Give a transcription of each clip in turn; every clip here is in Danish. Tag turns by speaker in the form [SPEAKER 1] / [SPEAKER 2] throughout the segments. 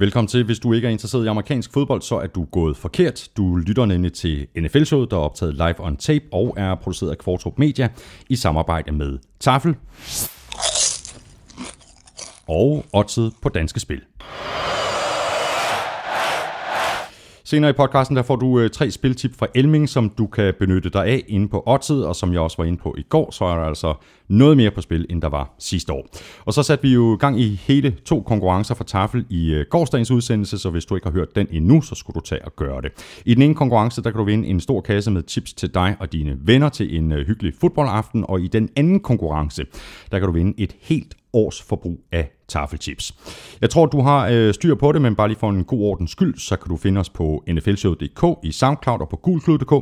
[SPEAKER 1] Velkommen til. Hvis du ikke er interesseret i amerikansk fodbold, så er du gået forkert. Du lytter nemlig til NFL-showet, der er optaget live on tape og er produceret af Kvartrup Media i samarbejde med Tafel og Otset på Danske Spil. Senere i podcasten der får du øh, tre spiltip fra Elming, som du kan benytte dig af inde på Oddset, og som jeg også var inde på i går, så er der altså noget mere på spil, end der var sidste år. Og så satte vi jo gang i hele to konkurrencer for Tafel i øh, gårsdagens udsendelse, så hvis du ikke har hørt den endnu, så skulle du tage og gøre det. I den ene konkurrence, der kan du vinde en stor kasse med chips til dig og dine venner til en øh, hyggelig fodboldaften, og i den anden konkurrence, der kan du vinde et helt års forbrug af taffelchips. Jeg tror, du har øh, styr på det, men bare lige for en god ordens skyld, så kan du finde os på nflshow.dk, i SoundCloud og på gulklud.dk,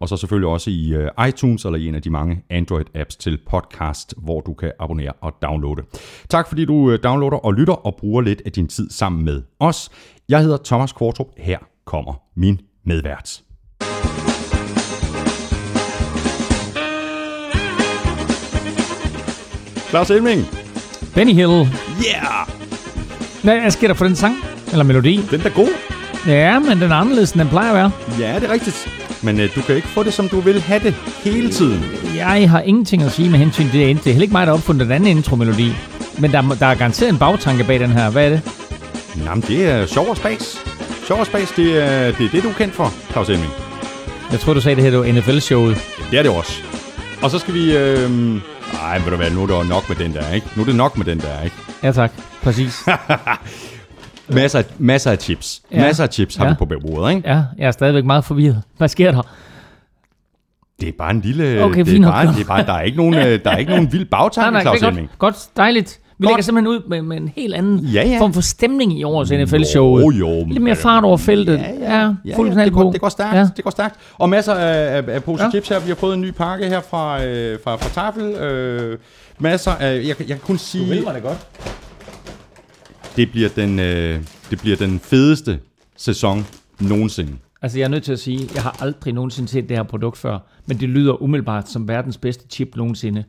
[SPEAKER 1] og så selvfølgelig også i øh, iTunes eller i en af de mange Android-apps til podcast, hvor du kan abonnere og downloade. Tak fordi du øh, downloader og lytter og bruger lidt af din tid sammen med os. Jeg hedder Thomas Kvartrup. Her kommer min medvært. Claus Elming.
[SPEAKER 2] Benny Hill.
[SPEAKER 1] Yeah!
[SPEAKER 2] Hvad sker der for den sang? Eller melodi?
[SPEAKER 1] Den er god.
[SPEAKER 2] Ja, men den er anderledes, end den plejer at være.
[SPEAKER 1] Ja, det er rigtigt. Men øh, du kan ikke få det, som du vil have det hele tiden.
[SPEAKER 2] Jeg har ingenting at sige med hensyn til det. Det er heller ikke mig, der har opfundet den anden intro-melodi. Men der, der er garanteret en bagtanke bag den her. Hvad er det?
[SPEAKER 1] Jamen, det er sjov og spas. Sjov og spas, det er, det er det, du er kendt for, Claus Elming.
[SPEAKER 2] Jeg tror du sagde, det her var NFL-showet.
[SPEAKER 1] Det er det også. Og så skal vi... Øh... Ej, ved du hvad, nu er det nok med den der, ikke? Nu er det nok med den der, ikke?
[SPEAKER 2] Ja tak, præcis.
[SPEAKER 1] masser, af, masser af chips. Ja. Masser af chips har
[SPEAKER 2] Ja.
[SPEAKER 1] vi på bordet, ikke?
[SPEAKER 2] ja, jeg er stadigvæk meget forvirret. Hvad sker der?
[SPEAKER 1] Det er bare en lille...
[SPEAKER 2] Okay,
[SPEAKER 1] det er bare, det er bare, der er ikke nogen, øh, der er ikke nogen vild bagtanke, Claus
[SPEAKER 2] godt. Godt, dejligt. Vi
[SPEAKER 1] Godt.
[SPEAKER 2] lægger simpelthen ud med, med en helt anden
[SPEAKER 1] Ja, ja.
[SPEAKER 2] form for stemning i årets.
[SPEAKER 1] Jo, jo.
[SPEAKER 2] Lidt mere fart over feltet.
[SPEAKER 1] Ja, ja. ja,
[SPEAKER 2] fuld
[SPEAKER 1] ja
[SPEAKER 2] knald
[SPEAKER 1] det, går,
[SPEAKER 2] på.
[SPEAKER 1] det går stærkt,
[SPEAKER 2] Ja.
[SPEAKER 1] ja. det går stærkt. Og masser af, af, af pose
[SPEAKER 2] Ja.
[SPEAKER 1] ja. chips her. Vi har fået en ny pakke her fra, øh, fra, fra Tafel. Øh, masser af, jeg, kan- jeg kan kun sige,
[SPEAKER 2] det godt.
[SPEAKER 1] det bliver, den, øh, det bliver den fedeste sæson nogensinde.
[SPEAKER 2] Altså, jeg er nødt til at sige, jeg har aldrig nogensinde set det her produkt før, men det lyder umiddelbart som verdens bedste chip nogensinde.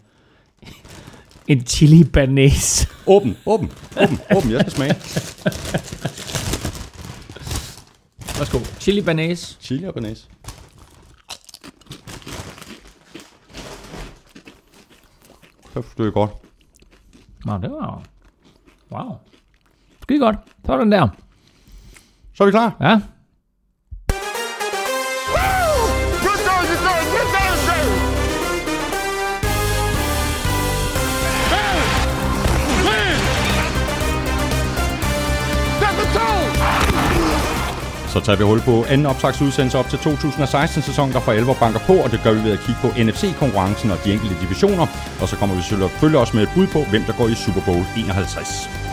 [SPEAKER 2] En chili banase.
[SPEAKER 1] Åben, åben, åben, åben. Jeg skal smage.
[SPEAKER 2] Værsgo. Chili banase.
[SPEAKER 1] Chili og banase. Det er godt.
[SPEAKER 2] Nå, det var... Wow. Skide godt. Sådan der.
[SPEAKER 1] Så er vi klar.
[SPEAKER 2] Ja.
[SPEAKER 1] Så tager vi hul på anden optagsudsendelse op til 2016-sæson, der for alvor banker på, og det gør vi ved at kigge på NFC-konkurrencen og de enkelte divisioner. Og så kommer vi selvfølgelig også med et bud på, hvem der går i Super Bowl 51.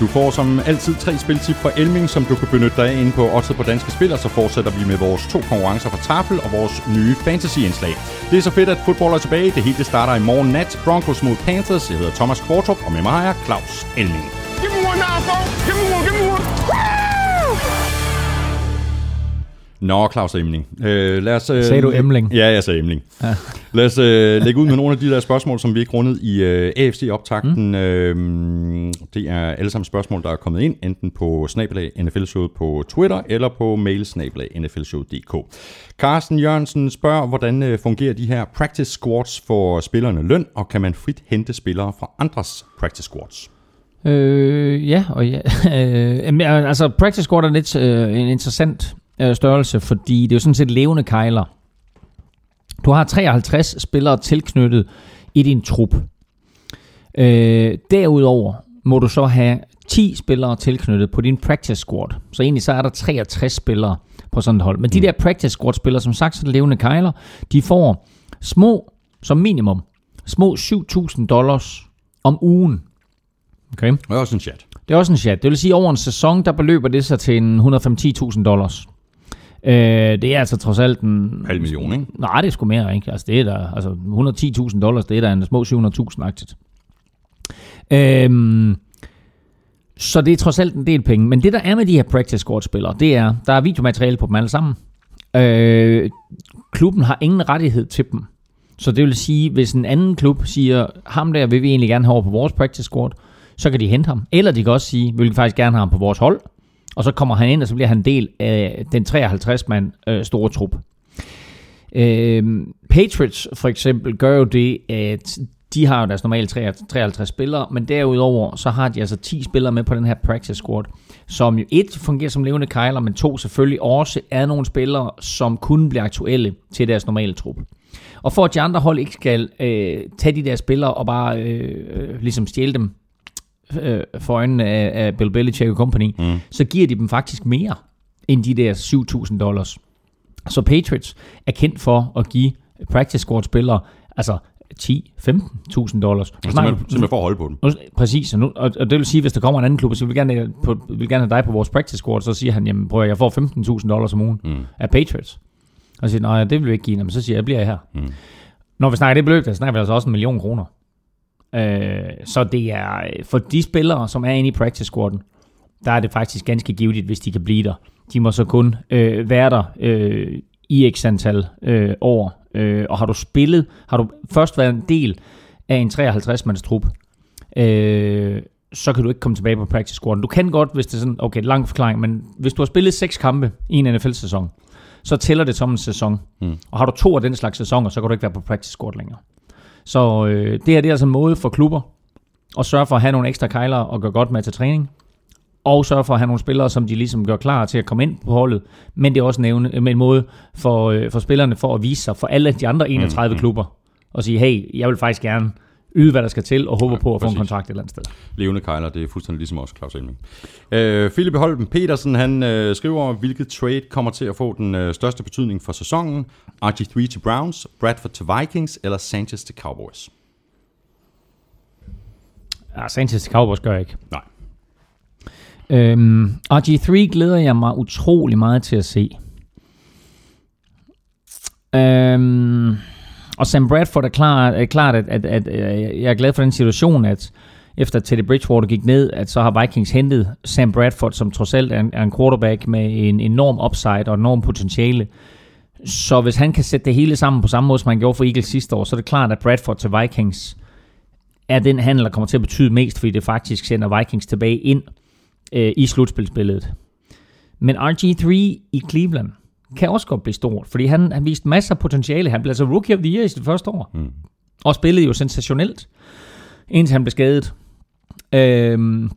[SPEAKER 1] Du får som altid tre spiltip fra Elming, som du kan benytte dig af inde på Odds på Danske Spil, og så fortsætter vi med vores to konkurrencer fra Tafel og vores nye fantasy-indslag. Det er så fedt, at fodbold er tilbage. Det hele starter i morgen nat. Broncos mod Panthers. Jeg hedder Thomas Kvartrup, og med mig er Claus Elming.
[SPEAKER 3] Give me one now. Give me
[SPEAKER 1] Nå, Claus Emling. Øh, lad os, øh,
[SPEAKER 2] Sagde du Emling?
[SPEAKER 1] Ja, jeg sagde Emling. Ja. Lad os øh, lægge ud med nogle af de der spørgsmål, som vi ikke rundet i øh, AFC-optakten. Mm. Øh, det er alle sammen spørgsmål, der er kommet ind, enten på snabelag NFL-showet på Twitter, eller på mail snabelag nflshowet.dk. Carsten Jørgensen spørger, hvordan øh, fungerer de her practice squads for spillerne løn, og kan man frit hente spillere fra andres practice squads?
[SPEAKER 2] Øh, ja, og ja. Øh, altså, practice squad er lidt øh, en interessant øh, størrelse, fordi det er jo sådan set levende kejler. Du har 53 spillere tilknyttet i din trup. Øh, derudover må du så have 10 spillere tilknyttet på din practice squad. Så egentlig så er der 63 spillere på sådan et hold. Men de der practice squad spillere, som sagt, så er det levende kejler, de får små, som minimum, små 7.000 dollars om ugen. Okay?
[SPEAKER 1] Det er også en chat.
[SPEAKER 2] Det er også en chat. Det vil sige, at over en sæson, der beløber det sig til en 105-10.000 dollars. Øh, det er altså trods alt en...
[SPEAKER 1] Halv million, ikke?
[SPEAKER 2] Nej, det er sgu mere, ikke? Altså, det er der, altså 110.000 dollars, det er der en små 700.000 agtigt. Øhm, Så det er trods alt en del penge. Men det, der er med de her practice squad-spillere, det er, der er videomateriale på dem alle sammen. Øh, klubben har ingen rettighed til dem. Så det vil sige, hvis en anden klub siger, ham der vil vi egentlig gerne have over på vores practice squad, så kan de hente ham. Eller de kan også sige, vi vil faktisk gerne have ham på vores hold. Og så kommer han ind, og så bliver han del af den 53-mand øh, store trup. Øh, Patriots for eksempel gør jo det, at de har jo deres normale 53 spillere, men derudover så har de altså 10 spillere med på den her practice squad, som jo et fungerer som levende kejler, men to selvfølgelig også er nogle spillere, som kunne blive aktuelle til deres normale trup. Og for at de andre hold ikke skal øh, tage de der spillere og bare øh, øh ligesom stjæle dem øh, for øjnene af, af Bill Belichick og company, mm. så giver de dem faktisk mere end de der 7.000 dollars. Så Patriots er kendt for at give practice squad spillere altså 10-15.000 dollars.
[SPEAKER 1] Altså, simpelthen, simpelthen for at holde på dem.
[SPEAKER 2] Præcis, og, nu, og, og det vil sige, hvis der kommer en anden klub, så vil vi gerne, på, vil gerne have dig på vores practice squad, så siger han, jamen prøv jeg får 15.000 dollars om ugen mm. af Patriots. Og så siger nej, det vil vi ikke give, men så siger jeg, jeg bliver her. Mm. Når vi snakker det beløb, så snakker vi altså også en million kroner. Øh, så det er for de spillere, som er inde i practice squaden, der er det faktisk ganske givetigt, hvis de kan blive der. De må så kun øh, være der øh, i x antal øh, år. Øh, og har du spillet, har du først været en del af en 53-mands trup, øh, så kan du ikke komme tilbage på practice squaden. Du kan godt, hvis det er sådan, okay, lang forklaring, men hvis du har spillet seks kampe i en NFL-sæson, så tæller det som en sæson. Mm. Og har du to af den slags sæsoner, så kan du ikke være på practice squad længere. Så øh, det her det er altså en måde for klubber at sørge for at have nogle ekstra kejler og gøre godt med til træning. Og sørge for at have nogle spillere, som de ligesom gør klar til at komme ind på holdet. Men det er også nævne, med en måde for, øh, for spillerne for at vise sig for alle de andre 31 mm, mm. klubber. Og sige, hey, jeg vil faktisk gerne yde, hvad der skal til, og håber ja, på at præcis. få en kontrakt et eller andet sted.
[SPEAKER 1] Levende kejler, det er fuldstændig ligesom også Claus Elming. Øh, Philip Holben Petersen, han øh, skriver, hvilket trade kommer til at få den øh, største betydning for sæsonen. RG3 til Browns, Bradford til Vikings, eller Sanchez til Cowboys?
[SPEAKER 2] Ja, Sanchez til Cowboys gør jeg ikke.
[SPEAKER 1] Nej.
[SPEAKER 2] Øhm, RG3 glæder jeg mig utrolig meget til at se. Øhm, og Sam Bradford er, klar, er klart, at, at, at, at jeg er glad for den situation, at efter Teddy Bridgewater gik ned, at så har Vikings hentet Sam Bradford, som trods alt er en, er en quarterback med en enorm upside og enorm potentiale. Så hvis han kan sætte det hele sammen på samme måde, som han gjorde for Eagles sidste år, så er det klart, at Bradford til Vikings er den handel, der kommer til at betyde mest, fordi det faktisk sender Vikings tilbage ind øh, i slutspilsbilledet. Men RG3 i Cleveland – kan også godt blive stort, fordi han har vist masser af potentiale. Han blev altså rookie of the year i sit første år. Mm. Og spillede jo sensationelt, indtil han blev skadet. Øhm,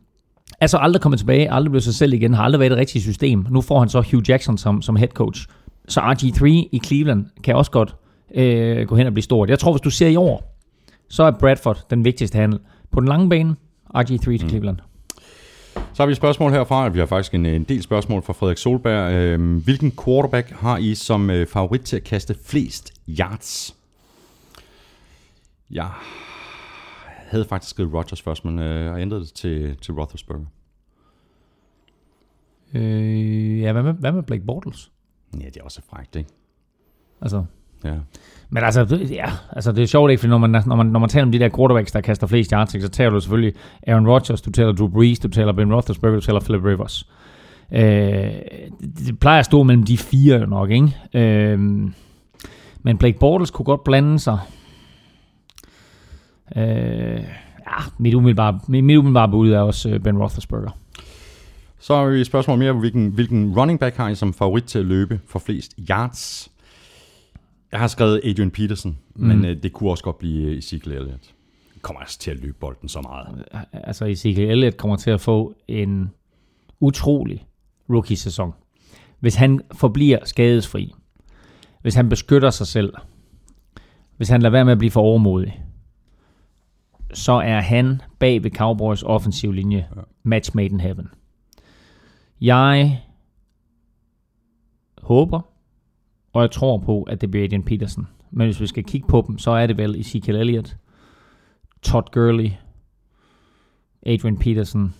[SPEAKER 2] altså aldrig kommet tilbage, aldrig blevet sig selv igen, har aldrig været et rigtigt system. Nu får han så Hugh Jackson som, som head coach. Så RG3 i Cleveland kan også godt øh, gå hen og blive stort. Jeg tror, hvis du ser i år, så er Bradford den vigtigste handel. På den lange bane, RG3 til mm. Cleveland.
[SPEAKER 1] Så har vi et spørgsmål herfra. Vi har faktisk en, en del spørgsmål fra Frederik Solberg. Øhm, hvilken quarterback har I som øh, favorit til at kaste flest yards? Jeg havde faktisk skrevet Rodgers først, men øh, har ændret det til, til Roethlisberger.
[SPEAKER 2] Øh, ja, hvad med, hvad med Blake Bortles?
[SPEAKER 1] Ja, det er også frækt, ikke?
[SPEAKER 2] Altså,
[SPEAKER 1] Ja.
[SPEAKER 2] Men altså, ja, altså det er sjovt ikke, for når man, når man, når man taler om de der quarterbacks, der kaster flest yards, så taler du selvfølgelig Aaron Rodgers, du taler Drew Brees, du taler Ben Roethlisberger, du taler Philip Rivers. Øh, det, det plejer at stå mellem de fire nok, ikke? Øh, men Blake Bortles kunne godt blande sig. Øh, ja, mit umiddelbare, mit umiddelbare bud er også øh, Ben Roethlisberger.
[SPEAKER 1] Så har vi et spørgsmål mere, hvilken, hvilken running back har I som favorit til at løbe for flest yards? Jeg har skrevet Adrian Peterson, mm. men øh, det kunne også godt blive Ezekiel Elliott. Det kommer altså til at løbe bolden så meget.
[SPEAKER 2] Altså Ezekiel Elliott kommer til at få en utrolig rookie-sæson. Hvis han forbliver skadesfri, hvis han beskytter sig selv, hvis han lader være med at blive for overmodig, så er han bag ved Cowboys offensiv linje ja. match made in heaven. Jeg håber, og jeg tror på, at det bliver Adrian Peterson. Men hvis vi skal kigge på dem, så er det vel Ezekiel Elliott, Todd Gurley, Adrian Peterson.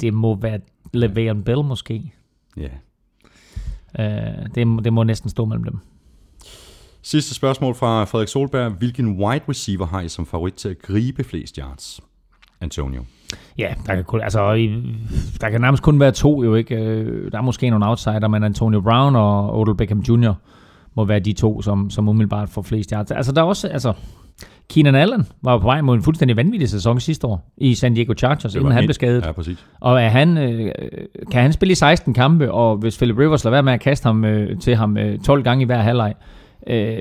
[SPEAKER 2] Det må være Le'Veon Bell måske.
[SPEAKER 1] Ja.
[SPEAKER 2] Yeah. Uh, det, det må næsten stå mellem dem.
[SPEAKER 1] Sidste spørgsmål fra Frederik Solberg. Hvilken wide receiver har I som favorit til at gribe flest yards? Antonio.
[SPEAKER 2] Ja, der kan, kun, altså, der kan nærmest kun være to jo, ikke? Øh, Der er måske nogle outsider, men Antonio Brown og Odell Beckham Jr. må være de to, som, som umiddelbart får flest yards. Altså, der er også, altså, Keenan Allen var på vej mod en fuldstændig vanvittig sæson sidste år i San Diego Chargers, inden han blev skadet.
[SPEAKER 1] Ja, præcis.
[SPEAKER 2] Og er han, øh, kan han spille i 16 kampe, og hvis Philip Rivers lader være med at kaste ham øh, til ham øh, 12 gange i hver halvleg, øh,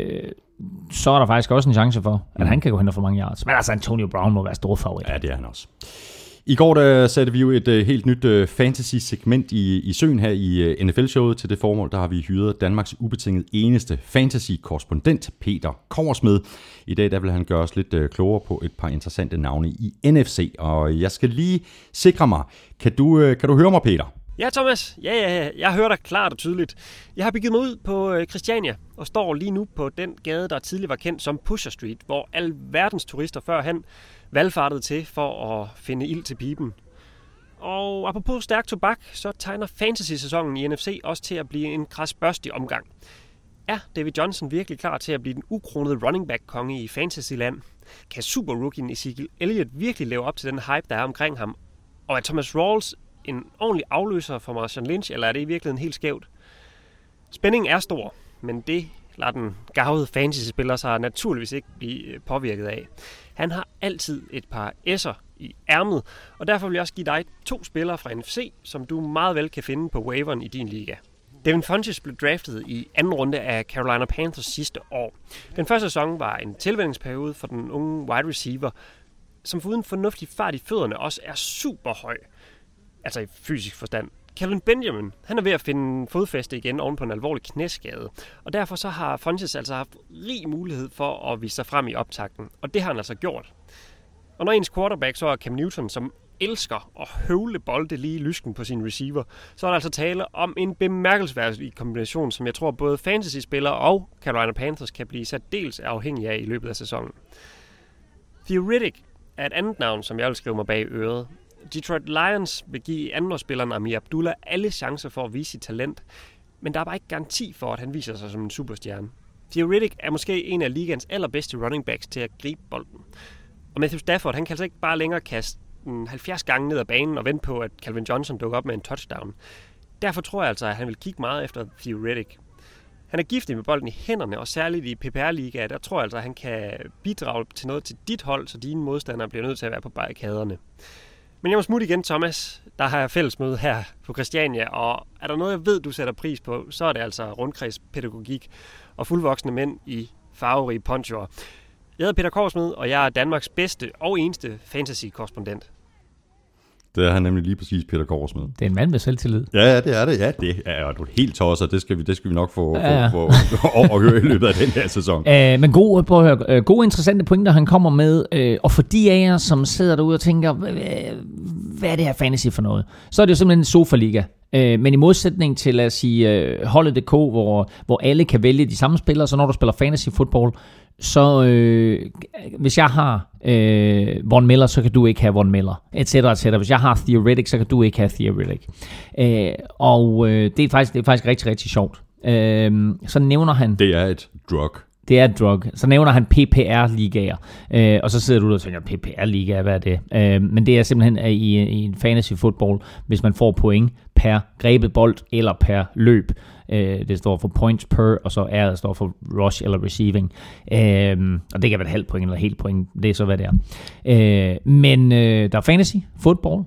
[SPEAKER 2] så er der faktisk også en chance for, at han kan gå hen og få mange yards. Men altså, Antonio Brown må være stor favorit.
[SPEAKER 1] Ja, det er han også. I går der satte vi jo et øh, helt nyt øh, fantasy-segment i, i søen her i øh, NFL-showet. Til det formål, der har vi hyret Danmarks ubetinget eneste fantasy-korrespondent, Peter Korsmed. I dag der vil han gøre os lidt øh, klogere på et par interessante navne i NFC. Og jeg skal lige sikre mig. Kan du, øh, kan du høre mig, Peter?
[SPEAKER 4] Ja, Thomas. Ja, ja, ja. Jeg hører dig klart og tydeligt. Jeg har begivet mig ud på øh, Christiania og står lige nu på den gade, der tidligere var kendt som Pusher Street, hvor al verdens turister førhen valgfartede til for at finde ild til pipen. Og apropos stærk tobak, så tegner fantasy-sæsonen i NFC også til at blive en krasbørstig omgang. Er David Johnson virkelig klar til at blive den ukronede running back-konge i fantasyland? Kan super-rookien Ezekiel Elliott virkelig leve op til den hype, der er omkring ham? Og er Thomas Rawls en ordentlig afløser for Marshawn Lynch, eller er det i virkeligheden helt skævt? Spændingen er stor, men det lader den gavede fantasy-spiller sig naturligvis ikke blive øh, påvirket af. Han har altid et par S'er i ærmet, og derfor vil jeg også give dig to spillere fra NFC, som du meget vel kan finde på waveren i din liga. Devin Funches blev draftet i anden runde af Carolina Panthers sidste år. Den første sæson var en tilvændingsperiode for den unge wide receiver, som foruden fornuftig fart i fødderne også er super høj. Altså i fysisk forstand. Calvin Benjamin, han er ved at finde fodfæste igen oven på en alvorlig knæskade. Og derfor så har Funches altså haft rig mulighed for at vise sig frem i optakten. Og det har han altså gjort. Og når ens quarterback så er Cam Newton, som elsker at høvle bolde lige i lysken på sin receiver, så er der altså tale om en bemærkelsesværdig kombination, som jeg tror både fantasy-spillere og Carolina Panthers kan blive særdeles afhængige af i løbet af sæsonen. Theoretic er et andet navn, som jeg vil skrive mig bag øret. Detroit Lions vil give andenårsspilleren Amir Abdullah alle chancer for at vise sit talent, men der er bare ikke garanti for, at han viser sig som en superstjerne. Theoretic er måske en af ligens allerbedste running backs til at gribe bolden. Og Matthew Stafford, han kan altså ikke bare længere kaste den 70 gange ned ad banen og vente på, at Calvin Johnson dukker op med en touchdown. Derfor tror jeg altså, at han vil kigge meget efter Theoretic. Han er giftig med bolden i hænderne, og særligt i PPR-ligaer, der tror jeg altså, at han kan bidrage til noget til dit hold, så dine modstandere bliver nødt til at være på barrikaderne. Men jeg må smutte igen, Thomas. Der har jeg fællesmøde her på Christiania, og er der noget, jeg ved, du sætter pris på, så er det altså rundkredspædagogik og fuldvoksne mænd i farverige ponchoer. Jeg hedder Peter Korsmed, og jeg er Danmarks bedste og eneste fantasy-korrespondent.
[SPEAKER 1] Det er han nemlig lige præcis, Peter Korsmed.
[SPEAKER 2] Det er en mand med selvtillid.
[SPEAKER 1] Ja, det er det. Ja, det er du er helt tosser. Det skal vi, det skal vi nok få,
[SPEAKER 2] Ja,
[SPEAKER 1] få, få over at høre i løbet af den her sæson.
[SPEAKER 2] Uh, men gode, prøv at høre, uh, gode interessante pointer, han kommer med. Uh, og for de af jer, som sidder derude og tænker, "Hva- hva- hvad er det her fantasy for noget? Så er det jo simpelthen en sofa-liga. Uh, men i modsætning til, lad os sige, uh, holdet.dk, hvor, hvor alle kan vælge de samme spillere, så når du spiller fantasy football, så øh, hvis jeg har øh, Von Miller, så kan du ikke have Von Miller, etc. etc. Hvis jeg har Theoretic, så kan du ikke have Theoretic. Øh, og øh, det, er faktisk, det er faktisk rigtig, rigtig sjovt. Øh, så nævner han...
[SPEAKER 1] Det er et drug.
[SPEAKER 2] Det er et drug. Så nævner han PPR-ligaer. Øh, og så sidder du der og tænker, PPR-ligaer, hvad er det? Øh, men det er simpelthen at i, i en fantasy football, hvis man får point per grebet bold eller per løb. Øh, det står for points per, og så R står for rush eller receiving. Øh, og det kan være et halvt point eller helt point. Det er så, hvad det er. Øh, men øh, der er fantasy football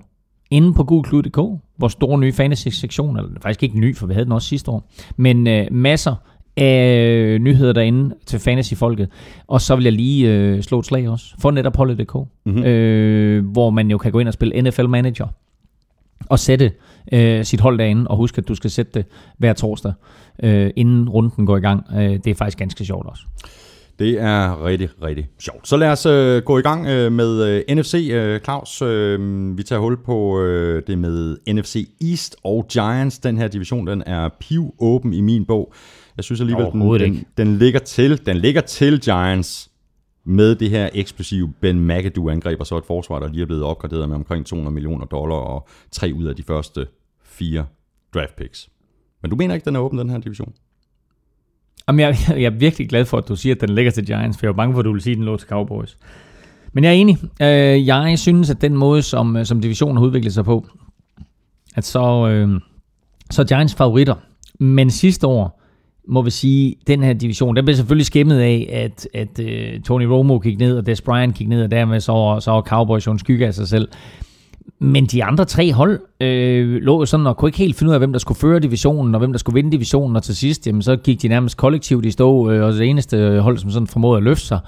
[SPEAKER 2] inde på gulklud.dk, vores store nye fantasy-sektion, eller faktisk ikke ny, for vi havde den også sidste år, men øh, masser af nyheder derinde til fantasy-folket. Og så vil jeg lige øh, slå et slag også for netop holdet.dk, mm-hmm. øh, hvor man jo kan gå ind og spille NFL Manager og sætte øh, sit hold derinde, og husk, at du skal sætte det hver torsdag, øh, inden runden går i gang. Øh, det er faktisk ganske sjovt også.
[SPEAKER 1] Det er rigtig, rigtig sjovt. Så lad os øh, gå i gang øh, med øh, NFC. Øh, Claus, øh, vi tager hul på øh, det med NFC East og Giants. Den her division, den er piv åben i min bog. Jeg synes alligevel, den, den, den, ligger til, den ligger til Giants med det her eksplosive Ben McAdoo-angreb, og så et forsvar, der lige er blevet opgraderet med omkring 200 millioner dollar, og tre ud af de første fire draft picks. Men du mener ikke, den er åben, den her division?
[SPEAKER 2] Jamen, jeg, jeg er virkelig glad for, at du siger, at den ligger til Giants, for jeg var bange for, at du ville sige, at den lå til Cowboys. Men jeg er enig. Øh, jeg synes, at den måde, som, øh, som divisionen har udviklet sig på, at så, øh, så er Giants favoritter. Men sidste år, må vi sige, den her division, den blev selvfølgelig skæmmet af, at, at uh, Tony Romo gik ned, og Des Bryant gik ned, og dermed så var, så var Cowboys jo en skygge af sig selv. Men de andre tre hold øh, lå jo sådan og kunne ikke helt finde ud af, hvem der skulle føre divisionen, og hvem der skulle vinde divisionen, og til sidst, jamen, så gik de nærmest kollektivt i stå, øh, og det eneste hold, som sådan formåede at løfte sig,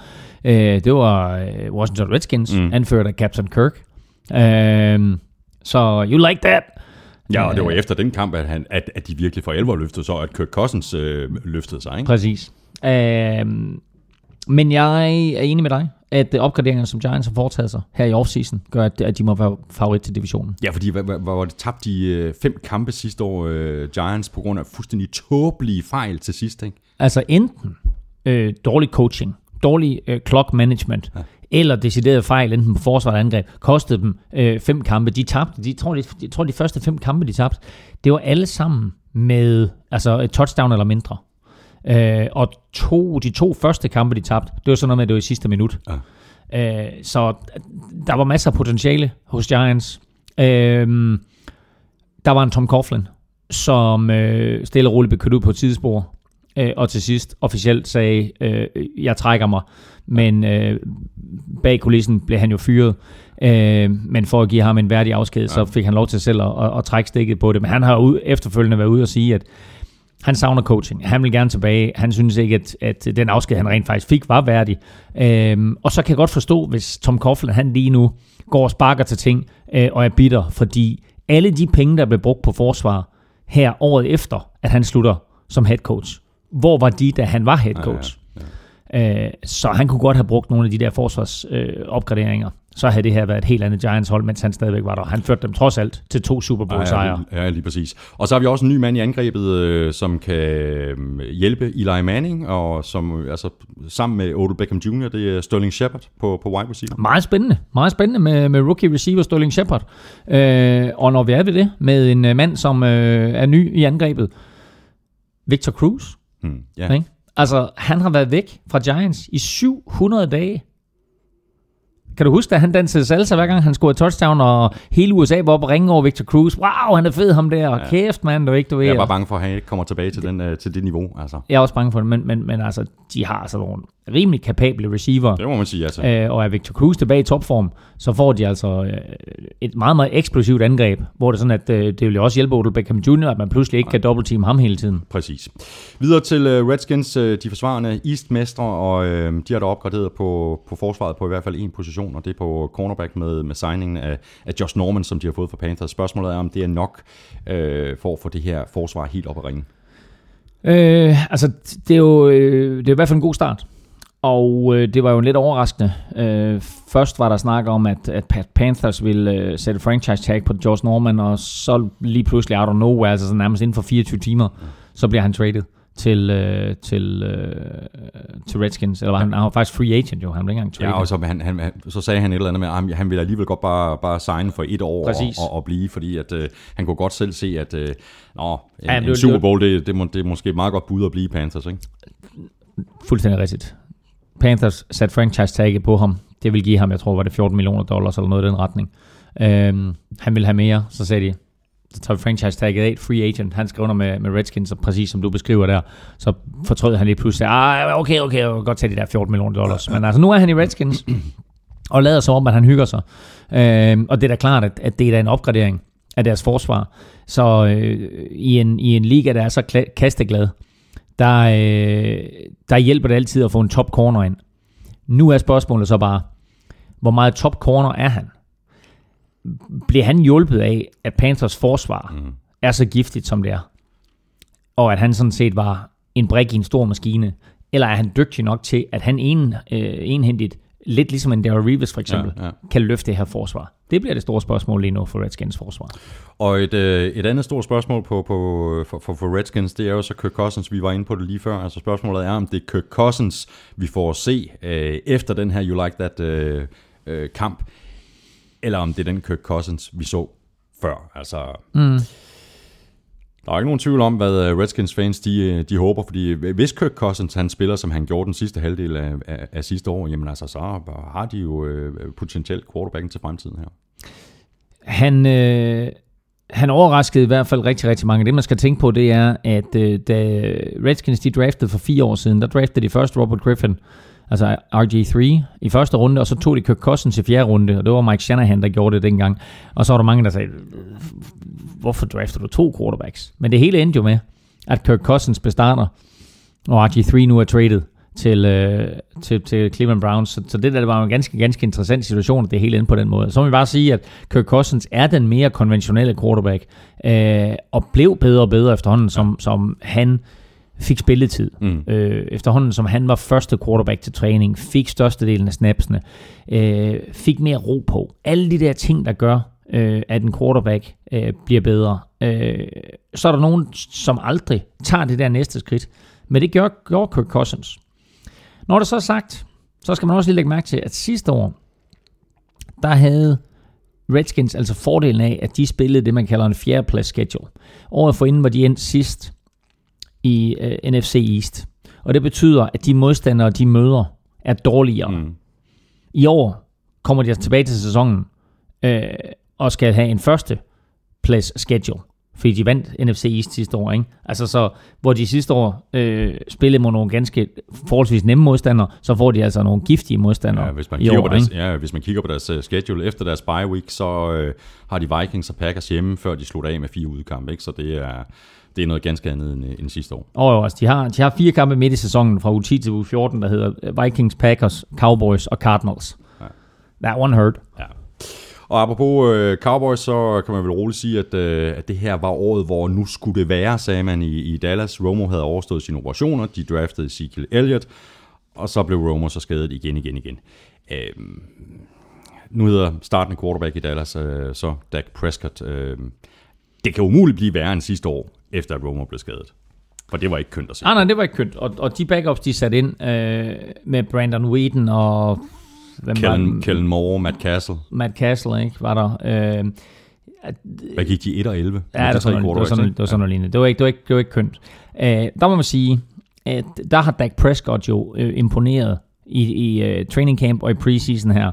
[SPEAKER 2] øh, det var øh, Washington Redskins, mm. anført af Captain Kirk. Øh, så you like that?
[SPEAKER 1] Ja, og det var efter den kamp, at, han, at, at de virkelig for alvor løftede så, at Kirk Cousins øh, løftede sig. Ikke?
[SPEAKER 2] Præcis. Øh, men jeg er enig med dig, at opgraderingerne, som Giants har foretaget sig her i offseason, gør, at, at de må være favorit til divisionen.
[SPEAKER 1] Ja, fordi hvor var det tabt de øh, fem kampe sidste år, øh, Giants, på grund af fuldstændig tåbelige fejl til sidst, ikke?
[SPEAKER 2] Altså enten øh, dårlig coaching, dårlig øh, clock management, ja eller decideret fejl, enten på forsvar eller angreb, kostede dem øh, fem kampe. De tabte, de tror, de, de tror, de første fem kampe, de tabte, det var alle sammen med altså et touchdown eller mindre. Øh, og to, de to første kampe, de tabte, det var sådan noget med, at det var i sidste minut. Ja. Øh, så der var masser af potentiale hos Giants. Øh, der var en Tom Coughlin, som øh, stille og roligt blev kørt ud på et tidsspor, øh, og til sidst officielt sagde, øh, jeg trækker mig. Men øh, bag kulissen blev han jo fyret. Øh, men for at give ham en værdig afsked, ja. så fik han lov til selv at, at, at trække stikket på det. Men han har ud, efterfølgende været ude og sige, at han savner coaching. Han vil gerne tilbage. Han synes ikke, at, at den afsked, han rent faktisk fik, var værdig. Øhm, og så kan jeg godt forstå, hvis Tom Coughlin, han lige nu går og sparker til ting øh, og er bitter, fordi alle de penge, der blev brugt på forsvar her året efter, at han slutter som head coach, hvor var de, da han var head coach? Ja, ja, ja. Øh, så han kunne godt have brugt nogle af de der forsvarsopgraderinger. Øh, så havde det her været et helt andet Giants-hold, mens han stadigvæk var der. Han førte dem trods alt til to Super Bowl-sejre.
[SPEAKER 1] Ja, ja, lige præcis. Og så har vi også en ny mand i angrebet, øh, som kan øh, hjælpe Eli Manning, og som altså, sammen med Odell Beckham Jr., det er Sterling Shepard på, på wide receiver.
[SPEAKER 2] Meget spændende. Meget spændende med, med rookie receiver Sterling Shepard. Øh, og når vi er ved det, med en mand, som øh, er ny i angrebet, Victor Cruz. Hmm, yeah. Ikke? Altså, han har været væk fra Giants i 700 dage. Kan du huske, at han dansede salsa, hver gang han scorede touchdown, og hele USA var oppe og ringe over Victor Cruz. Wow, han er fed ham der, og ja. kæft mand, du ikke, du ved.
[SPEAKER 1] Jeg er bare bange for, at han ikke kommer tilbage til, den, uh, til det niveau. Altså.
[SPEAKER 2] Jeg er også bange for det, men, men, men altså, de har altså nogle rimelig kapable receiver.
[SPEAKER 1] Det må man sige, altså.
[SPEAKER 2] Øh, og er Victor Cruz tilbage i topform, så får de altså øh, et meget, meget eksplosivt angreb, hvor det er sådan, at øh, det vil også hjælpe Odell Beckham Jr., at man pludselig ikke kan dobbeltteam ham hele tiden.
[SPEAKER 1] Præcis. Videre til øh, Redskins, øh, de forsvarende East-mestre, og øh, de har da opgraderet på, på forsvaret på i hvert fald en position, og det er på cornerback med, med signingen af, af Josh Norman, som de har fået fra Panthers. Spørgsmålet er, om det er nok øh, for at få det her forsvar helt op at ringe.
[SPEAKER 2] Øh, altså, det er jo øh, det er i hvert fald en god start. Og øh, det var jo lidt overraskende. Øh, først var der snak om, at, at Pat Panthers ville øh, sætte franchise tag på George Norman, og så lige pludselig out of nowhere, altså nærmest inden for 24 timer, så bliver han traded til, øh, til, øh, til Redskins. Eller var han, han var faktisk free agent jo, han blev ikke engang traded.
[SPEAKER 1] Ja, og så, han, han, så sagde han et eller andet med, at han, han ville alligevel godt bare, bare signe for et år og, og, og, blive, fordi at, øh, han kunne godt selv se, at øh, nå, en, ja, en Super Bowl, det, det, må, det er måske meget godt bud at blive Panthers, ikke?
[SPEAKER 2] Fuldstændig rigtigt. Panthers satte franchise tagget på ham. Det vil give ham, jeg tror, var det 14 millioner dollars eller noget i den retning. Øhm, han vil have mere, så sagde de, så tager vi franchise tagget af, free agent, han skrev under med, med Redskins, og præcis som du beskriver der, så fortrød han lige pludselig, ah, okay, okay, jeg vil godt tage de der 14 millioner dollars. Men altså, nu er han i Redskins, og lader sig om, at han hygger sig. øh, og det er da klart, at, at det er da en opgradering af deres forsvar. Så øh, i, en, i en liga, der er så kasteglad, der, øh, der hjælper det altid at få en top corner ind. Nu er spørgsmålet så bare, hvor meget top corner er han? Bliver han hjulpet af, at Panthers forsvar mm. er så giftigt, som det er? Og at han sådan set var en brik i en stor maskine? Eller er han dygtig nok til, at han en, øh, enhændigt lidt ligesom en Darrell Reeves for eksempel, ja, ja. kan løfte det her forsvar? Det bliver det store spørgsmål lige nu for Redskins forsvar.
[SPEAKER 1] Og et, øh, et andet stort spørgsmål på, på, for, for, for Redskins, det er jo så Kirk Cousins. Vi var inde på det lige før. Altså spørgsmålet er, om det er Kirk Cousins, vi får at se øh, efter den her You Like That øh, øh, kamp, eller om det er den Kirk Cousins, vi så før. Altså, mm. Der er ikke nogen tvivl om, hvad øh, Redskins fans de, øh, de håber, fordi hvis Kirk Cousins han spiller, som han gjorde den sidste halvdel af, af, af sidste år, jamen altså, så har de jo øh, potentielt quarterbacken til fremtiden her.
[SPEAKER 2] Han, øh, han overraskede i hvert fald rigtig, rigtig mange. Det, man skal tænke på, det er, at øh, da Redskins de draftede for fire år siden, der draftede de først Robert Griffin, altså RG3, i første runde, og så tog de Kirk Cousins i fjerde runde, og det var Mike Shanahan, der gjorde det dengang. Og så var der mange, der sagde, hvorfor drafter du to quarterbacks? Men det hele endte jo med, at Kirk Cousins bestarter, og RG3 nu er traded til, øh, til, til Cleveland Browns. Så, så det der det var en ganske, ganske interessant situation, at det hele endte på den måde. Så må vi bare sige, at Kirk Cousins er den mere konventionelle quarterback, øh, og blev bedre og bedre efterhånden, som, som han fik spilletid. Mm. Øh, efterhånden som han var første quarterback til træning, fik størstedelen af snapsene, øh, fik mere ro på. Alle de der ting, der gør, øh, at en quarterback øh, bliver bedre. Øh, så er der nogen, som aldrig tager det der næste skridt. Men det gjorde, gjorde Kirk Cousins. Når det så er sagt, så skal man også lige lægge mærke til, at sidste år, der havde Redskins altså fordelen af, at de spillede det, man kalder en fjerdeplads schedule. Året forinden var de endt sidst i øh, NFC East. Og det betyder, at de modstandere, de møder, er dårligere. Mm. I år kommer de altså tilbage til sæsonen øh, og skal have en første plads schedule fordi de vandt NFC East sidste år, ikke? Altså så, hvor de sidste år øh, spillede mod nogle ganske forholdsvis nemme modstandere, så får de altså nogle giftige modstandere
[SPEAKER 1] ja, hvis man kigger år, på deres, Ja, hvis man kigger på deres uh, schedule efter deres bye week, så øh, har de Vikings og Packers hjemme, før de slutter af med fire udkampe, ikke? Så det er, det er noget ganske andet end, end sidste år.
[SPEAKER 2] Og jo, altså, de har, de har fire kampe midt i sæsonen fra u 10 til u 14, der hedder Vikings, Packers, Cowboys og Cardinals. Ja. That one hurt.
[SPEAKER 1] Ja. Og apropos øh, Cowboys, så kan man vel roligt sige, at, øh, at det her var året, hvor nu skulle det være, sagde man i, i Dallas. Romo havde overstået sine operationer, de draftede Ezekiel Elliott, og så blev Romo så skadet igen, igen, igen. Øh, nu hedder startende quarterback i Dallas øh, så Dak Prescott. Øh, det kan umuligt blive værre end sidste år, efter at Romo blev skadet. For det var ikke kønt at se.
[SPEAKER 2] Ah, nej, det var ikke kønt. Og, og de backups, de satte ind øh, med Brandon Whedon og
[SPEAKER 1] Hvem Kellen, var Kellen Moore, Matt Castle.
[SPEAKER 2] Matt Castle, ikke, var der. Øh,
[SPEAKER 1] Hvad gik de 1 og 11?
[SPEAKER 2] Ja, det, var sådan, det var sådan, det var sådan noget lignende. Det var ikke, det var ikke, det var ikke kønt. Øh, der må man sige, at der har Dak Prescott jo øh, imponeret i, i uh, training camp og i preseason her.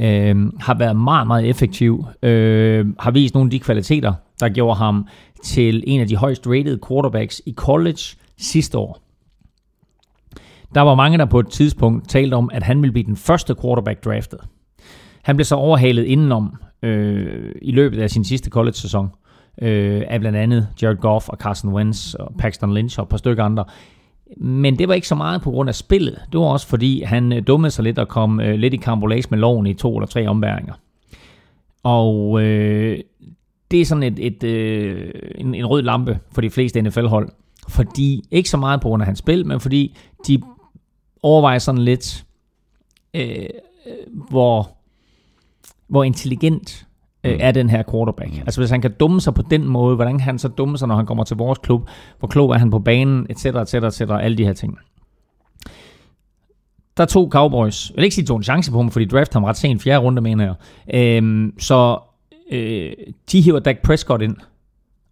[SPEAKER 2] Øh, har været meget, meget effektiv. Øh, har vist nogle af de kvaliteter, der gjorde ham til en af de højst rated quarterbacks i college sidste år. Der var mange, der på et tidspunkt talte om, at han ville blive den første quarterback draftet. Han blev så overhalet indenom øh, i løbet af sin sidste college-sæson øh, af blandt andet Jared Goff og Carson Wentz og Paxton Lynch og et par stykker andre. Men det var ikke så meget på grund af spillet. Det var også fordi, han øh, dummede sig lidt og kom øh, lidt i karambolage med loven i to eller tre ombæringer. Og øh, det er sådan et, et, øh, en, en rød lampe for de fleste NFL-hold. Fordi, ikke så meget på grund af hans spil, men fordi de overveje sådan lidt, øh, hvor, hvor intelligent øh, mm. er den her quarterback. Mm. Altså hvis han kan dumme sig på den måde, hvordan kan han så dumme sig, når han kommer til vores klub? Hvor klog er han på banen, etc., etc., etc., alle de her ting. Der to Cowboys, jeg vil ikke sige, tog en chance på ham, fordi draft ham ret sent, fjerde runde, mener jeg. Øhm, så øh, de hiver Dak Prescott ind.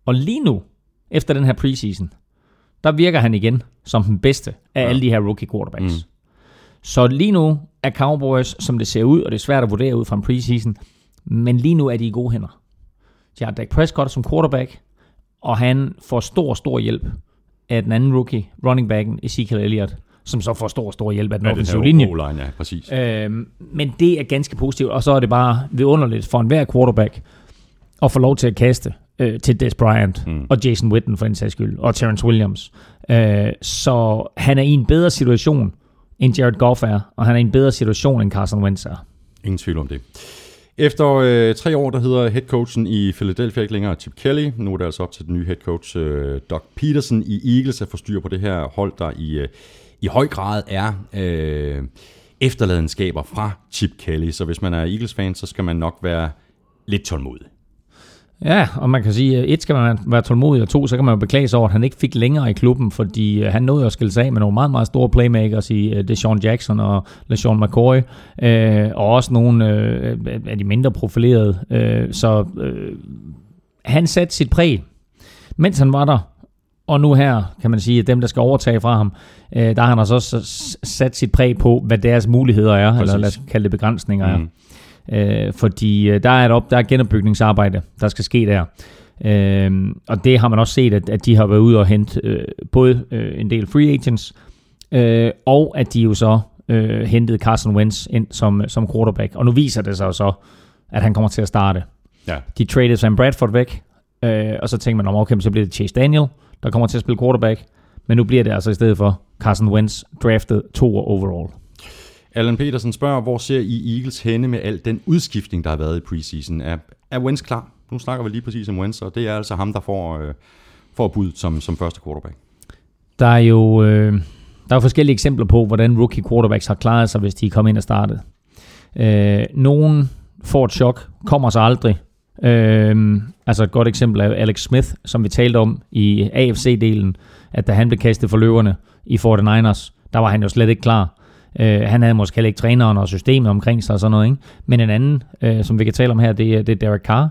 [SPEAKER 2] Og lige nu, efter den her preseason, der virker han igen som den bedste af ja. alle de her rookie quarterbacks. Mm. Så lige nu er Cowboys, som det ser ud, og det er svært at vurdere ud fra en preseason, men lige nu er de i gode hænder. De har Dak Prescott som quarterback, og han får stor, stor hjælp af den anden rookie, running backen Ezekiel Elliott, som så får stor, stor hjælp af den ja, offensive linje.
[SPEAKER 1] ja, præcis.
[SPEAKER 2] Øhm, men det er ganske positivt, og så er det bare vidunderligt for enhver quarterback at få lov til at kaste øh, til Des Bryant mm. og Jason Witten for en sags skyld, og Terrence Williams. Øh, så han er i en bedre situation, end Jared Goff er, og han er i en bedre situation, end Carson Wentz er.
[SPEAKER 1] Ingen tvivl om det. Efter øh, tre år, der hedder headcoachen i Philadelphia ikke længere Chip Kelly. Nu er det altså op til den nye headcoach øh, Doug Peterson i Eagles at få styr på det her hold, der i, øh, i høj grad er øh, efterladenskaber fra Chip Kelly. Så hvis man er Eagles-fan, så skal man nok være lidt tålmodig.
[SPEAKER 2] Ja, og man kan sige, at et skal man være tålmodig, og to, så kan man jo beklage sig over, at han ikke fik længere i klubben, fordi øh, han nåede at skille sig af med nogle meget, meget store playmakers i øh, Deshaun Jackson og LeSean McCoy, øh, og også nogle øh, af de mindre profilerede. Øh, så øh, han satte sit præg. mens han var der, og nu her, kan man sige, at dem, der skal overtage fra ham, øh, der har han altså også s- sat sit præg på, hvad deres muligheder er, Præcis. eller lad os kalde det begrænsninger
[SPEAKER 1] Mm.
[SPEAKER 2] er. Øh, fordi øh, der er et op, der er genopbygningsarbejde, der skal ske der. Øh, og det har man også set, at, at de har været ude og hente øh, både øh, en del free agents, øh, og at de jo så øh, hentede Carson Wentz ind som, som quarterback. Og nu viser det sig så, at han kommer til at starte.
[SPEAKER 1] Ja.
[SPEAKER 2] De traded Sam Bradford væk, øh, og så tænker man, om okay, så bliver det Chase Daniel, der kommer til at spille quarterback. Men nu bliver det altså i stedet for Carson Wentz, draftet to overall.
[SPEAKER 1] Allan Petersen spørger, hvor ser I Eagles henne med al den udskiftning, der har været i preseason? Er, er Wentz klar? Nu snakker vi lige præcis om Wentz, og det er altså ham, der får, øh, får bud som, som første quarterback.
[SPEAKER 2] Der er jo øh, der er forskellige eksempler på, hvordan rookie quarterbacks har klaret sig, hvis de er kommet ind og startet. Øh, nogen får et chok, kommer så aldrig. Øhm, altså et godt eksempel er Alex Smith, som vi talte om i AFC-delen, at da han blev kastet for løverne i 49ers, der var han jo slet ikke klar. Øh, han havde måske heller ikke træneren og systemet omkring sig og sådan noget. Ikke? Men en anden, øh, som vi kan tale om her, det er, det er Derek Carr,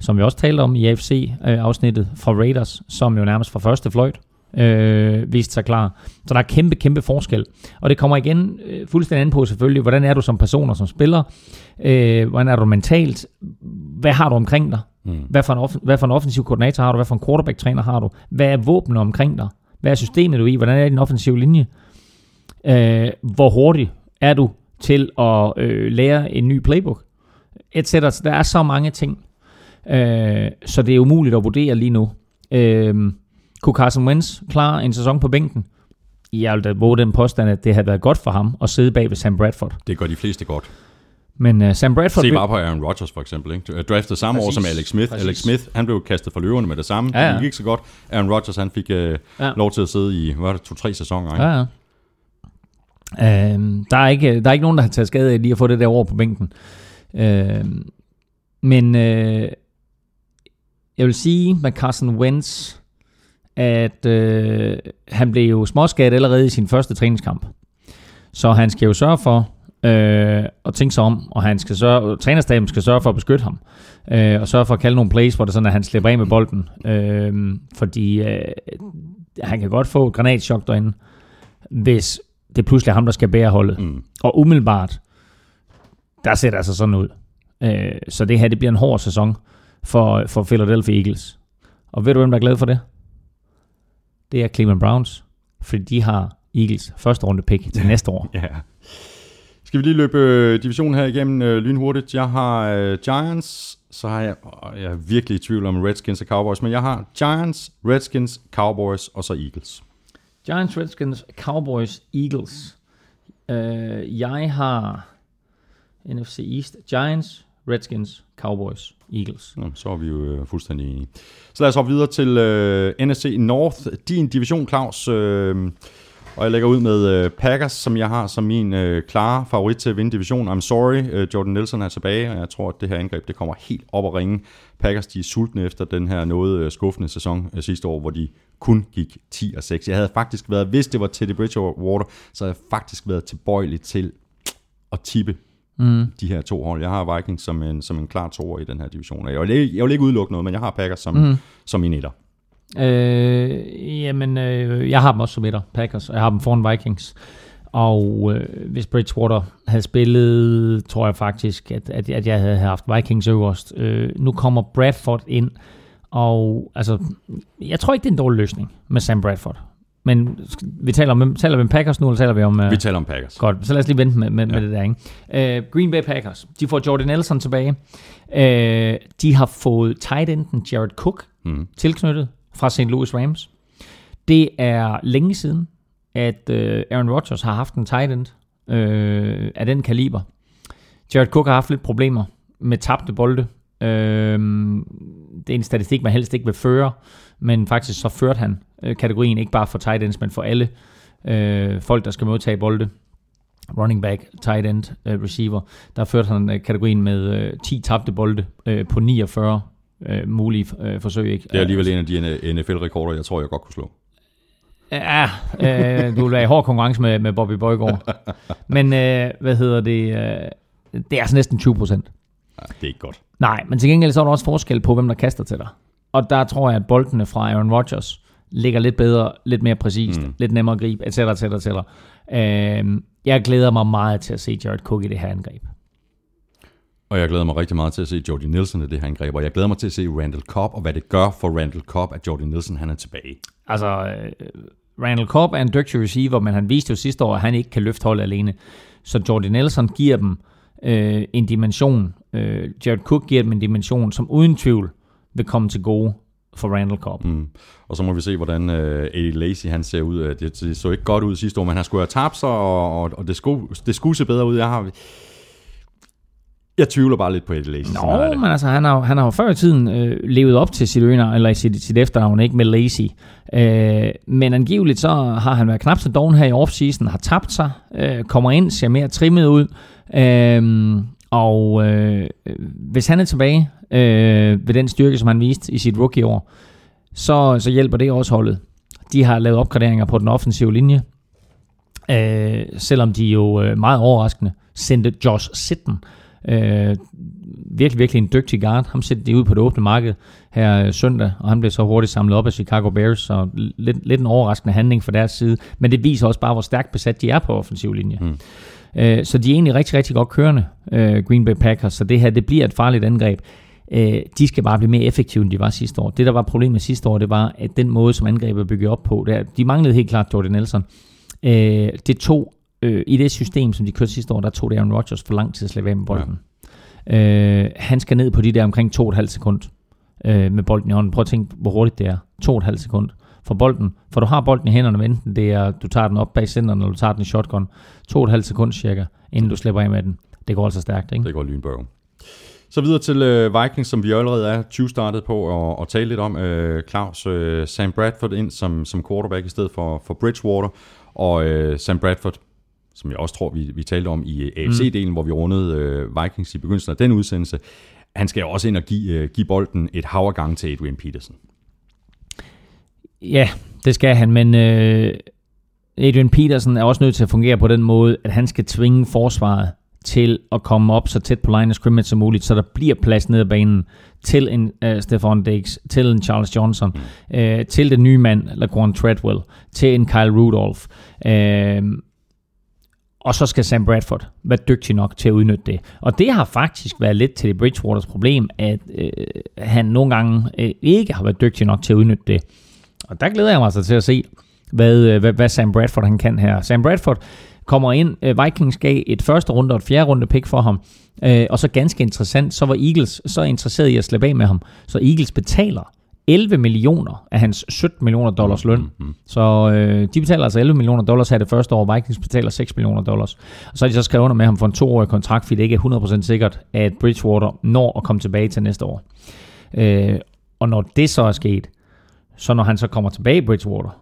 [SPEAKER 2] som vi også talte om i AFC-afsnittet øh, fra Raiders, som jo nærmest fra første fløjt øh, viste sig klar. Så der er kæmpe, kæmpe forskel. Og det kommer igen øh, fuldstændig an på selvfølgelig, hvordan er du som person og som spiller? Øh, hvordan er du mentalt? Hvad har du omkring dig?
[SPEAKER 1] Mm.
[SPEAKER 2] Hvad for, en off- hvad for en offensiv koordinator har du? Hvad for en quarterback-træner har du? Hvad er våbnet omkring dig? Hvad er systemet du er i? Hvordan er din offensive linje? Øh, hvor hurtig er du til at øh, lære en ny playbook? Et cetera. Der er så mange ting. Øh, så det er umuligt at vurdere lige nu. Øh, kunne Carson Wentz klare en sæson på bænken? Jeg vil da våge den påstand, at det havde været godt for ham at sidde bag ved Sam Bradford.
[SPEAKER 1] Det gør de fleste godt.
[SPEAKER 2] Men uh, Sam Bradford...
[SPEAKER 1] Se bare på Aaron Rodgers for eksempel. Ikke? Draftet samme
[SPEAKER 2] Præcis.
[SPEAKER 1] år som Alex Smith.
[SPEAKER 2] Præcis.
[SPEAKER 1] Alex Smith, han blev kastet for løverne med det samme.
[SPEAKER 2] Ja, ja.
[SPEAKER 1] Det gik ikke så godt. Aaron Rodgers, han fik øh,
[SPEAKER 2] Ja.
[SPEAKER 1] lov til at sidde i, hvad var det, to-tre sæsoner. Ikke?
[SPEAKER 2] Ja, ja. Øhm, der, er ikke, der er ikke nogen, der har taget skade af lige at få det der over på bænken. Øhm, men øh, jeg vil sige med Carson Wentz, at øh, han blev jo småskadet allerede i sin første træningskamp. Så han skal jo sørge for øh, at tænke sig om, og han skal sørge, trænerstaben skal sørge for at beskytte ham, øh, og sørge for at kalde nogle plays, hvor det er sådan, at han slipper af med bolden. Øh, fordi øh, han kan godt få et granatchok derinde, hvis det pludselig er ham, der skal bære holdet.
[SPEAKER 1] Mm.
[SPEAKER 2] Og umiddelbart, der ser det altså sådan ud. Øh, så det her, det bliver en hård sæson for, for Philadelphia Eagles. Og ved du, hvem der er glad for det? Det er Cleveland Browns, fordi de har Eagles første runde pick til næste år.
[SPEAKER 1] Ja. Skal vi lige løbe øh, divisionen her igennem øh, lynhurtigt? Jeg har øh, Giants, så har jeg, åh, jeg er virkelig i tvivl om Redskins og Cowboys, men jeg har Giants, Redskins, Cowboys og så Eagles.
[SPEAKER 2] Giants, Redskins, Cowboys, Eagles. Øh, jeg har NFC East, Giants, Redskins, Cowboys, Eagles.
[SPEAKER 1] Nå, så er vi jo øh, fuldstændig enige. Så lad os hoppe videre til øh, NFC North. Din division, Claus. Øh, og jeg lægger ud med øh, Packers, som jeg har som min øh, klare favorit til at vinde divisionen. I'm sorry, øh, Jordan Nelson er tilbage, og jeg tror, at det her angreb det kommer helt op at ringe. Packers de er sultne efter den her noget øh, skuffende sæson øh, sidste år, hvor de kun gik 10 og 6. Jeg havde faktisk været, hvis det var Teddy Bridgewater, så havde jeg faktisk været tilbøjelig til at tippe
[SPEAKER 2] Mm.
[SPEAKER 1] de her to hold. Jeg har Vikings som en, som en klar toer i den her division. Jeg vil, jeg vil ikke udelukke noget, men jeg har Packers som,
[SPEAKER 2] Mm.
[SPEAKER 1] mm. som en etter.
[SPEAKER 2] Øh, jamen, øh, jeg har dem også som etter, Packers, og jeg har dem foran Vikings. Og øh, hvis Bridgewater havde spillet, tror jeg faktisk, at, at, at jeg havde haft Vikings øverst. Øh, nu kommer Bradford ind, og altså, jeg tror ikke, det er en dårlig løsning med Sam Bradford. Men vi taler om, taler vi om Packers nu, eller taler vi om... Øh,
[SPEAKER 1] Vi taler om Packers.
[SPEAKER 2] Godt, så lad os lige vente med, med. Ja. med det der. Ikke? Uh, Green Bay Packers, de får Jordan Nelson tilbage. Uh, de har fået tight enden Jared Cook
[SPEAKER 1] Mm.
[SPEAKER 2] tilknyttet fra St. Louis Rams. Det er længe siden, at uh, Aaron Rodgers har haft en tight end uh, af den kaliber. Jared Cook har haft lidt problemer med tabte bolde. Uh, det er en statistik, man helst ikke vil føre, men faktisk så førte han uh, kategorien ikke bare for tight ends, men for alle uh, folk, der skal modtage bolde running back, tight end, uh, receiver, der førte han uh, kategorien med uh, 10 tabte bolde uh, på 49 uh, mulige uh, forsøg. Ikke?
[SPEAKER 1] Det er alligevel en af de NFL-rekorder, jeg tror, jeg godt kunne slå.
[SPEAKER 2] Ja, øh, du vil være i hård konkurrence med, med Bobby Bøjgaard. Men øh, hvad hedder det? Øh, det er altså næsten 20 procent.
[SPEAKER 1] Ja, det er ikke godt.
[SPEAKER 2] Nej, men til gengæld så er der også forskel på, hvem der kaster til dig. Og der tror jeg, at boldene fra Aaron Rodgers ligger lidt bedre, lidt mere præcist, mm. lidt nemmere at gribe, etc., etc., etc. Øh, jeg glæder mig meget til at se Jared Cook i det her angreb.
[SPEAKER 1] Og jeg glæder mig rigtig meget til at se Jordi Nielsen i det her angreb, og jeg glæder mig til at se Randall Cobb, og hvad det gør for Randall Cobb, at Jordi Nielsen han er tilbage.
[SPEAKER 2] Altså, øh, Randall Cobb er en dygtig receiver, men han viste jo sidste år, at han ikke kan løfte holdet alene. Så Jordi Nelson giver dem øh, en dimension. Øh, Jared Cook giver dem en dimension, som uden tvivl vil komme til gode for Randall Cobb.
[SPEAKER 1] Mm. Og så må vi se, hvordan uh, Eddie Lacy han ser ud. Det, det så ikke godt ud sidste år, men han skulle have tabt sig, og, og, og det, skulle, det skulle se bedre ud. Jeg har... Jeg tvivler bare lidt på Eddie Lacy.
[SPEAKER 2] Nå, men altså, han har, han har jo før i tiden øh, levet op til sit øgenavn, eller sit, sit efternavn, ikke med Lacy. Øh, men angiveligt så har han været knap så doven her i offseason, har tabt sig, øh, kommer ind, ser mere trimmet ud. Øh, og øh, hvis han er tilbage øh, ved den styrke, som han viste i sit rookie-år, så, så hjælper det også holdet. De har lavet opgraderinger på den offensive linje, øh, selvom de jo øh, meget overraskende sendte Josh Sitten, øh, virkelig, virkelig en dygtig guard. Ham sætter de ud på det åbne marked her øh, søndag, og han blev så hurtigt samlet op af Chicago Bears, så lidt, lidt en overraskende handling fra deres side, men det viser også bare, hvor stærkt besat de er på offensiv linje. Mm. Øh, så de er egentlig rigtig, rigtig godt kørende, øh, Green Bay Packers, så det her, det bliver et farligt angreb. Øh, de skal bare blive mere effektive, end de var sidste år. Det, der var problemet sidste år, det var, at den måde, som angrebet er bygget op på, der, de manglede helt klart Jordan Nelson. Øh, det tog, øh, i det system, som de kørte sidste år, der tog det Aaron Rodgers for lang tid at slæbe af med bolden. Ja. Øh, han skal ned på de der omkring 2,5 sekund øh, med bolden i hånden. Prøv at tænke, hvor hurtigt det er. 2,5 sekund for bolden. For du har bolden i hænderne, enten det er, du tager den op bag centeren, eller du tager den i shotgun. 2,5 sekund cirka, inden du slipper af med den. Det går altså stærkt, ikke?
[SPEAKER 1] Det går lynbørg. Så videre til øh, Vikings, som vi allerede er 20 startet på at, at tale lidt om. Øh, Claus, øh, Sam Bradford ind som, som quarterback i stedet for, for Bridgewater. Og øh, Sam Bradford, som jeg også tror, vi, vi talte om i AFC-delen, mm. hvor vi rundede øh, Vikings i begyndelsen af den udsendelse. Han skal jo også ind og give, øh, give bolden et hav gang til Adrian Peterson.
[SPEAKER 2] Ja, det skal han, men øh, Adrian Peterson er også nødt til at fungere på den måde, at han skal tvinge forsvaret til at komme op så tæt på line of scrimmage som muligt, så der bliver plads ned ad banen til en øh, uh, Stefan Diggs, til en Charles Johnson, mm. uh, til den nye mand, Laquan Treadwell, til en Kyle Rudolph. Uh, og så skal Sam Bradford være dygtig nok til at udnytte det. Og det har faktisk været lidt til Bridgewaters problem, at øh, han nogle gange øh, ikke har været dygtig nok til at udnytte det. Og der glæder jeg mig altså til at se, hvad, hvad, hvad Sam Bradford han kan her. Sam Bradford kommer ind. Øh, Vikings gav et første runde og et fjerde runde pick for ham. Øh, og så ganske interessant, så var Eagles så interesseret i at slippe af med ham. Så Eagles betaler 11 millioner af hans 17 millioner dollars løn. Mm-hmm. Så øh, de betaler altså 11 millioner dollars her det første år. Vikings betaler 6 millioner dollars. Og så har de så skrevet under med ham for en toårig kontrakt, fordi det ikke er 100% sikkert, at Bridgewater når at komme tilbage til næste år. Øh, og når det så er sket, så når han så kommer tilbage i Bridgewater,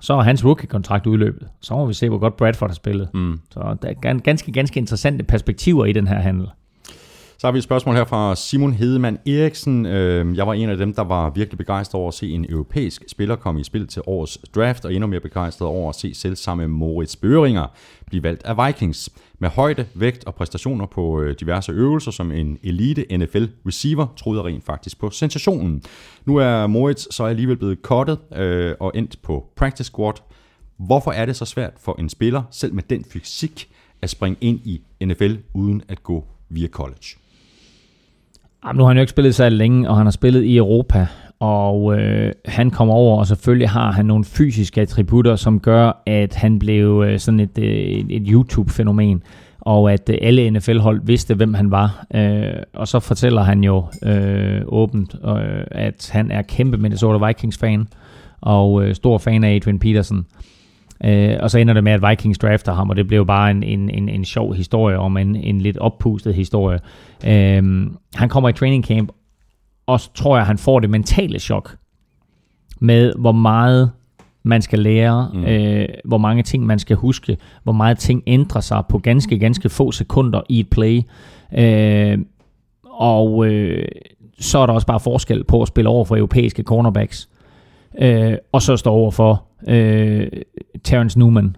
[SPEAKER 2] så er hans rookie-kontrakt udløbet. Så må vi se, hvor godt Bradford har spillet. Mm. Så der er ganske, ganske interessante perspektiver i den her handel.
[SPEAKER 1] Så har vi et spørgsmål her fra Simon Hedemann Eriksen. Øhm, jeg var en af dem, der var virkelig begejstret over at se en europæisk spiller komme i spil til årets draft, og endnu mere begejstret over at se selv samme Moritz Børinger blive valgt af Vikings. Med højde, vægt og præstationer på øh, diverse øvelser som en elite NFL receiver, troede jeg rent faktisk på sensationen. Nu er Moritz så alligevel blevet kottet øh, og endt på practice squad. Hvorfor er det så svært for en spiller, selv med den fysik, at springe ind i NFL uden at gå via college?
[SPEAKER 2] Jamen, nu har han jo ikke spillet så længe, og han har spillet i Europa, og øh, han kom over, og selvfølgelig har han nogle fysiske attributter, som gør, at han blev øh, sådan et, øh, et, et YouTube-fænomen, og at øh, alle NFL-hold vidste, hvem han var. Øh, og så fortæller han jo øh, åbent, øh, at han er kæmpe Minnesota Vikings-fan, og øh, stor fan af Adrian Peterson. Øh, og så ender det med, at Vikings drafter ham, og det blev bare en, en, en, en sjov historie om en, en lidt oppustet historie. Øh, han kommer i training camp, og så tror jeg, han får det mentale chok med, hvor meget man skal lære, mm. øh, hvor mange ting man skal huske, hvor meget ting ændrer sig på ganske, ganske få sekunder i et play. Øh, og øh, så er der også bare forskel på at spille over for europæiske cornerbacks, øh, og så stå over for øh, Terrence Newman,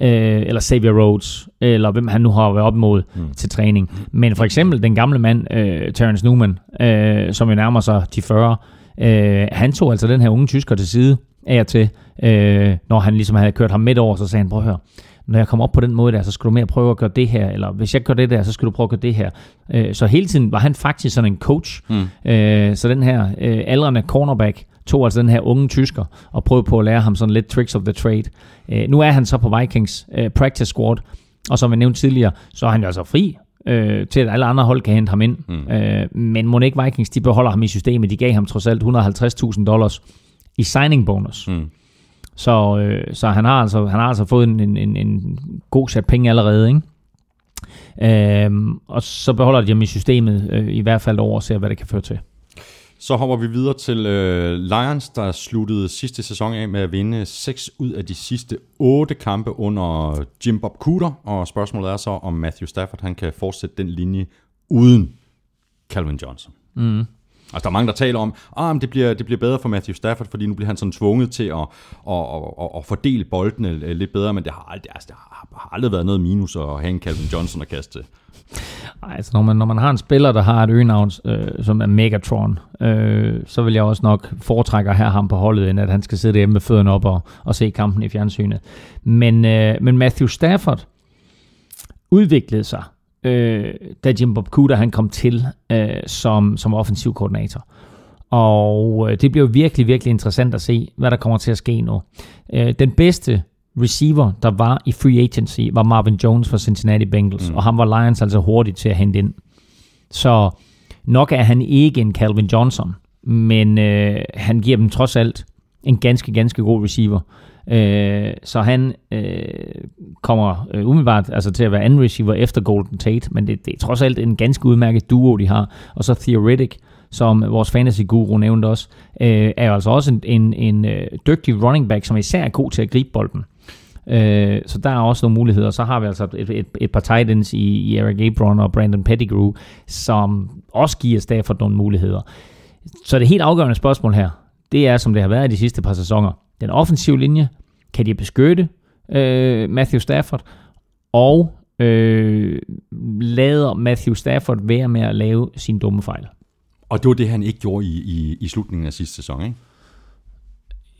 [SPEAKER 2] øh, eller Xavier Rhodes, eller hvem han nu har været op imod mm. til træning. Men for eksempel den gamle mand, øh, Terrence Newman, øh, som jo nærmer sig de 40, Øh, han tog altså den her unge tysker til side af og til, øh, når han ligesom havde kørt ham midt over, så sagde han, prøv at høre, når jeg kommer op på den måde der, så skal du mere prøve at gøre det her, eller hvis jeg gør det der, så skal du prøve at gøre det her. Øh, så hele tiden var han faktisk sådan en coach. Mm. Øh, så den her øh, aldrende cornerback tog altså den her unge tysker og prøvede på at lære ham sådan lidt tricks of the trade. Øh, nu er han så på Vikings øh, practice squad, og som jeg nævnte tidligere, så er han jo altså fri øh, til at alle andre hold kan hente ham ind. Mm. Øh, men må ikke Vikings, de beholder ham i systemet. De gav ham trods alt 150.000 dollars i signing bonus. Mm. Så, øh, så han, har altså, han har altså fået en, en, en, en god sat penge allerede, ikke? Øhm, og så beholder de dem i systemet øh, i hvert fald over og ser, hvad det kan føre til.
[SPEAKER 1] Så hopper vi videre til øh, Lions, der sluttede sidste sæson af med at vinde 6 ud af de sidste 8 kampe under Jim Bob Cooter. Og spørgsmålet er så, om Matthew Stafford han kan fortsætte den linje uden Calvin Johnson. Mm. Altså, der er mange, der taler om, at ah, det, bliver, det bliver bedre for Matthew Stafford, fordi nu bliver han sådan tvunget til at, at, at, at, fordele boldene lidt bedre, men det har, aldrig, altså, det har aldrig været noget minus at have en Calvin Johnson at kaste
[SPEAKER 2] ej, altså, når man, når man har en spiller, der har et øgenavn, øh, som er Megatron, øh, så vil jeg også nok foretrække at have ham på holdet, end at han skal sidde hjemme med fødderne op og, og se kampen i fjernsynet. Men, øh, men Matthew Stafford udviklede sig øh, da Jim Bob Cooter han kom til øh, som, som offensiv koordinator. Og øh, det bliver virkelig, virkelig interessant at se, hvad der kommer til at ske nu. Øh, den bedste receiver, der var i free agency, var Marvin Jones fra Cincinnati Bengals, mm. og han var Lions altså hurtigt til at hente ind. Så nok er han ikke en Calvin Johnson, men øh, han giver dem trods alt en ganske, ganske god receiver. Øh, så han øh, kommer øh, umiddelbart altså, til at være anden receiver efter Golden Tate, men det, det er trods alt en ganske udmærket duo, de har. Og så Theoretic, som vores fantasy-guru nævnte også, øh, er jo altså også en, en, en øh, dygtig running back, som især er god til at gribe bolden. Øh, så der er også nogle muligheder. Så har vi altså et, et, et par Titans i, i Eric Abron og Brandon Pettigrew, som også giver Stafford nogle muligheder. Så det helt afgørende spørgsmål her, det er, som det har været i de sidste par sæsoner, den offensive linje, kan de beskytte øh, Matthew Stafford, og øh, lader Matthew Stafford være med at lave sin dumme fejl.
[SPEAKER 1] Og det var det, han ikke gjorde i, i, i slutningen af sidste sæson, ikke?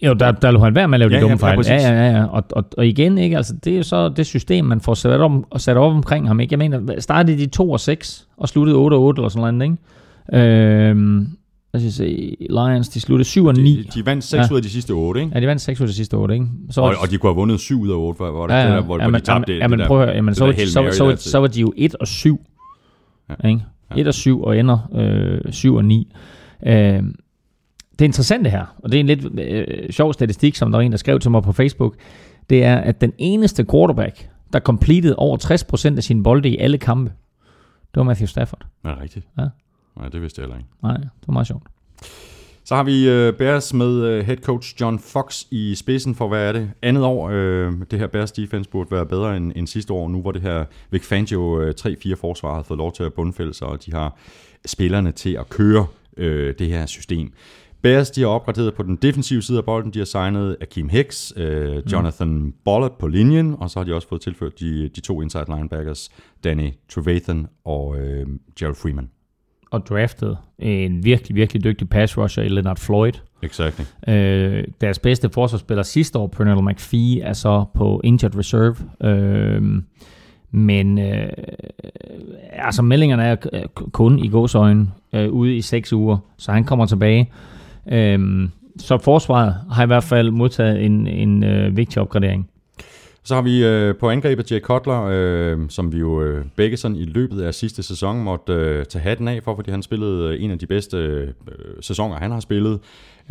[SPEAKER 2] Jo, der, der lå han være med at lave ja, de dumme ja, fejl. Ja, ja, ja. ja. Og, og, og igen, ikke? Altså, det er jo så det system, man får sat op, og sat op omkring ham. Ikke? Jeg mener, startede de 2 og 6 og sluttede 8 og 8 eller sådan noget, ikke? Øh, lad os se, Lions, de sluttede 7 og 9.
[SPEAKER 1] De, de vandt 6 ja. ud af de sidste 8, ikke?
[SPEAKER 2] Ja, de vandt 6 ud af de sidste 8, ikke?
[SPEAKER 1] Så og, og de kunne have vundet 7 ud af 8, hvor, hvor, ja, ja. Der, hvor, ja, hvor de tabte
[SPEAKER 2] ja, men, prøv at høre, jamen, så, så, så, så, så, var de jo 1 og 7, ja. ikke? 1 og 7 og ender øh, 7 og 9. Øh, det interessante her, og det er en lidt øh, sjov statistik, som der var en, der skrev til mig på Facebook, det er, at den eneste quarterback, der completed over 60% af sine bolde i alle kampe, det var Matthew Stafford.
[SPEAKER 1] Ja, rigtigt. Ja. Nej, det vidste jeg heller ikke.
[SPEAKER 2] Nej, det var meget sjovt.
[SPEAKER 1] Så har vi uh, Bears med uh, head coach John Fox i spidsen for, hvad er det? Andet år, uh, det her Bears defense burde være bedre end, end sidste år. Nu hvor det her Vic Fangio uh, 3-4 forsvar har fået lov til at bundfælde sig, og de har spillerne til at køre uh, det her system. Bears de har opgraderet på den defensive side af bolden. De har signet Akeem Hicks, uh, Jonathan mm. Bollard på linjen, og så har de også fået tilført de, de to inside linebackers, Danny Trevathan og uh, Gerald Freeman
[SPEAKER 2] og draftet en virkelig, virkelig dygtig pass rusher i Leonard Floyd.
[SPEAKER 1] Exactly.
[SPEAKER 2] Øh, deres bedste forsvarsspiller sidste år, Pernell McPhee, er så på injured reserve. Øh, men øh, altså meldingerne er kun i gåsøjne øh, ude i seks uger, så han kommer tilbage. Øhm, så forsvaret har i hvert fald modtaget en, en øh, vigtig opgradering.
[SPEAKER 1] Så har vi øh, på angrebet Jay Cutler, øh, som vi jo øh, begge sådan i løbet af sidste sæson måtte øh, tage hatten af for, fordi han spillede øh, en af de bedste øh, sæsoner, han har spillet.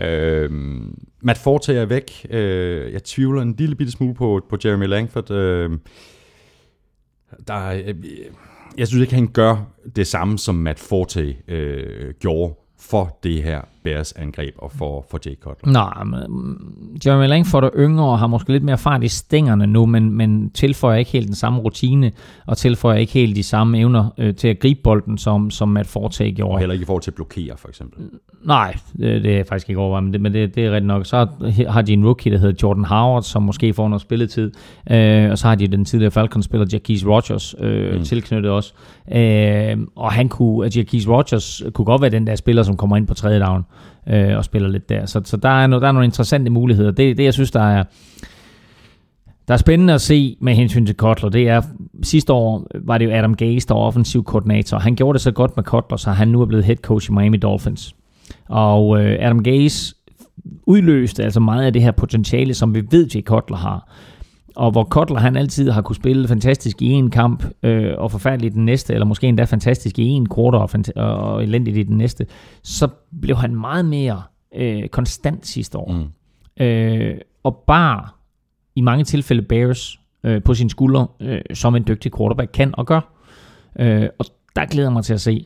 [SPEAKER 1] Øh, Matt Forte er væk. Øh, jeg tvivler en lille bitte smule på, på Jeremy Langford. Øh, der, øh, jeg synes ikke, han gør det samme, som Matt Forte øh, gjorde for det her Bears angreb og for, for Jay Cutler.
[SPEAKER 2] Nej, men mm, Jeremy Langford er yngre og har måske lidt mere fart i stængerne nu, men, men tilføjer ikke helt den samme rutine, og tilføjer ikke helt de samme evner øh, til at gribe bolden, som, som Matt Forte gjorde.
[SPEAKER 1] Og heller ikke i forhold til at blokere, for eksempel.
[SPEAKER 2] Nej, det, det er faktisk ikke overvejet, men, det, men det, det er rigtigt nok. Så har de en rookie, der hedder Jordan Howard, som måske får noget spilletid, øh, og så har de den tidligere Falcons-spiller Jacquise Rogers øh, mm. tilknyttet også. Øh, og han kunne, at Jacquise Rogers kunne godt være den der spiller, som kommer ind på tredje down øh, og spiller lidt der. Så, så der, er no, der er nogle interessante muligheder. Det, det jeg synes, der er, der er spændende at se med hensyn til Kotler, det er, sidste år var det jo Adam Gase, der var offensiv koordinator. Han gjorde det så godt med Kotler, så han nu er blevet head coach i Miami Dolphins. Og øh, Adam Gase udløste altså meget af det her potentiale, som vi ved, Jay Kotler har. Og hvor Kotler han altid har kunne spille fantastisk i en kamp, øh, og forfærdeligt i den næste, eller måske endda fantastisk i en quarter og, fant- og elendigt i den næste, så blev han meget mere øh, konstant sidste år. Mm. Øh, og bare i mange tilfælde Bears øh, på sine skuldre, øh, som en dygtig quarterback kan og gør. Øh, og der glæder jeg mig til at se,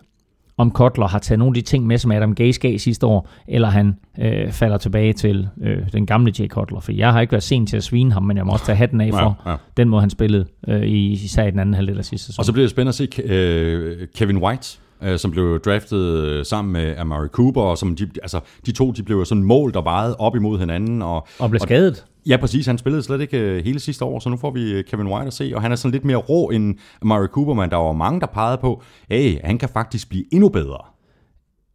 [SPEAKER 2] om Kotler har taget nogle af de ting med, som Adam Gase gav sidste år, eller han øh, falder tilbage til øh, den gamle Jay Kotler. For jeg har ikke været sen til at svine ham, men jeg må også tage hatten af for
[SPEAKER 1] Ja, ja.
[SPEAKER 2] den måde, han spillede øh, i, især i den anden halvdel af sidste sæson.
[SPEAKER 1] Og så bliver det spændende at se øh, Kevin White, øh, som blev draftet øh, sammen med Amari Cooper, og som de, altså, de to de blev jo sådan målt og vejet op imod hinanden. Og,
[SPEAKER 2] og blev skadet.
[SPEAKER 1] Ja, præcis. Han spillede slet ikke øh, hele sidste år, så nu får vi øh, Kevin White at se, og han er sådan lidt mere rå end Murray Cooper, men der var mange, der pegede på, hey, han kan faktisk blive endnu bedre.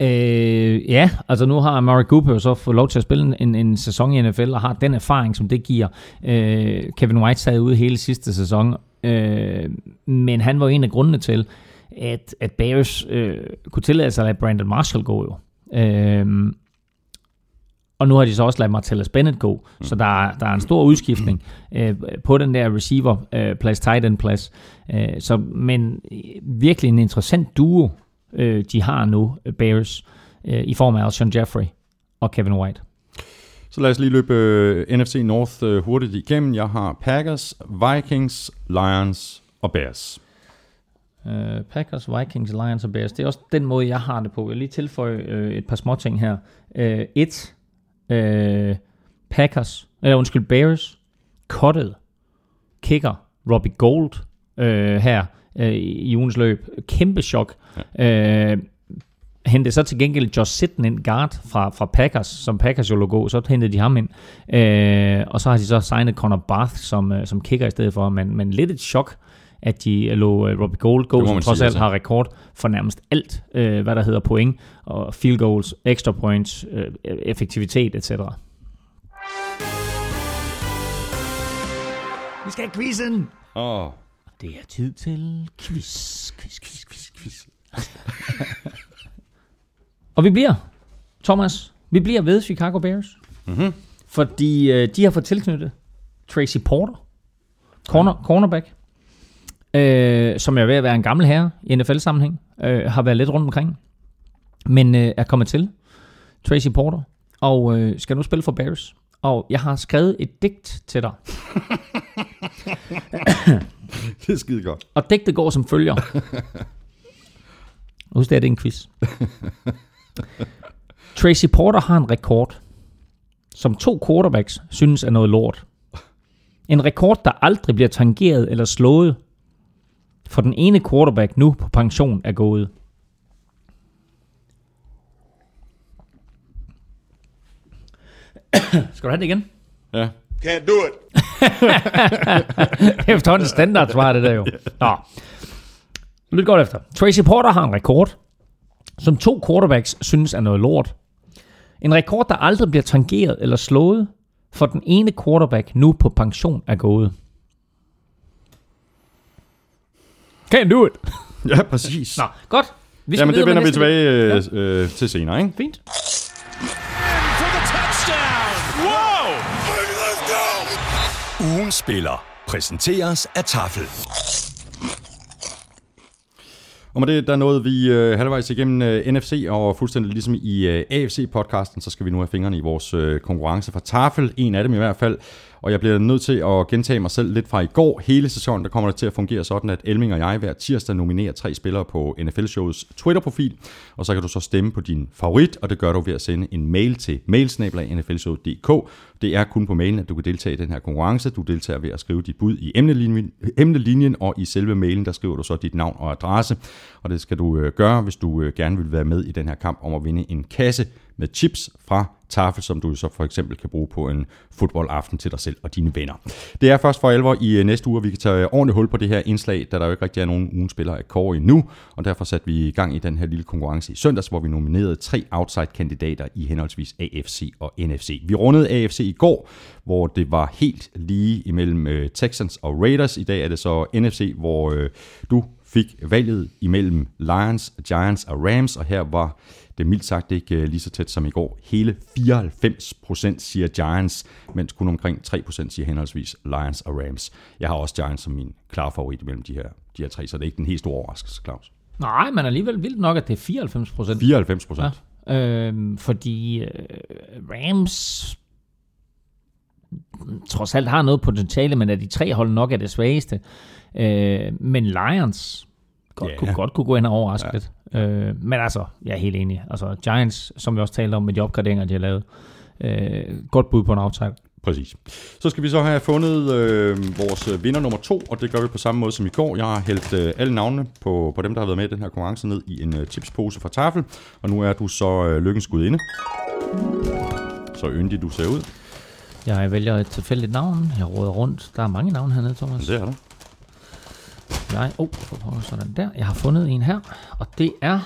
[SPEAKER 2] Øh, ja, altså nu har Murray Cooper så fået lov til at spille en, en sæson i NFL, og har den erfaring, som det giver. Øh, Kevin White sad ude hele sidste sæson, øh, men han var en af grundene til, at, at Bears øh, kunne tillade sig at lade Brandon Marshall gå jo. Øh, og nu har de så også ladet Martellus Bennett gå, mm. så der, er- der er en stor udskiftning øh, på den der receiver øh, plads, tight end plads. Øh, så, men øh, virkelig en interessant duo, øh, de har nu, øh, Bears, øh, i form af Alshon Jeffrey og Kevin White.
[SPEAKER 1] Så lad os lige løbe øh, NFC North øh, hurtigt igennem. Jeg har Packers, Vikings, Lions og Bears.
[SPEAKER 2] Uh, Packers, Vikings, Lions og Bears. Det er også den måde, jeg har det på. Jeg vil lige tilføje uh, et par små ting her. Uh, et, uh, Packers, eller undskyld, Bears, cuttet kicker Robbie Gold uh, her uh, i ugens løb. Kæmpe chok. Ja. Uh, hentede så til gengæld Josh Sitten ind guard fra, fra Packers, som Packers jo lå gå, så hentede de ham ind. Øh, og så har de så signet Connor Barth som, øh, som kicker i stedet for, men, men lidt et chok, at de lå øh, Robbie Gold
[SPEAKER 1] må
[SPEAKER 2] som trods
[SPEAKER 1] sige,
[SPEAKER 2] alt
[SPEAKER 1] altså.
[SPEAKER 2] har rekord for nærmest alt, øh, hvad der hedder point, og field goals, extra points, øh, effektivitet, etc. Vi skal have quizzen!
[SPEAKER 1] Åh, oh,
[SPEAKER 2] Det er tid til quiz, quiz, quiz, quiz, quiz. Og vi bliver, Thomas, vi bliver ved Chicago Bears. Mm-hmm. Fordi øh, de har fået tilknyttet Tracy Porter, corner, cornerback, øh, som er ved at være en gammel herre i NFL-sammenhæng, øh, har været lidt rundt omkring, men øh, er kommet til, Tracy Porter, og øh, skal nu spille for Bears. Og jeg har skrevet et digt til dig.
[SPEAKER 1] det er skide godt.
[SPEAKER 2] Og digtet går som følger. Husk det, er det en quiz. Tracy Porter har en rekord, som to quarterbacks synes er noget lort. En rekord, der aldrig bliver tangeret eller slået, for den ene quarterback nu på pension er gået. Skal du have det igen?
[SPEAKER 1] Ja.
[SPEAKER 3] Can't do it.
[SPEAKER 2] Efterhånden standard svar det der jo. Nå. Lyt godt efter. Tracy Porter har en rekord, som to quarterbacks synes er noget lort. En rekord, der aldrig bliver tangeret eller slået, for den ene quarterback nu på pension er gået. Can do it.
[SPEAKER 1] Ja, præcis.
[SPEAKER 2] Nå, godt. Vi
[SPEAKER 1] Jamen, det vender vi tilbage øh, øh, til senere, ikke?
[SPEAKER 2] Fint.
[SPEAKER 3] For.
[SPEAKER 5] Ugen spiller præsenteres af Tafel.
[SPEAKER 1] Og med det, der nåede vi øh, halvvejs igennem øh, NFC, og fuldstændig ligesom i øh, AFC-podcasten, så skal vi nu have fingrene i vores øh, konkurrence fra Tafel, en af dem i hvert fald. Og jeg bliver nødt til at gentage mig selv lidt fra i går. Hele sæsonen, der kommer det til at fungere sådan, at Elming og jeg hver tirsdag nominerer tre spillere på NFL-shows Twitter-profil, og så kan du så stemme på din favorit, og det gør du ved at sende en mail til mailsnablag.nflshow.dk. Det er kun på mailen, at du kan deltage i den her konkurrence. Du deltager ved at skrive dit bud i emnelinjen, emnelinjen og i selve mailen, der skriver du så dit navn og adresse. Og det skal du øh, gøre, hvis du øh, gerne vil være med i den her kamp om at vinde en kasse med chips fra tafel, som du så for eksempel kan bruge på en fodboldaften til dig selv og dine venner. Det er først for alvor i øh, næste uge, at vi kan tage øh, ordentligt hul på det her indslag, da der jo ikke rigtig er nogen ugen spiller af kår endnu, og derfor satte vi i gang i den her lille konkurrence i søndags, hvor vi nominerede tre outside-kandidater i henholdsvis AFC og NFC. Vi rundede AFC i går, hvor det var helt lige imellem øh, Texans og Raiders. I dag er det så NFC, hvor du fik valget imellem Lions, Giants og Rams, og her var det mildt sagt ikke øh, lige så tæt som i går. Hele 94% siger Giants, mens kun omkring 3% siger henholdsvis Lions og Rams. Jeg har også Giants som min klare favorit mellem de her, de her tre, så det er ikke den helt store overraskelse, Claus.
[SPEAKER 2] Nej, men alligevel vildt nok, at det er 94 procent.
[SPEAKER 1] 94 procent.
[SPEAKER 2] Ja. Øhm, fordi øh, Rams trods alt har noget potentiale, men at de tre hold nok er det svageste. Øh, men Lions godt, yeah. kunne, godt kunne gå ind og overraske ja. lidt. Øh, men altså, jeg er helt enig. Altså, Giants, som vi også talte om med de opgraderinger, de har lavet, øh, godt bud på en outside.
[SPEAKER 1] Præcis. Så skal vi så have fundet øh, vores vinder nummer to, og det gør vi på samme måde som i går. Jeg har hældt øh, alle navnene på, på dem, der har været med i den her konkurrence ned i en øh, tipspose fra Tafel, og nu er du så øh, lykkens gudinde. Så yndig du ser ud.
[SPEAKER 2] Jeg vælger et tilfældigt navn. Jeg råder rundt. Der er mange navne hernede, Thomas.
[SPEAKER 1] Det er der.
[SPEAKER 2] Jeg, oh, for pokker, sådan der. Jeg har fundet en her, og det er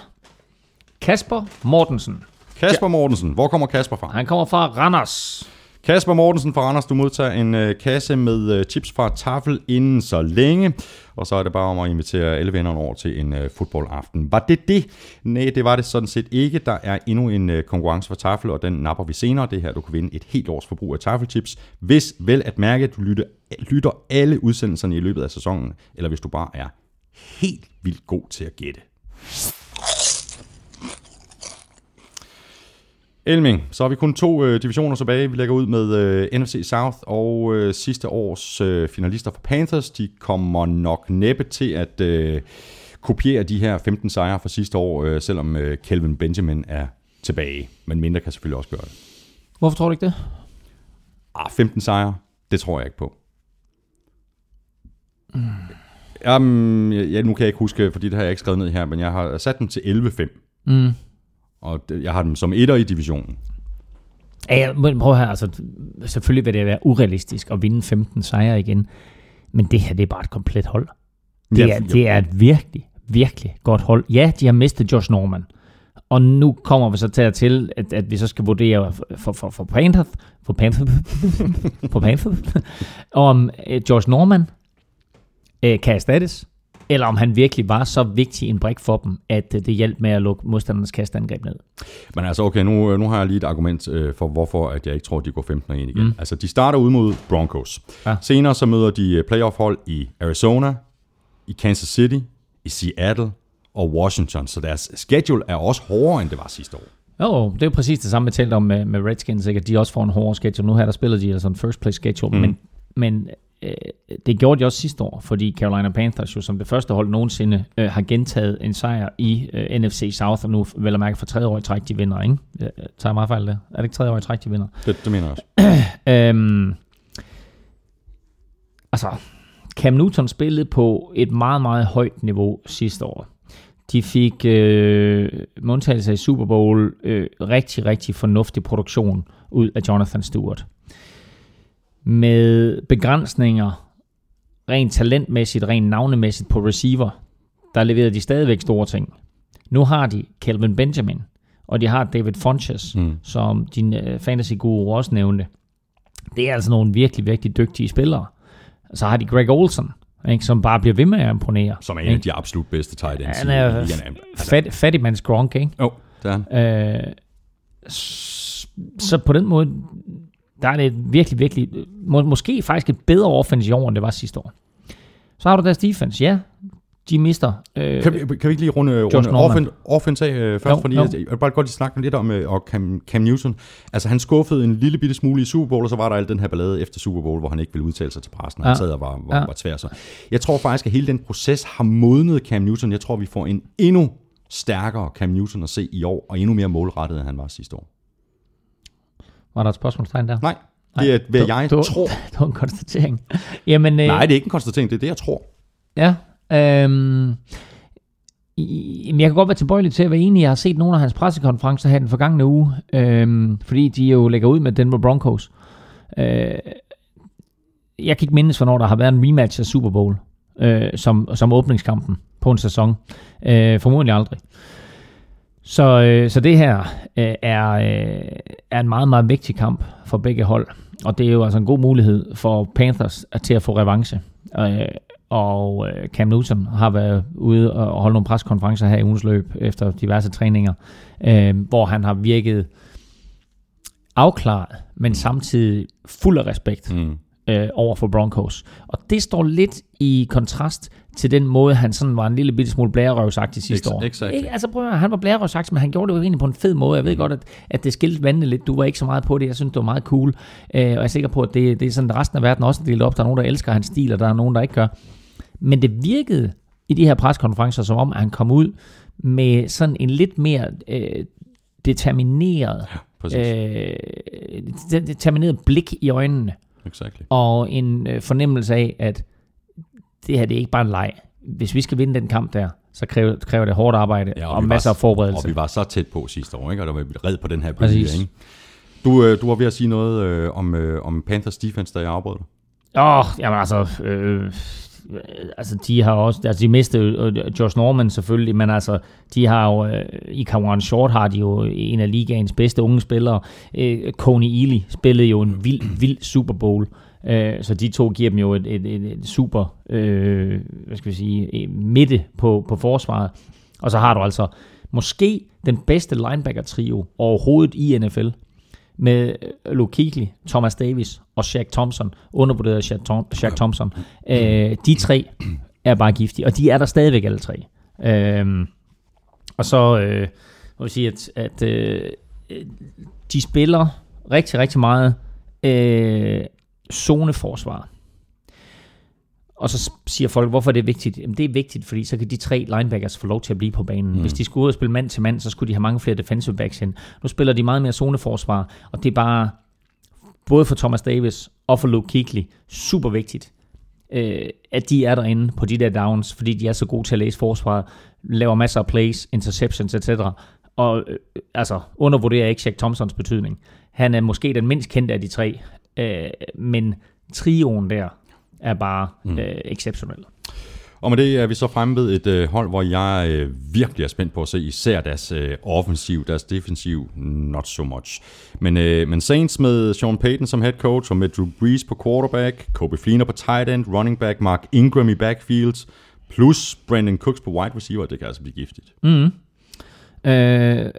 [SPEAKER 2] Kasper Mortensen.
[SPEAKER 1] Kasper Mortensen. Hvor kommer Kasper fra?
[SPEAKER 2] Han kommer fra Randers.
[SPEAKER 1] Kasper Mortensen fra Randers, du modtager en øh, kasse med øh, chips fra Tafel inden så længe. Og så er det bare om at invitere alle vennerne over til en øh, fodboldaften. Var det det? Nej, det var det sådan set ikke. Der er endnu en øh, konkurrence for Tafel, og den napper vi senere. Det her, du kan vinde et helt års forbrug af Tafelchips. Hvis vel at mærke, at du lytter, lytter alle udsendelserne i løbet af sæsonen, eller hvis du bare er helt vildt god til at gætte. Elming, så har vi kun to øh, divisioner tilbage. Vi lægger ud med øh, NFC South og øh, sidste års øh, finalister for Panthers. De kommer nok næppe til at øh, kopiere de her 15 sejre fra sidste år, øh, selvom øh, Kelvin Benjamin er tilbage. Men mindre kan selvfølgelig også gøre det.
[SPEAKER 2] Hvorfor tror du ikke det?
[SPEAKER 1] Ah, 15 sejre, det tror jeg ikke på. Mm. Jamen, ja, nu kan jeg ikke huske, fordi det har jeg ikke skrevet ned her, men jeg har sat dem til 11-5.
[SPEAKER 2] Mm.
[SPEAKER 1] Og jeg har dem som etter i divisionen.
[SPEAKER 2] Ja, men prøv her, altså, selvfølgelig vil det være urealistisk at vinde 15 sejre igen, men det her, det er bare et komplet hold. Det, er, det er et virkelig, virkelig godt hold. Ja, de har mistet Josh Norman, og nu kommer vi så til, til at, at vi så skal vurdere for, for, for Panthers, for Panthers, for Panthers, om uh, Josh Norman uh, kan erstattes, eller om han virkelig var så vigtig en brik for dem, at uh, det hjalp med at lukke modstandernes kastangreb ned.
[SPEAKER 1] Men altså, okay, nu, nu har jeg lige et argument øh, for, hvorfor at jeg ikke tror, at de går 15 og 1 igen. Mm. Altså, de starter ud mod Broncos.
[SPEAKER 2] Ja.
[SPEAKER 1] Senere så møder de øh, playoff-hold i Arizona, i Kansas City, i Seattle og Washington. Så deres schedule er også hårdere, end det var sidste år.
[SPEAKER 2] Jo, det er jo præcis det samme, vi talte om med, med Redskins, ikke? at de også får en hårdere schedule. Nu her der spiller de altså en first place schedule, mm. men, men øh, det gjorde de også sidste år, fordi Carolina Panthers jo som det første hold nogensinde øh, har gentaget en sejr i øh, NFC South, og nu vel at mærke for tredje år i træk, de vinder, ikke? Jeg tager meget fejl det. Er det ikke tredje år i træk, de vinder?
[SPEAKER 1] Det, det mener jeg også.
[SPEAKER 2] Øhm, altså, Cam Newton spillede på et meget, meget højt niveau sidste år. De fik øh, med undtagelse i Super Bowl øh, rigtig, rigtig fornuftig produktion ud af Jonathan Stewart. Med begrænsninger rent talentmæssigt, rent navnemæssigt på receiver, der leverede de stadigvæk store ting. Nu har de Kelvin Benjamin, og de har David Funches, mm. som din øh, fantasy-guru også nævnte. Det er altså nogle virkelig, virkelig dygtige spillere. Så har de Greg Olsen, ikke, som bare bliver ved med at imponere.
[SPEAKER 1] Som er en af de absolut bedste tight ends
[SPEAKER 2] Han
[SPEAKER 1] i
[SPEAKER 2] er.
[SPEAKER 1] Altså,
[SPEAKER 2] fat, fattigmands Gronk, ikke?
[SPEAKER 1] Jo, det er han.
[SPEAKER 2] Øh, så på den måde, der er det et virkelig, virkelig, må, måske faktisk et bedre offense i år, end det var sidste år. Så har du deres defense, ja. De mister. Øh,
[SPEAKER 1] Kan vi, kan vi ikke lige runde, runde
[SPEAKER 2] Norman.
[SPEAKER 1] offen, offense af øh, først?
[SPEAKER 2] Jo,
[SPEAKER 1] fordi
[SPEAKER 2] jo.
[SPEAKER 1] Jeg, jeg vil bare godt lige snakke lidt om øh, og Cam, Cam Newton. Altså han skuffede en lille bitte smule i Super Bowl, og så var der al den her ballade efter Super Bowl, hvor han ikke ville udtale sig til pressen. Han
[SPEAKER 2] Ja.
[SPEAKER 1] sad og var, var,
[SPEAKER 2] Ja.
[SPEAKER 1] var tvær så. Jeg tror faktisk, at hele den proces har modnet Cam Newton. Jeg tror, vi får en endnu stærkere Cam Newton at se i år, og endnu mere målrettet, end han var sidste år.
[SPEAKER 2] Var der et spørgsmålstegn der?
[SPEAKER 1] Nej, det er, hvad
[SPEAKER 2] du-
[SPEAKER 1] jeg
[SPEAKER 2] du,
[SPEAKER 1] tror.
[SPEAKER 2] Det var en konstatering. Jamen, øh,
[SPEAKER 1] Nej, det er ikke en konstatering, det er det, jeg tror.
[SPEAKER 2] Ja. Øhm, jeg kan godt være tilbøjelig til at være enig. Jeg har set nogle af hans pressekonferencer her den forgangne uge, øhm, fordi de jo lægger ud med Denver Broncos. Øh, jeg kan ikke mindes, hvornår der har været en rematch af Super Bowl øh, som, som åbningskampen på en sæson. Øh, formodentlig aldrig. Så, øh, så det her øh, er, øh, er en meget, meget vigtig kamp for begge hold. Og det er jo altså en god mulighed for Panthers at- til at få revanche. Øh, og øh, Cam Newton har været ude og holde nogle preskonferencer her i ugens løb efter diverse træninger, øh, hvor han har virket afklaret, men samtidig fuld af respekt
[SPEAKER 1] Mm.
[SPEAKER 2] øh, over for Broncos. Og det står lidt i kontrast til den måde, han sådan var en lille bitte smule blærerøvsagtig sidste
[SPEAKER 1] Ex-
[SPEAKER 2] år.
[SPEAKER 1] exactly.
[SPEAKER 2] Ikke? Altså prøv at høre, han var blærerøvsagtig, men han gjorde det jo egentlig på en fed måde. Jeg ved godt, at, at det skilte vandene lidt. Du var ikke så meget på det. Jeg synes, det var meget cool. Øh, og jeg er sikker på, at det, det er sådan, at resten af verden også er delt op. Der er nogen, der elsker hans stil, og der er nogen, der ikke gør. Men det virkede i de her preskonferencer, som om at han kom ud med sådan en lidt mere øh, determineret,
[SPEAKER 1] Præcis.
[SPEAKER 2] øh, determineret blik i øjnene
[SPEAKER 1] Exactly.
[SPEAKER 2] og en øh, fornemmelse af, at det her det er ikke bare en leg. Hvis vi skal vinde den kamp der, så kræver, kræver det hårdt arbejde ja, og, og masser
[SPEAKER 1] var,
[SPEAKER 2] af forberedelse.
[SPEAKER 1] Og vi var så tæt på sidste år, ikke? og der var vi red på den her bølge. Ikke? Du, øh, du var ved at sige noget øh, om, øh, om Panthers defense, da jeg afbrød dig.
[SPEAKER 2] Åh, oh, jamen altså, øh, altså de har også, altså de mistede øh, Josh Norman selvfølgelig, men altså de har jo, øh, i Kawan Short har de jo en af ligaens bedste unge spillere. Øh, Coney Ely spillede jo en vild, vild Super Bowl. Øh, Øh, så de to giver dem jo et, et, et, et super, øh, hvad skal vi sige, øh, midte på, på forsvaret. Og så har du altså måske den bedste linebacker-trio overhovedet i NFL med øh, Luke Kuechly, Thomas Davis og Shaq Thompson, undervurderet Shaq, Tom, Shaq Thompson. Øh, de tre er bare giftige, og de er der stadigvæk alle tre. Øh, og så øh, må vi sige, at, at øh, de spiller rigtig, rigtig meget øh, zoneforsvar. Og så siger folk, hvorfor er det vigtigt? Jamen, det er vigtigt, fordi så kan de tre linebackers få lov til at blive på banen. Mm. Hvis de skulle ud og spille mand til mand, så skulle de have mange flere defensive backs ind. Nu spiller de meget mere zoneforsvar, og det er bare, både for Thomas Davis og for Luke Kuechly, super vigtigt, øh, at de er derinde på de der downs, fordi de er så gode til at læse forsvaret, laver masser af plays, interceptions etc., og øh, altså undervurderer ikke Shaq Thompsons betydning. Han er måske den mindst kendte af de tre, øh, men trioen der er bare mm. øh, exceptionel.
[SPEAKER 1] Og med det er vi så fremme ved et øh, hold, hvor jeg øh, virkelig er spændt på at se især deres øh, offensiv, deres defensiv, not so much. Men, øh, men Saints med Sean Payton som head coach, og med Drew Brees på quarterback, Kobe Fleener på tight end, running back Mark Ingram i backfields, plus Brandon Cooks på wide receiver, det kan altså blive giftigt.
[SPEAKER 2] Mm. Øh,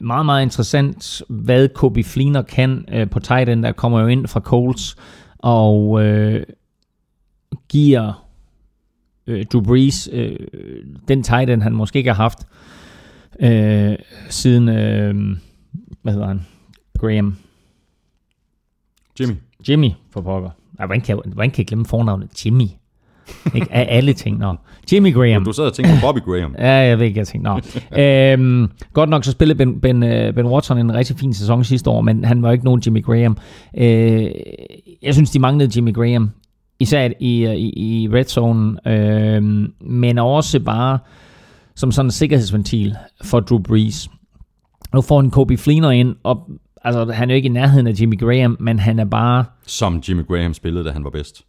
[SPEAKER 2] meget, meget interessant, hvad Kobe Fleener kan øh, på tight end, der kommer jo ind fra Colts, og øh, giver øh, Drew Brees øh, den tight end, han måske ikke har haft øh, siden, øh, hvad hedder han, Graham,
[SPEAKER 1] Jimmy.
[SPEAKER 2] Jimmy for pokker. Ej, hvordan kan, hvordan kan jeg glemme fornavnet Jimmy? Ikke? Af alle ting, nå. Jimmy Graham.
[SPEAKER 1] Du sad og tænkte på Bobby Graham.
[SPEAKER 2] Ja, jeg ved ikke, jeg tænkte, nå. øhm, godt nok så spillede Ben, ben, øh, ben Watson en rigtig fin sæson sidste år, men han var ikke nogen Jimmy Graham. Øh, jeg synes, de manglede Jimmy Graham, især i, i, i red zone, øh, men også bare som sådan en sikkerhedsventil for Drew Brees. Nu får en Kobe Fleener ind, og altså, han er jo ikke i nærheden af Jimmy Graham, men han er bare...
[SPEAKER 1] Som Jimmy Graham spillede, da han var bedst.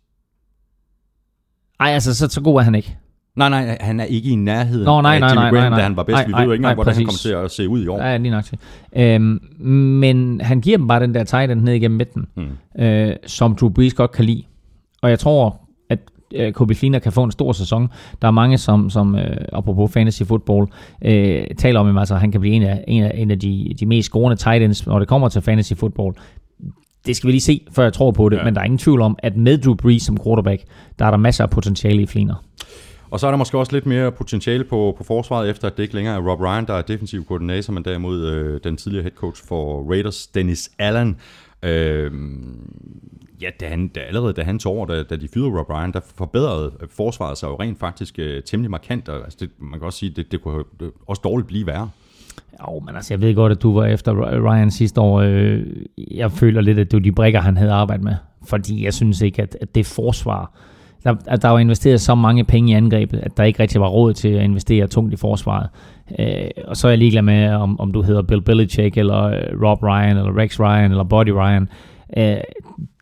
[SPEAKER 2] Ej, altså, så, så god er han ikke.
[SPEAKER 1] Nej, nej, han er ikke i nærheden
[SPEAKER 2] Nå, nej,
[SPEAKER 1] af
[SPEAKER 2] nej,
[SPEAKER 1] Jimmy
[SPEAKER 2] nej,
[SPEAKER 1] Graham,
[SPEAKER 2] nej, nej.
[SPEAKER 1] da han var bedst.
[SPEAKER 2] Nej,
[SPEAKER 1] Vi ved jo ikke engang, hvordan han kommer til at se ud i år.
[SPEAKER 2] Ja, lige nok til. Øhm, men han giver dem bare den der tight end ned igennem midten,
[SPEAKER 1] Mm.
[SPEAKER 2] øh, som Drew Brees godt kan lide. Og jeg tror, at øh, Kobe Fleener kan få en stor sæson. Der er mange, som, som øh, apropos fantasy football, øh, taler om, at altså, han kan blive en af, en af, en af de, de mest scorende tight ends, når det kommer til fantasy football. Det skal vi lige se, før jeg tror på det,
[SPEAKER 1] Ja.
[SPEAKER 2] men der er ingen tvivl om, at med Drew Brees som quarterback, der er der masser af potentiale i Fleener.
[SPEAKER 1] Og så er der måske også lidt mere potentiale på, på forsvaret, efter at det ikke længere er Rob Ryan, der er defensiv koordinator, men derimod øh, den tidligere head coach for Raiders, Dennis Allen. Øh, ja, da han, da, allerede da han tog over, da, da de fyrede Rob Ryan, der forbedrede forsvaret sig jo rent faktisk øh, temmelig markant. Og, altså det, man kan også sige, det, det kunne det, også dårligt blive værre.
[SPEAKER 2] Jo, men altså-, altså, jeg ved godt, at du var efter Ryan sidste år. Øh, jeg føler lidt, at det var de brækker, han havde arbejdet med. Fordi jeg synes ikke, at, at det forsvar, der, at der var investeret så mange penge i angrebet, at der ikke rigtig var råd til at investere tungt i forsvaret. Øh, og så er jeg ligeglad med, om, om du hedder Bill Belichick, eller øh, Rob Ryan, eller Rex Ryan, eller Buddy Ryan. Øh,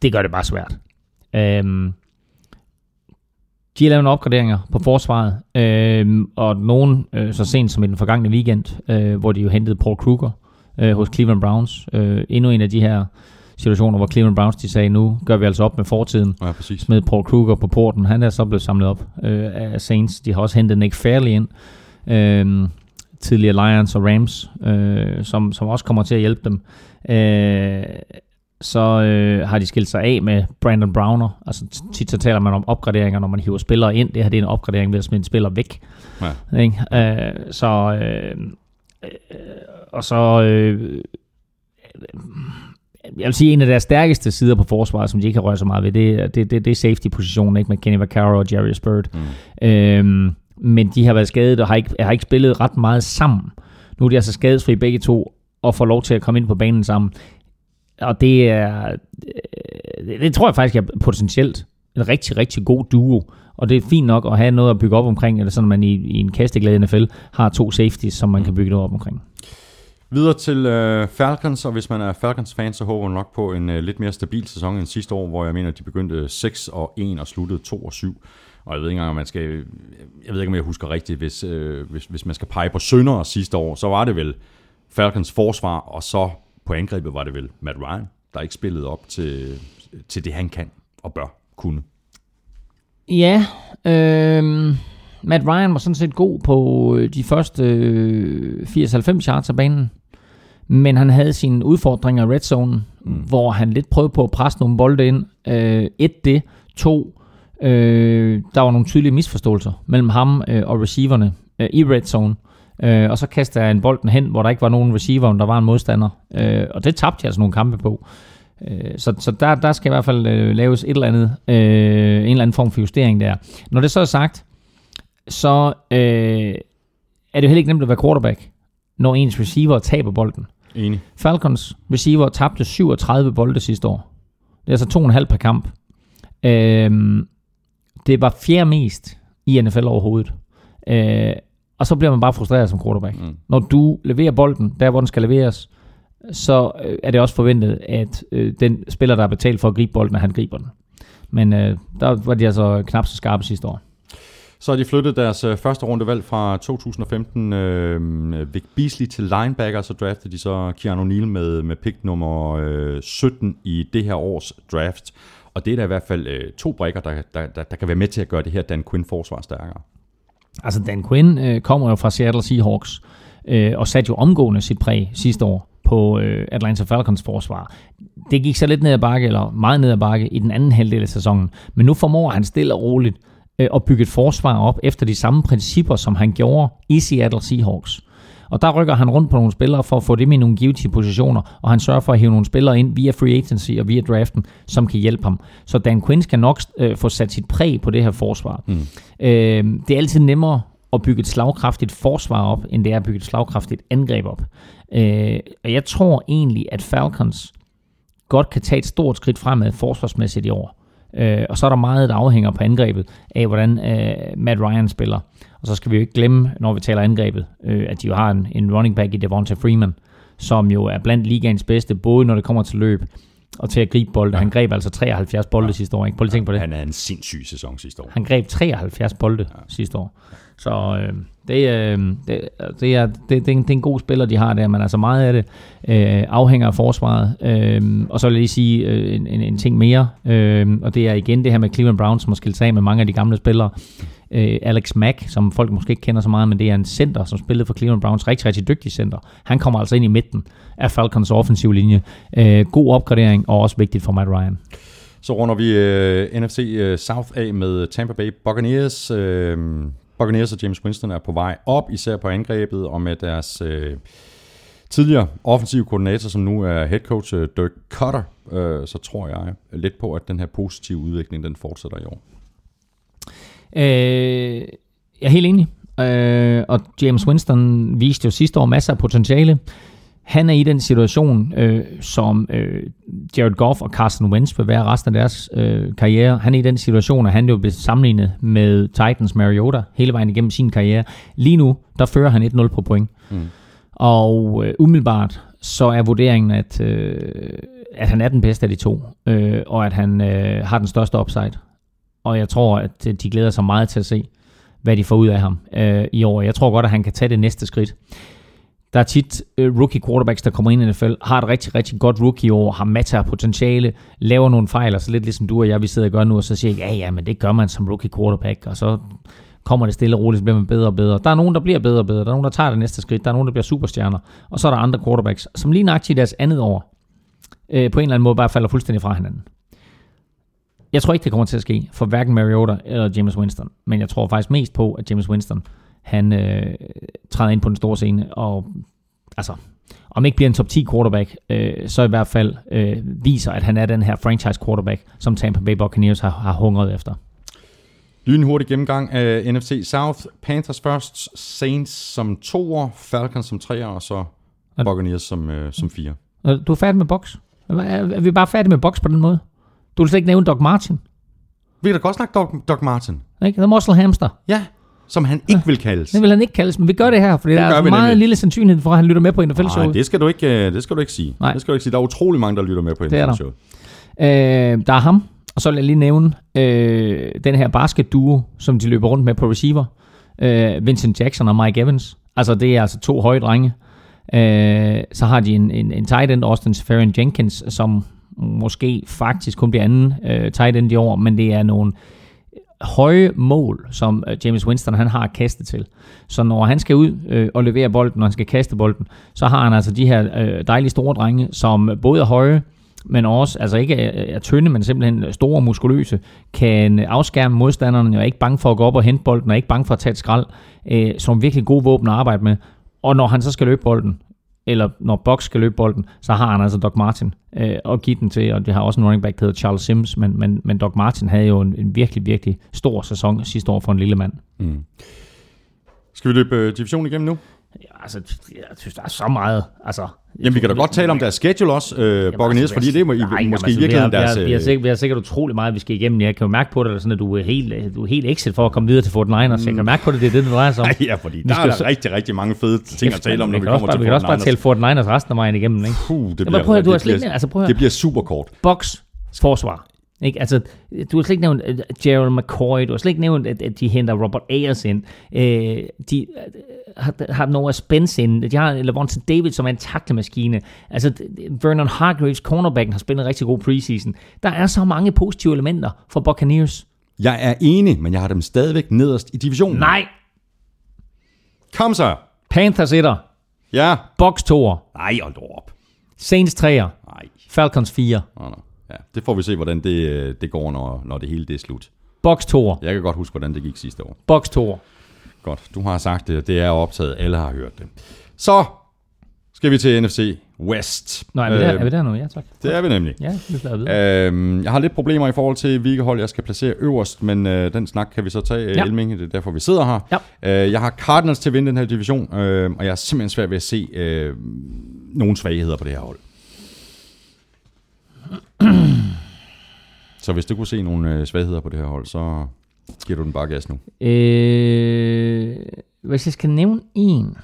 [SPEAKER 2] det gør det bare svært. Øh, de har lavet nogle opgraderinger på forsvaret, øh, og nogen øh, så sent som i den forgangne weekend, øh, hvor de jo hentede Paul Kruger øh, hos Cleveland Browns. Øh, endnu en af de her situationer, hvor Cleveland Browns de sagde, nu gør vi altså op med fortiden.
[SPEAKER 1] Ja, præcis.
[SPEAKER 2] Smed Paul Kruger på porten. Han er så blevet samlet op øh, af Saints. De har også hentet Nick Fairley ind. Øh, tidligere Lions og Rams, øh, som, som også kommer til at hjælpe dem. Øh, så øh, har de skilt sig af med Brandon Browner. Altså tit så taler man om opgraderinger, når man hiver spillere ind. Det her det er en opgradering ved at smide en spiller væk.
[SPEAKER 1] Ja.
[SPEAKER 2] Ikke? Øh, så øh, øh, og så øh, jeg vil sige, en af deres stærkeste sider på forsvaret, som de ikke har rørt så meget ved, det, det, det, det er safety-positionen, ikke med Kenny Vaccaro og Jerry Spurt. Mm. Øhm, men de har været skadet og har ikke, har ikke spillet ret meget sammen. Nu er de altså skadesfri begge to, og får lov til at komme ind på banen sammen. Og det er, øh, det tror jeg faktisk er potentielt en rigtig, rigtig god duo. Og det er fint nok at have noget at bygge op omkring, eller sådan at man i, i en kasteglade NFL har to safeties, som man kan bygge noget op omkring.
[SPEAKER 1] Videre til øh, Falcons, og hvis man er Falcons-fan, så håber man nok på en øh, lidt mere stabil sæson end sidste år, hvor jeg mener, at de begyndte 6 og 1 og sluttede 2 og 7. Og jeg ved ikke engang, om man skal, jeg ved ikke, om jeg husker rigtigt, hvis, øh, hvis, hvis man skal pege på sønder sidste år, så var det vel Falcons forsvar, og så på angrebet var det vel Matt Ryan, der ikke spillede op til, til det, han kan og bør kunne.
[SPEAKER 2] Ja, øh, Matt Ryan var sådan set god på de første øh, 80-90 yards af banen. Men han havde sine udfordringer i red zone, mm. hvor han lidt prøvede på at presse nogle bolde ind. Øh, et det, to, øh, der var nogle tydelige misforståelser mellem ham øh, og receiverne øh, i red zone. Øh, og så kastede jeg en bolden hen, hvor der ikke var nogen receiver, der var en modstander. Øh, og det tabte jeg altså nogle kampe på. Øh, så så der, der skal i hvert fald øh, laves et eller andet, øh, en eller anden form for justering der. Når det så er sagt, så øh, er det jo heller ikke nemt at være quarterback, når ens receiver taber bolden.
[SPEAKER 1] Enig.
[SPEAKER 2] Falcons receiver tabte 37 bolde sidste år. Det er altså to og en halv per kamp. Øhm, det var fjerde mest i NFL overhovedet. Øh, og så bliver man bare frustreret som quarterback. Mm. Når du leverer bolden der, hvor den skal leveres, så øh, er det også forventet, at øh, den spiller, der er betalt for at gribe bolden, at han griber den. Men øh, der var de altså knap så skarpe sidste år.
[SPEAKER 1] Så har de flyttet deres øh, første rundevalg fra 2015, øh, Vic Beasley til linebacker, så draftede de så Keanu Neal med, med pick nummer øh, 17 i det her års draft. Og det er da i hvert fald øh, to brækker, der, der, der, der kan være med til at gøre det her Dan Quinn-forsvar stærkere.
[SPEAKER 2] Altså Dan Quinn øh, kommer jo fra Seattle Seahawks, øh, og satte jo omgående sit præg sidste år på øh, Atlanta Falcons forsvar. Det gik så lidt ned ad bakke, eller meget ned ad bakke, i den anden halvdel af sæsonen. Men nu formår han stille og roligt øh, at bygge et forsvar op efter de samme principper, som han gjorde i Seattle Seahawks. Og der rykker han rundt på nogle spillere for at få dem i nogle givetige positioner, og han sørger for at hive nogle spillere ind via free agency og via draften, som kan hjælpe ham. Så Dan Quinn skal nok øh, få sat sit præg på det her forsvar. Mm. Øh, det er altid nemmere at bygge et slagkraftigt forsvar op, end det er at bygge et slagkraftigt angreb op. Øh, og jeg tror egentlig, at Falcons godt kan tage et stort skridt fremad forsvarsmæssigt i år. Øh, og så er der meget, der afhænger på angrebet af, hvordan øh, Matt Ryan spiller. Og så skal vi jo ikke glemme, når vi taler angrebet, øh, at de jo har en, en running back i Devonta Freeman, som jo er blandt ligaens bedste, både når det kommer til løb og til at gribe bolde. Han greb altså 73 bolde ja. sidste år. Ikke? Prøv lige at tænke på det.
[SPEAKER 1] Han er en sindssyg sæson sidste år.
[SPEAKER 2] Han greb 73 bolde ja. sidste år. Så øh, det, øh, det, det, er, det, det, er en, det er en god spiller, de har der, men altså meget af det øh, afhænger af forsvaret. Øh, og så vil jeg lige sige øh, en, en, en ting mere, øh, og det er igen det her med Cleveland Browns, som har skilt sig af med mange af de gamle spillere. Øh, Alex Mack, som folk måske ikke kender så meget, men det er en center, som spillede for Cleveland Browns, rigtig, rigtig dygtig center. Han kommer altså ind i midten af Falcons offensiv linje. Øh, god opgradering, og også vigtigt for Matt Ryan.
[SPEAKER 1] Så runder vi øh, NFC øh, South af med Tampa Bay Buccaneers. Øh, Buccaneers og James Winston er på vej op, især på angrebet, og med deres øh, tidligere offensive koordinator, som nu er head coach øh, Dirk Cutter, øh, så tror jeg lidt på, at den her positive udvikling, den fortsætter i år.
[SPEAKER 2] Øh, jeg er helt enig. Øh, og James Winston viste jo sidste år masser af potentiale. Han er i den situation, øh, som øh, Jared Goff og Carson Wentz vil være resten af deres øh, karriere. Han er i den situation, at han jo bliver sammenlignet med Titans Mariota hele vejen igennem sin karriere. Lige nu, der fører han 1-0 på point. Mm. Og øh, umiddelbart, så er vurderingen, at, øh, at han er den bedste af de to, øh, og at han øh, har den største upside. Og jeg tror, at de glæder sig meget til at se, hvad de får ud af ham øh, i år. Jeg tror godt, at han kan tage det næste skridt. Der er tit øh, rookie quarterbacks, der kommer ind i NFL, har et rigtig, rigtig godt rookie-år, har masser af potentiale, laver nogle fejl, og så lidt ligesom du og jeg, vi sidder og gør nu, og så siger jeg, ja, ja, men det gør man som rookie quarterback, og så kommer det stille og roligt, så bliver man bedre og bedre. Der er nogen, der bliver bedre og bedre, der er nogen, der tager det næste skridt, der er nogen, der bliver superstjerner, og så er der andre quarterbacks, som lige nøjagtigt i deres andet år, øh, på en eller anden måde bare falder fuldstændig fra hinanden. Jeg tror ikke, det kommer til at ske for hverken Mariota eller James Winston, men jeg tror faktisk mest på, at James Winston han øh, træder ind på den store scene, og altså, om ikke bliver en top 10 quarterback, øh, så i hvert fald øh, viser, at han er den her franchise quarterback, som Tampa Bay Buccaneers har, har hungret efter.
[SPEAKER 1] Lynhurtig gennemgang af NFC South. Panthers først, Saints som toer, Falcons som treer, og så Buccaneers som, øh, som fire.
[SPEAKER 2] Du er færdig med box? Er vi bare færdige med box på den måde? Du vil slet ikke nævne Doc Martin?
[SPEAKER 1] Vi kan da godt snakke Doc, Doc Martin.
[SPEAKER 2] Ikke? The Muscle Hamster.
[SPEAKER 1] Ja, som han ikke vil kaldes.
[SPEAKER 2] Det vil han ikke kaldes, men vi gør det her, det der er meget nemlig. lille sandsynlighed for, at han lytter med på NFL Show.
[SPEAKER 1] Nej, det skal du ikke, øh, det skal du ikke sige. Nej. Det skal du ikke sige. Der er utrolig mange, der lytter med på NFL Show.
[SPEAKER 2] Øh, der er ham, og så vil jeg lige nævne øh, den her basket-duo, som de løber rundt med på receiver. Øh, Vincent Jackson og Mike Evans. Altså, det er altså to høje drenge. Øh, så har de en, en, en tight end, Austin Safarian Jenkins, som måske faktisk kun bliver anden øh, tight end i år, men det er nogle høje mål, som øh, James Winston han har kastet til. Så når han skal ud øh, og levere bolden, når han skal kaste bolden, så har han altså de her øh, dejlige store drenge, som både er høje, men også, altså ikke er, er tynde, men simpelthen store og muskuløse, kan afskærme modstanderne, og er ikke bange for at gå op og hente bolden, og er ikke bange for at tage et skrald, øh, som virkelig gode våben at arbejde med. Og når han så skal løbe bolden, eller når Box skal løbe bolden, så har han altså Doc Martin øh, at give den til, og vi har også en running back, der hedder Charles Sims, men, men, men Doc Martin havde jo en, en virkelig, virkelig stor sæson sidste år for en lille mand. Mm.
[SPEAKER 1] Skal vi løbe øh, divisionen division igennem nu?
[SPEAKER 2] Ja, altså, jeg synes, der er så meget. Altså,
[SPEAKER 1] Jamen, vi kan da godt tale om deres schedule også, øh, Buccaneers, altså, fordi det er nej, måske altså, i virkeligheden
[SPEAKER 2] vi har,
[SPEAKER 1] deres...
[SPEAKER 2] Vi har, vi, har sikkert, vi har sikkert utrolig meget, vi skal igennem. Jeg kan jo mærke på det, sådan, at du er helt, du er helt exit for at komme videre til 49ers. Mm. Jeg kan mærke på det, det er det, det drejer sig om.
[SPEAKER 1] Ja, fordi der er der rigtig, rigtig mange fede ting at tale om, når vi kommer til 49ers.
[SPEAKER 2] Vi kan også bare tale 49ers resten af vejen igennem. Ikke?
[SPEAKER 1] Puh, det bliver, prøv, du det, bliver, altså, prøv det bliver super kort.
[SPEAKER 2] Box, forsvar. Ikke? Altså, du har slet ikke nævnt uh, Gerald McCoy, du har slet ikke nævnt, at, at de henter Robert Ayers ind. Uh, de uh, har, har Noah Spence ind. De har Lavonte David, som er en taklemaskine. Altså, Vernon Hargreaves, cornerbacken, har spillet en rigtig god preseason. Der er så mange positive elementer for Buccaneers.
[SPEAKER 1] Jeg er enig, men jeg har dem stadigvæk nederst i divisionen.
[SPEAKER 2] Nej!
[SPEAKER 1] Kom så!
[SPEAKER 2] Panthers 1'er.
[SPEAKER 1] Ja.
[SPEAKER 2] Box 2'er.
[SPEAKER 1] Nej, hold op.
[SPEAKER 2] Saints 3'er.
[SPEAKER 1] Nej.
[SPEAKER 2] Falcons 4.
[SPEAKER 1] Oh, no. Ja, det får vi se, hvordan det, øh, det går, når, når det hele det er slut.
[SPEAKER 2] Box 2.
[SPEAKER 1] Jeg kan godt huske, hvordan det gik sidste år.
[SPEAKER 2] Box 2.
[SPEAKER 1] Godt, du har sagt det, det er optaget, alle har hørt det. Så skal vi til NFC West.
[SPEAKER 2] Nå, er vi, der, øh, er vi der nu? Ja, tak.
[SPEAKER 1] Det er vi nemlig.
[SPEAKER 2] Ja, vi videre.
[SPEAKER 1] Øhm, jeg har lidt problemer i forhold til, hvilke hold jeg skal placere øverst, men øh, den snak kan vi så tage, ja. Elming. Det er derfor, vi sidder her. Ja. Øh, jeg har Cardinals til at vinde den her division, øh, og jeg er simpelthen svært ved at se øh, nogle svagheder på det her hold. så hvis du kunne se nogle øh, svagheder på det her hold, så giver du den bare gas nu.
[SPEAKER 2] Øh, hvis jeg skal nævne en...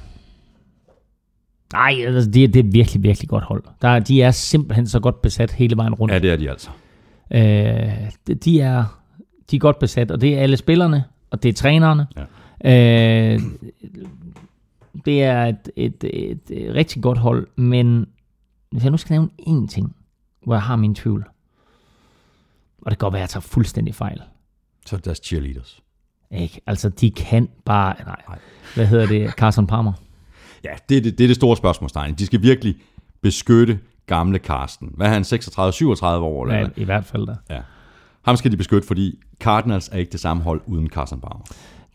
[SPEAKER 2] Nej, altså, det, det er virkelig, virkelig godt hold. Der, de er simpelthen så godt besat hele vejen rundt.
[SPEAKER 1] Ja, det er de altså.
[SPEAKER 2] Øh, de, er, de er godt besat, og det er alle spillerne, og det er trænerne. Ja. Øh, det er et, et, et, et rigtig godt hold, men hvis jeg nu skal nævne én ting, hvor jeg har min tvivl, og det kan godt være, at jeg tager fuldstændig fejl.
[SPEAKER 1] Så er det deres cheerleaders.
[SPEAKER 2] Ikke? Altså, de kan bare... Nej. nej. Hvad hedder det? Carson Palmer.
[SPEAKER 1] Ja, det er det, det, er det store spørgsmålstegn. De skal virkelig beskytte gamle Carsten. Hvad er han? 36-37 år? Eller
[SPEAKER 2] ja, i hvert fald da.
[SPEAKER 1] Ja. Ham skal de beskytte, fordi Cardinals er ikke det samme hold uden Carson Palmer.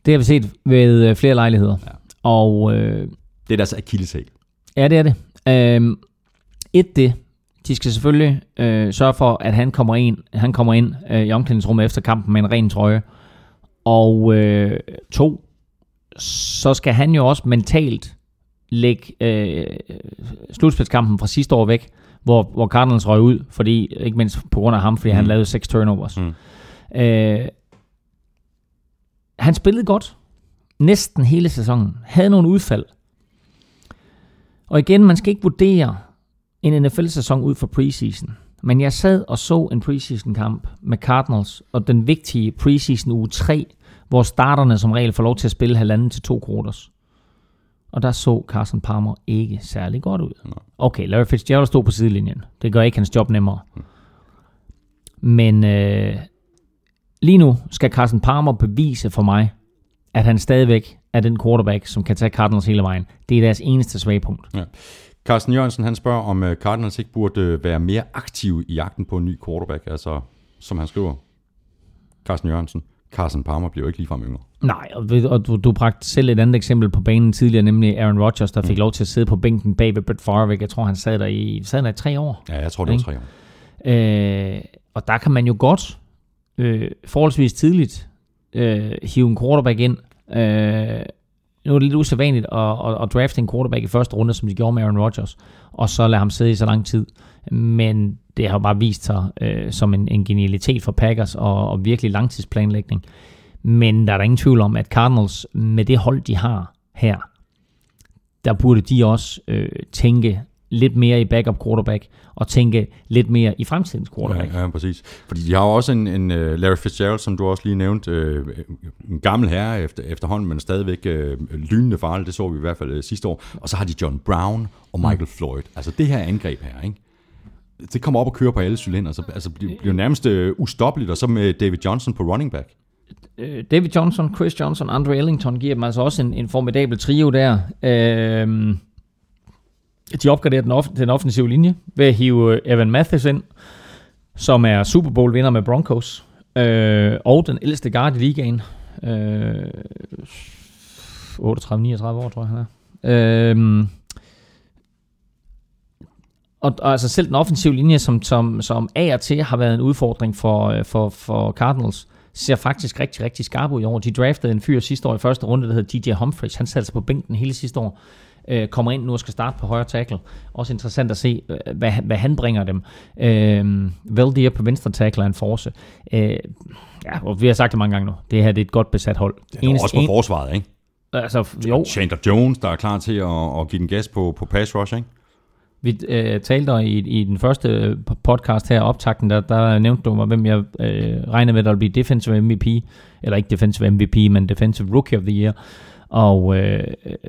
[SPEAKER 2] Det har vi set ved øh, flere lejligheder. Ja. Og, øh,
[SPEAKER 1] det er deres akilleshæl.
[SPEAKER 2] Ja, det er det. Øh, et det, de skal selvfølgelig øh, sørge for, at han kommer ind, han kommer ind øh, i omklædningsrummet efter kampen med en ren trøje. Og øh, to, så skal han jo også mentalt lægge øh, slutspilskampen fra sidste år væk, hvor, hvor Cardinals røg ud, fordi, ikke mindst på grund af ham, fordi mm. han lavede seks turnovers.
[SPEAKER 1] Mm.
[SPEAKER 2] Øh, han spillede godt næsten hele sæsonen. Havde nogle udfald. Og igen, man skal ikke vurdere en NFL-sæson ud fra preseason. Men jeg sad og så en preseason-kamp med Cardinals, og den vigtige preseason uge 3, hvor starterne som regel får lov til at spille halvanden til to quarters. Og der så Carson Palmer ikke særlig godt ud. Okay, Larry Fitzgerald stod på sidelinjen. Det gør ikke hans job nemmere. Men øh, lige nu skal Carson Palmer bevise for mig, at han stadigvæk er den quarterback, som kan tage Cardinals hele vejen. Det er deres eneste svagpunkt.
[SPEAKER 1] Ja. Carsten Jørgensen han spørger, om øh, Cardinals ikke burde øh, være mere aktive i jagten på en ny quarterback. Altså, som han skriver, Carsten Jørgensen, Carson Palmer bliver jo ikke ligefrem yngre.
[SPEAKER 2] Nej, og, og du, du bragte selv et andet eksempel på banen tidligere, nemlig Aaron Rodgers, der fik lov til at sidde på bænken bag ved Brett Favre. Jeg tror, han sad der i, sad der i tre år.
[SPEAKER 1] Ja, jeg tror, det var tre år.
[SPEAKER 2] Øh, og der kan man jo godt øh, forholdsvis tidligt øh, hive en quarterback ind. Øh, nu er det lidt usædvanligt at, at, at drafte en quarterback i første runde, som de gjorde med Aaron Rodgers, og så lade ham sidde i så lang tid. Men det har bare vist sig øh, som en, en genialitet for Packers og, og virkelig langtidsplanlægning. Men der er der ingen tvivl om, at Cardinals med det hold, de har her, der burde de også øh, tænke lidt mere i backup quarterback, og tænke lidt mere i fremtidens quarterback.
[SPEAKER 1] Ja, ja, præcis. Fordi de har jo også en, en uh, Larry Fitzgerald, som du også lige nævnte, uh, en gammel herre efter, efterhånden, men stadigvæk uh, lynende farlig, det så vi i hvert fald sidste år. Og så har de John Brown og Michael mm. Floyd. Altså det her angreb her, ikke? Det kommer op og kører på alle cylinder, så altså, bliver, bliver nærmest uh, ustoppeligt, og så med David Johnson på running back.
[SPEAKER 2] Øh, David Johnson, Chris Johnson, Andre Ellington giver dem altså også en, en formidabel trio der. Øh, de opgraderer den, off- den offensive linje ved at hive øh, Evan Mathis ind, som er Super Bowl vinder med Broncos, øh, og den ældste guard i ligaen. Øh, 38-39 år, tror jeg, han er. Øh, og, og altså selv den offensive linje, som, som, som af og til har været en udfordring for, øh, for, for Cardinals, ser faktisk rigtig, rigtig skarp ud i år. De draftede en fyr sidste år i første runde, der hedder DJ Humphries. Han satte sig på bænken hele sidste år. Øh, kommer ind nu og skal starte på højre tackle. Også interessant at se, øh, hvad, hvad han bringer dem. Øh, Valdir på venstre tackle er en force. Øh, ja, og vi har sagt det mange gange nu. Det her det er et godt besat hold.
[SPEAKER 1] Det er Eneste, også på forsvaret, ikke?
[SPEAKER 2] altså, jo,
[SPEAKER 1] Chandler Jones, der er klar til at, at give den gas på, på pass rush, ikke?
[SPEAKER 2] Vi øh, talte i, i den første øh, podcast her, optakten, der, der nævnte du mig, hvem jeg øh, regner med, der vil blive defensive MVP, eller ikke defensive MVP, men defensive rookie of the year. Og øh,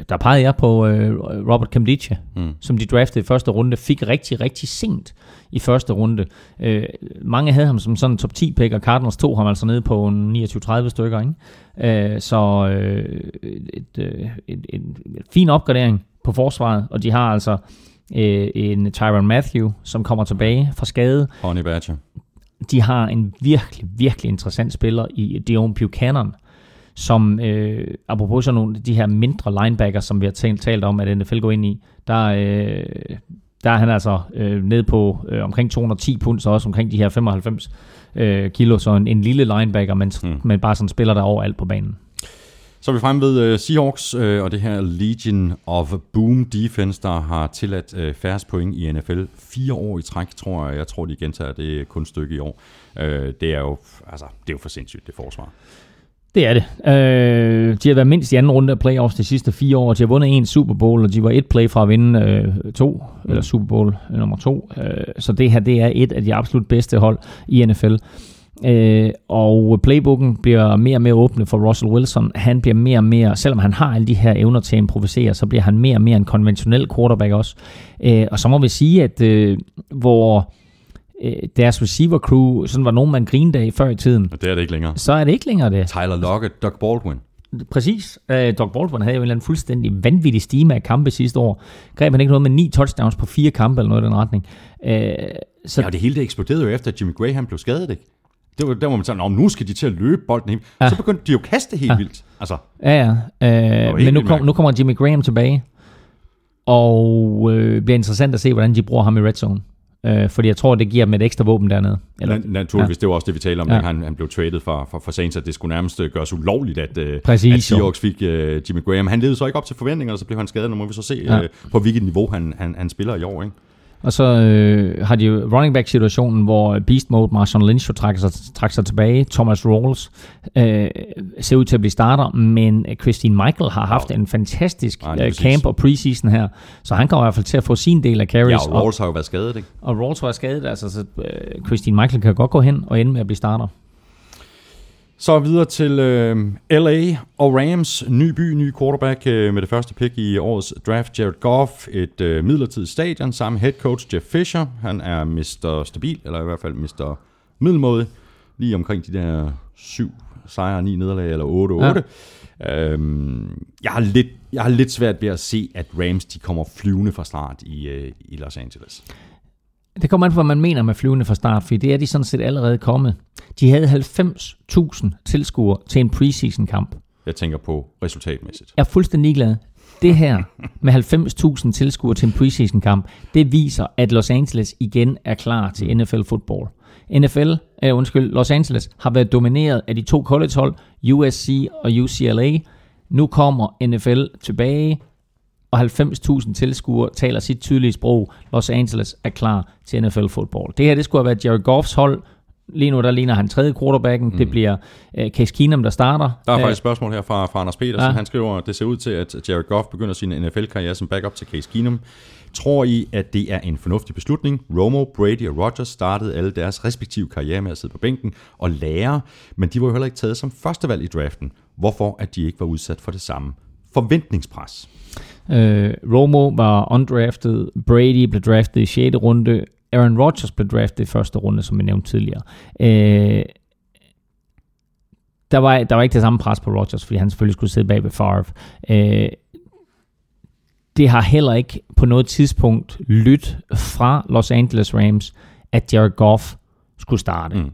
[SPEAKER 2] der pegede jeg på øh, Robert Kamdiche, mm. som de draftede i første runde, fik rigtig, rigtig sent i første runde. Øh, mange havde ham som sådan en top 10 pick, og Cardinals tog ham altså ned på en 29-30 stykker. Ikke? Øh, så øh, et, øh, et, et, et fin opgradering på forsvaret, og de har altså øh, en Tyron Matthew, som kommer tilbage fra skade.
[SPEAKER 1] Honey Badger.
[SPEAKER 2] De har en virkelig, virkelig interessant spiller i Dion Buchanan, som, øh, apropos sådan nogle af de her mindre linebackers, som vi har talt, talt om, at NFL går ind i, der, øh, der er han altså øh, nede på øh, omkring 210 pund, så også omkring de her 95 øh, kilo, så en, en lille linebacker, men, mm. men bare sådan spiller, der er overalt på banen.
[SPEAKER 1] Så er vi fremme ved uh, Seahawks uh, og det her Legion of Boom Defense, der har tilladt uh, færrest point i NFL. Fire år i træk, tror jeg. Jeg tror, de gentager det kun stykke i år. Uh, det er jo altså, det er jo for sindssygt, det forsvar.
[SPEAKER 2] Det er det. Øh, de har været mindst i anden runde af playoffs de sidste fire år. De har vundet en Super Bowl, og de var et play fra at vinde øh, to, mm. eller Super Bowl øh, nummer to. Øh, så det her, det er et af de absolut bedste hold i NFL. Øh, og playbooken bliver mere og mere åbne for Russell Wilson. Han bliver mere og mere, selvom han har alle de her evner til at improvisere, så bliver han mere og mere en konventionel quarterback også. Øh, og så må vi sige, at øh, hvor øh, deres receiver crew sådan var nogen, man grinede af før i tiden,
[SPEAKER 1] Og det er det ikke længere.
[SPEAKER 2] så er det ikke længere det.
[SPEAKER 1] Tyler Lockett, Doug Baldwin.
[SPEAKER 2] Præcis. Øh, Doug Baldwin havde jo en eller anden fuldstændig vanvittig stime af kampe sidste år. Greb han ikke noget med ni touchdowns på fire kampe eller noget i den retning. Øh, så
[SPEAKER 1] Ja, det hele det eksploderede jo efter, at Jimmy Graham blev skadet, ikke? Det var der, hvor man sagde, "Nå, nu skal de til at løbe bolden helt. Ja. Så begyndte de jo at kaste helt ja. vildt. Altså,
[SPEAKER 2] Ja, ja. Øh, men nu, kom, nu kommer Jimmy Graham tilbage, og øh, bliver interessant at se, hvordan de bruger ham i red zone. Øh, fordi jeg tror, det giver dem et ekstra våben dernede.
[SPEAKER 1] Eller,
[SPEAKER 2] Eller,
[SPEAKER 1] naturligvis, ja. det var også det, vi talte om,
[SPEAKER 2] Ja.
[SPEAKER 1] han, han blev traded for, for, for Saints, at det skulle nærmest øh, gøres ulovligt, at, øh,
[SPEAKER 2] Præcis,
[SPEAKER 1] at. Seahawks fik øh, Jimmy Graham. Han levede så ikke op til forventningerne, og så blev han skadet. Nu må vi så se,
[SPEAKER 2] ja.
[SPEAKER 1] øh, på hvilket niveau han, han, han spiller i år. Ikke?
[SPEAKER 2] Og så øh, har de running back situationen, hvor Beast Mode, Marshawn Lynch, jo trækker sig, trækker sig tilbage. Thomas Rawls øh, ser ud til at blive starter, men Christine Michael har haft en fantastisk
[SPEAKER 1] Ja,
[SPEAKER 2] øh, camp og preseason her, så han kommer i hvert fald til at få sin del af carries.
[SPEAKER 1] Ja, og Rawls har jo været skadet, ikke?
[SPEAKER 2] og, og Rawls var skadet, altså så, øh, Christine Michael kan godt gå hen og ende med at blive starter.
[SPEAKER 1] Så videre til øh, LA og Rams. Ny by, ny quarterback øh, med det første pick i årets draft. Jared Goff, et øh, midlertidigt stadion, sammen head coach Jeff Fisher. Han er Mr. Stabil, eller i hvert fald Mr. Middelmåde. Lige omkring de der syv sejre, ni nederlag, eller 8-8. Ja. Øhm, jeg, har lidt, jeg har lidt svært ved at se, at Rams de kommer flyvende fra start i, øh, i Los Angeles.
[SPEAKER 2] Det kommer an på, hvad man mener med flyvende fra start, for det er de sådan set allerede kommet. De havde 90.000 tilskuere til en preseason-kamp.
[SPEAKER 1] Jeg tænker på resultatmæssigt.
[SPEAKER 2] Jeg er fuldstændig glad. Det her med 90.000 tilskuere til en preseason-kamp, det viser, at Los Angeles igen er klar til NFL-fodbold. NFL, øh, undskyld, Los Angeles har været domineret af de to collegehold, USC og UCLA. Nu kommer NFL tilbage, og 90.000 tilskuere taler sit tydelige sprog. Los Angeles er klar til NFL-fodbold. Det her, det skulle have været Jared Goffs hold. Lige nu, der ligner han tredje quarterbacken. Mm. Det bliver uh, Case Keenum, der starter.
[SPEAKER 1] Der er
[SPEAKER 2] Øh,
[SPEAKER 1] faktisk et spørgsmål her fra, fra Anders Petersen.
[SPEAKER 2] Ja.
[SPEAKER 1] Han skriver, det ser ud til, at Jared Goff begynder sin NFL-karriere som backup til Case Keenum. Tror I, at det er en fornuftig beslutning? Romo, Brady og Rodgers startede alle deres respektive karriere med at sidde på bænken og lære, men de var jo heller ikke taget som førstevalg i draften. Hvorfor at de ikke var udsat for det samme forventningspres?
[SPEAKER 2] Øh, Romo var undrafted, Brady blev draftet i 6. runde, Aaron Rodgers blev draftet i første runde, som jeg nævnte tidligere. Øh, der, var, der var ikke det samme pres på Rodgers, fordi han selvfølgelig skulle sidde bag ved Favre. Øh, det har heller ikke på noget tidspunkt lyttet fra Los Angeles Rams, at Jared Goff skulle starte. Mm.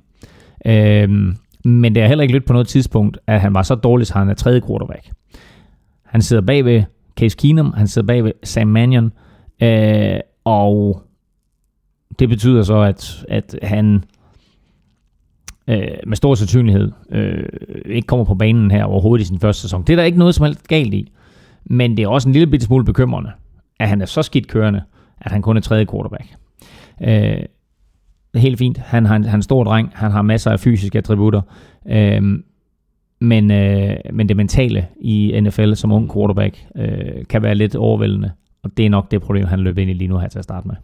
[SPEAKER 2] Øhm, men det har heller ikke lyttet på noget tidspunkt, at han var så dårlig, så han er tredje quarterback. Han sidder bag ved Case Keenum, han sidder bag ved Sam Mannion, øh, og det betyder så, at, at han øh, med stor sandsynlighed øh, ikke kommer på banen her overhovedet i sin første sæson. Det er der ikke noget som helst galt i, men det er også en lille bitte smule bekymrende, at han er så skidt kørende, at han kun er tredje quarterback. Øh, det er helt fint. Han, han, han er en stor dreng. Han har masser af fysiske attributter. Øh, men, øh, men det mentale i NFL som ung quarterback øh, kan være lidt overvældende. Og det er nok det problem, han løber ind i lige nu her til at starte med.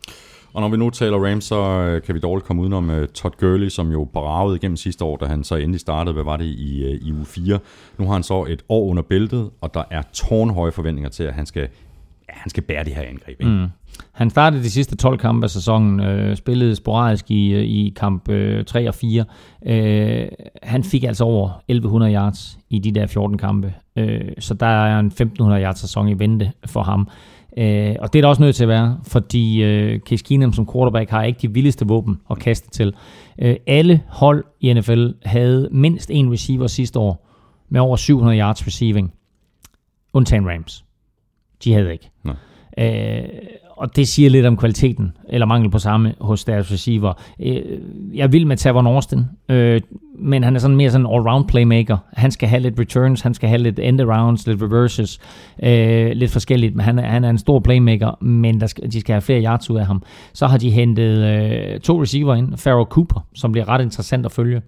[SPEAKER 1] Og når vi nu taler Rams, så øh, kan vi dårligt komme udenom uh, Todd Gurley, som jo bragede igennem sidste år, da han så endelig startede, hvad var det, i, uh, i uge 4. Nu har han så et år under bæltet, og der er tårnhøje forventninger til, at han skal, ja, han skal bære det her angreb. Ikke? Mm.
[SPEAKER 2] Han startede de sidste 12 kampe af sæsonen, øh, spillede sporadisk i, øh, i kamp øh, 3 og 4. Øh, han fik altså over 1100 yards i de der 14 kampe, øh, så der er en 1500 yards sæson i vente for ham. Øh, og det er der også nødt til at være, fordi øh, Case Keenum som quarterback har ikke de vildeste våben at kaste til. Øh, alle hold i NFL havde mindst en receiver sidste år med over 700 yards receiving, undtagen Rams. De havde ikke.
[SPEAKER 1] Nej.
[SPEAKER 2] Øh, og det siger lidt om kvaliteten, eller mangel på samme hos deres receiver. Øh, jeg vil med Tavon Austin, øh, men han er sådan mere sådan en all-round playmaker. Han skal have lidt returns, han skal have lidt end-arounds, lidt reverses, øh, lidt forskelligt, men han er, han er en stor playmaker, men der skal, de skal have flere yards ud af ham. Så har de hentet øh, to receiver ind, Farrell Cooper, som bliver ret interessant at følge.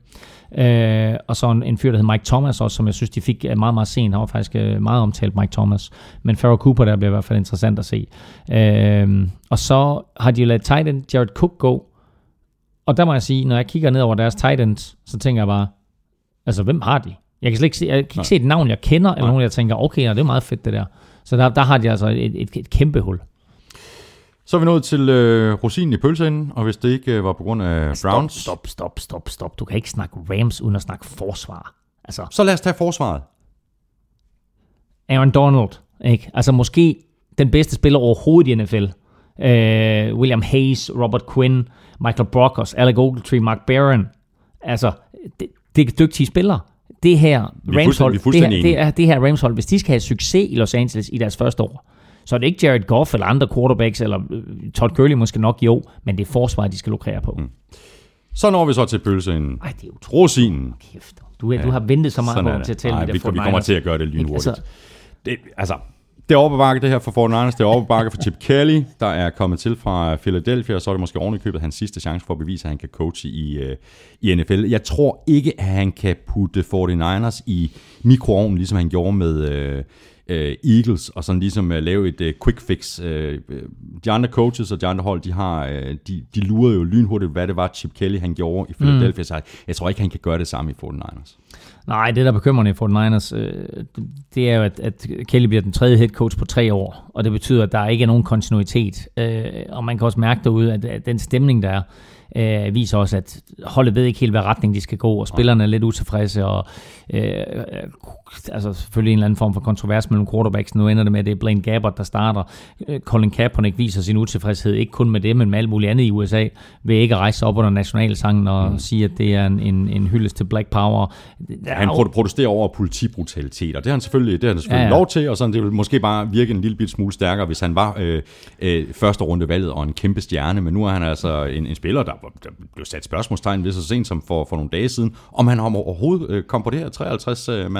[SPEAKER 2] Øh, og så en, en fyr, der hedder Mike Thomas også, som jeg synes, de fik øh, meget, meget sent. Han var faktisk øh, meget omtalt, Mike Thomas. Men Farrell Cooper, der bliver i hvert fald interessant at se. Øh, og så har de lavet tight end Jared Cook gå. Og der må jeg sige, når jeg kigger ned over deres tight ends, så tænker jeg bare, altså hvem har de? Jeg kan slet ikke se, jeg kan ikke
[SPEAKER 1] Nej.
[SPEAKER 2] se et navn, jeg kender, eller
[SPEAKER 1] Nej.
[SPEAKER 2] nogen, jeg tænker, okay, ja, det er meget fedt det der. Så der, der har de altså et, et, et kæmpe hul.
[SPEAKER 1] Så er vi nået til øh, rosinen i pølseenden, og hvis det ikke øh, var på grund af Browns,
[SPEAKER 2] Stop, stop, stop, stop. Du kan ikke snakke Rams uden at snakke forsvar. Altså,
[SPEAKER 1] så lad os tage forsvaret.
[SPEAKER 2] Aaron Donald, ikke? Altså måske den bedste spiller overhovedet i NFL. Uh, William Hayes, Robert Quinn, Michael Brockers, Alec Ogletree, Mark Barron. Altså, det, det er dygtige spillere. Det her
[SPEAKER 1] er
[SPEAKER 2] Rams
[SPEAKER 1] fuldstændig-
[SPEAKER 2] hold,
[SPEAKER 1] vi er
[SPEAKER 2] det, her, det, er, det her Rams hold, hvis de skal have succes i Los Angeles i deres første år, så er det ikke Jared Goff eller andre quarterbacks, eller øh, Todd Gurley måske nok jo, men det er forsvaret, de skal lukrere på. Mm.
[SPEAKER 1] Så når vi så til pølsen.
[SPEAKER 2] Ej, det er utroligt.
[SPEAKER 1] Rosinen.
[SPEAKER 2] Kæft, du, ja. du har ventet så meget på
[SPEAKER 1] det.
[SPEAKER 2] til at tælle
[SPEAKER 1] Nej,
[SPEAKER 2] de
[SPEAKER 1] vi,
[SPEAKER 2] der
[SPEAKER 1] vi kommer
[SPEAKER 2] 49ers.
[SPEAKER 1] til at gøre det lynhurtigt.
[SPEAKER 2] Altså-
[SPEAKER 1] det, altså, det er overbebakke det her for 49ers, det er overbebakke for Chip Kelly, der er kommet til fra Philadelphia, og så er det måske ovenikøbet hans sidste chance for at bevise, at han kan coache i, øh, i NFL. Jeg tror ikke, at han kan putte 49ers i mikroovnen, ligesom han gjorde med øh, øh, Eagles, og sådan ligesom øh, lave et øh, quick fix. Øh, øh, de andre coaches og de andre hold, de, har, øh, de, de lurede jo lynhurtigt, hvad det var, Chip Kelly han gjorde i Philadelphia, mm. så jeg tror ikke, han kan gøre det samme i 49ers.
[SPEAKER 2] Nej, det der er bekymrende for Niners, øh, det er jo, at, at Kelly bliver den tredje head coach på tre år, og det betyder, at der ikke er nogen kontinuitet. Øh, og man kan også mærke derude, at, at den stemning, der er, øh, viser også, at holdet ved ikke helt, hvad retning de skal gå, og spillerne er lidt utilfredse, og øh, altså selvfølgelig en eller anden form for kontrovers mellem quarterbacks. Nu ender det med, at det er Blaine Gabbert, der starter. Øh, Colin Kaepernick viser sin utilfredshed, ikke kun med det, men med alt muligt andet i USA, ved ikke at rejse op under nationalsangen og mm. sige, at det er en, en, en hyldest til Black Power. Er
[SPEAKER 1] Han
[SPEAKER 2] jo-
[SPEAKER 1] pro- protesterer over politibrutalitet, og det har han selvfølgelig, det har han selvfølgelig
[SPEAKER 2] Ja,
[SPEAKER 1] ja,
[SPEAKER 2] ja.
[SPEAKER 1] ja. lov til, og sådan, det ville måske bare virke en lille bit smule stærkere, hvis han var øh, øh, første runde valget og en kæmpe stjerne, men nu er han altså en, en spiller, der, der blev sat spørgsmålstegn ved så sent som for, for nogle dage siden, om han overhovedet øh, kom på det her 53 øh,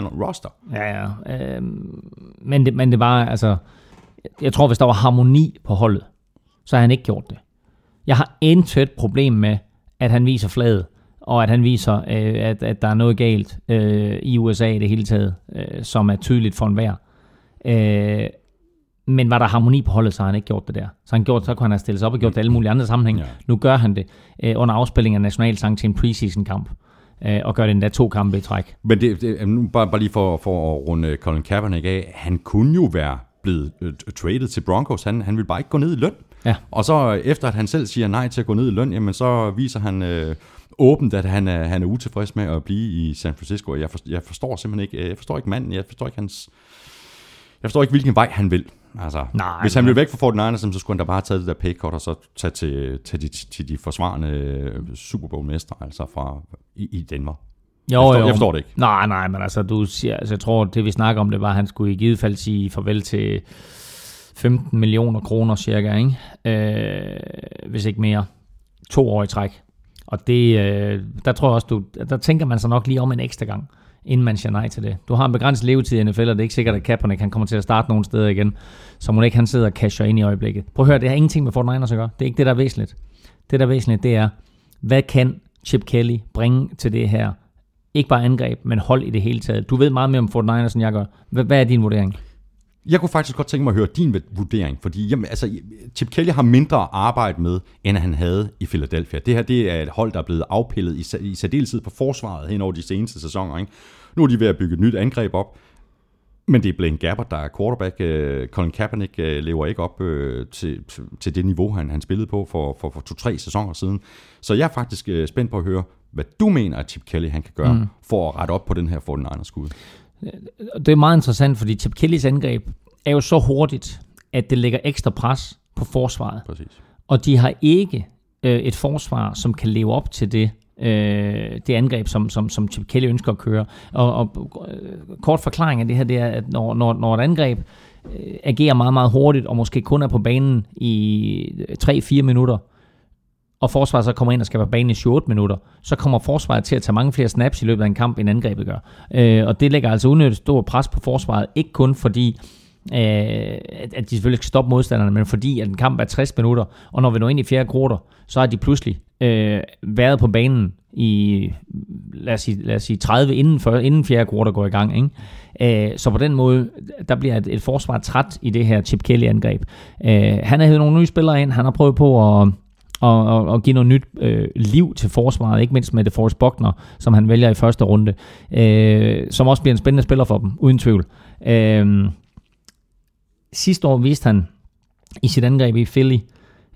[SPEAKER 1] mand roster.
[SPEAKER 2] Ja, ja. Øhm, men, det, men det var, altså... Jeg tror, hvis der var harmoni på holdet, så har han ikke gjort det. Jeg har intet problem med, at han viser flaget, og at han viser, øh, at, at der er noget galt øh, i USA i det hele taget, øh, som er tydeligt for enhver. Øh, men var der harmoni på holdet, så har han ikke gjort det der. Så, han gjort, så kunne han have stillet sig op og gjort det alle mulige andre sammenhænge. Ja. Nu gør han det øh, under afspilling af nationalsang til en preseason-kamp, øh, og gør det endda to kampe i træk.
[SPEAKER 1] Men det, det, nu bare, bare lige for, for at runde Colin Kaepernick af, han kunne jo være blevet øh, traded til Broncos, han, han ville bare ikke gå ned i løn.
[SPEAKER 2] Ja.
[SPEAKER 1] Og så øh, efter at han selv siger nej til at gå ned i løn, jamen så viser han øh, åbent, at han er, han er utilfreds med at blive i San Francisco. Jeg, for, jeg forstår simpelthen ikke, jeg forstår ikke manden, jeg forstår ikke hans, jeg forstår ikke, hvilken vej han vil. Altså,
[SPEAKER 2] Nej,
[SPEAKER 1] hvis han
[SPEAKER 2] men-
[SPEAKER 1] ville væk fra 49ers, så skulle han da bare have taget det der pay cut, og så tage til, til, de, til de forsvarende øh, Super Bowl-mestre, altså fra, i, i Denver.
[SPEAKER 2] Jo,
[SPEAKER 1] Jeg forstår-
[SPEAKER 2] jo.
[SPEAKER 1] jeg forstår det ikke.
[SPEAKER 2] Nej, nej, men altså, du siger, altså, jeg tror, det vi snakker om, det var, at han skulle i givet fald sige farvel til 15 millioner kroner cirka, ikke? Øh, hvis ikke mere. To år i træk. Og det, øh, der tror jeg også, du, der tænker man sig nok lige om en ekstra gang, inden man siger nej til det. Du har en begrænset levetid i NFL, og det er ikke sikkert, at Kaepernick han kommer til at starte nogen steder igen, så må ikke han sidder og casher ind i øjeblikket. Prøv at høre, det har ingenting med Fort Niners at gøre. Det er ikke det, der er væsentligt. Det, der er væsentligt, det er, hvad kan Chip Kelly bringe til det her ikke bare angreb, men hold i det hele taget. Du ved meget mere om Fort Niners, end jeg gør. Hvad, hvad er din vurdering?
[SPEAKER 1] Jeg kunne faktisk godt tænke mig at høre din vurdering, fordi jamen, altså, Chip Kelly har mindre arbejde med, end han havde i Philadelphia. Det her det er et hold, der er blevet afpillet i, i særdeleshed på forsvaret hen over de seneste sæsoner. Ikke? Nu er de ved at bygge et nyt angreb op, men det er Blaine Gabbert, der er quarterback. Øh, Colin Kaepernick øh, lever ikke op øh, til, til- til det niveau, han, han spillede på for, for, for to-tre sæsoner siden. Så jeg er faktisk øh, spændt på at høre, hvad du mener, at Chip Kelly han kan gøre mm. for at rette op på den her 49ers-skud.
[SPEAKER 2] Det er meget interessant, fordi Chip Kellys angreb er jo så hurtigt, at det lægger ekstra pres på forsvaret.
[SPEAKER 1] Præcis.
[SPEAKER 2] Og de har ikke øh, et forsvar, som kan leve op til det, øh, det angreb, som, som, som Chip Kelly ønsker at køre. Og, og øh, kort forklaring af det her, det er, at når, når, når et angreb øh, agerer meget, meget hurtigt, og måske kun er på banen i 3-4 minutter, og forsvaret så kommer ind og skal være på banen i 28 minutter, så kommer forsvaret til at tage mange flere snaps i løbet af en kamp, end angrebet gør. Øh, og det lægger altså unødigt stor pres på forsvaret, ikke kun fordi, øh, at at de selvfølgelig skal stoppe modstanderne, men fordi at en kamp er 60 minutter, og når vi når ind i fjerde kvartal, så har de pludselig øh, været på banen i, lad os sige, lad os sige 30 inden, for, inden fjerde kvartal går i gang. Ikke? Øh, så på den måde, der bliver et, et forsvar træt i det her Chip Kelly-angreb. Øh, han har hævet nogle nye spillere ind, han har prøvet på at og, og, og give noget nyt øh, liv til forsvaret, ikke mindst med det Forrest Buckner, som han vælger i første runde, øh, som også bliver en spændende spiller for dem, uden tvivl. Øh, sidste år viste han i sit angreb i Philly,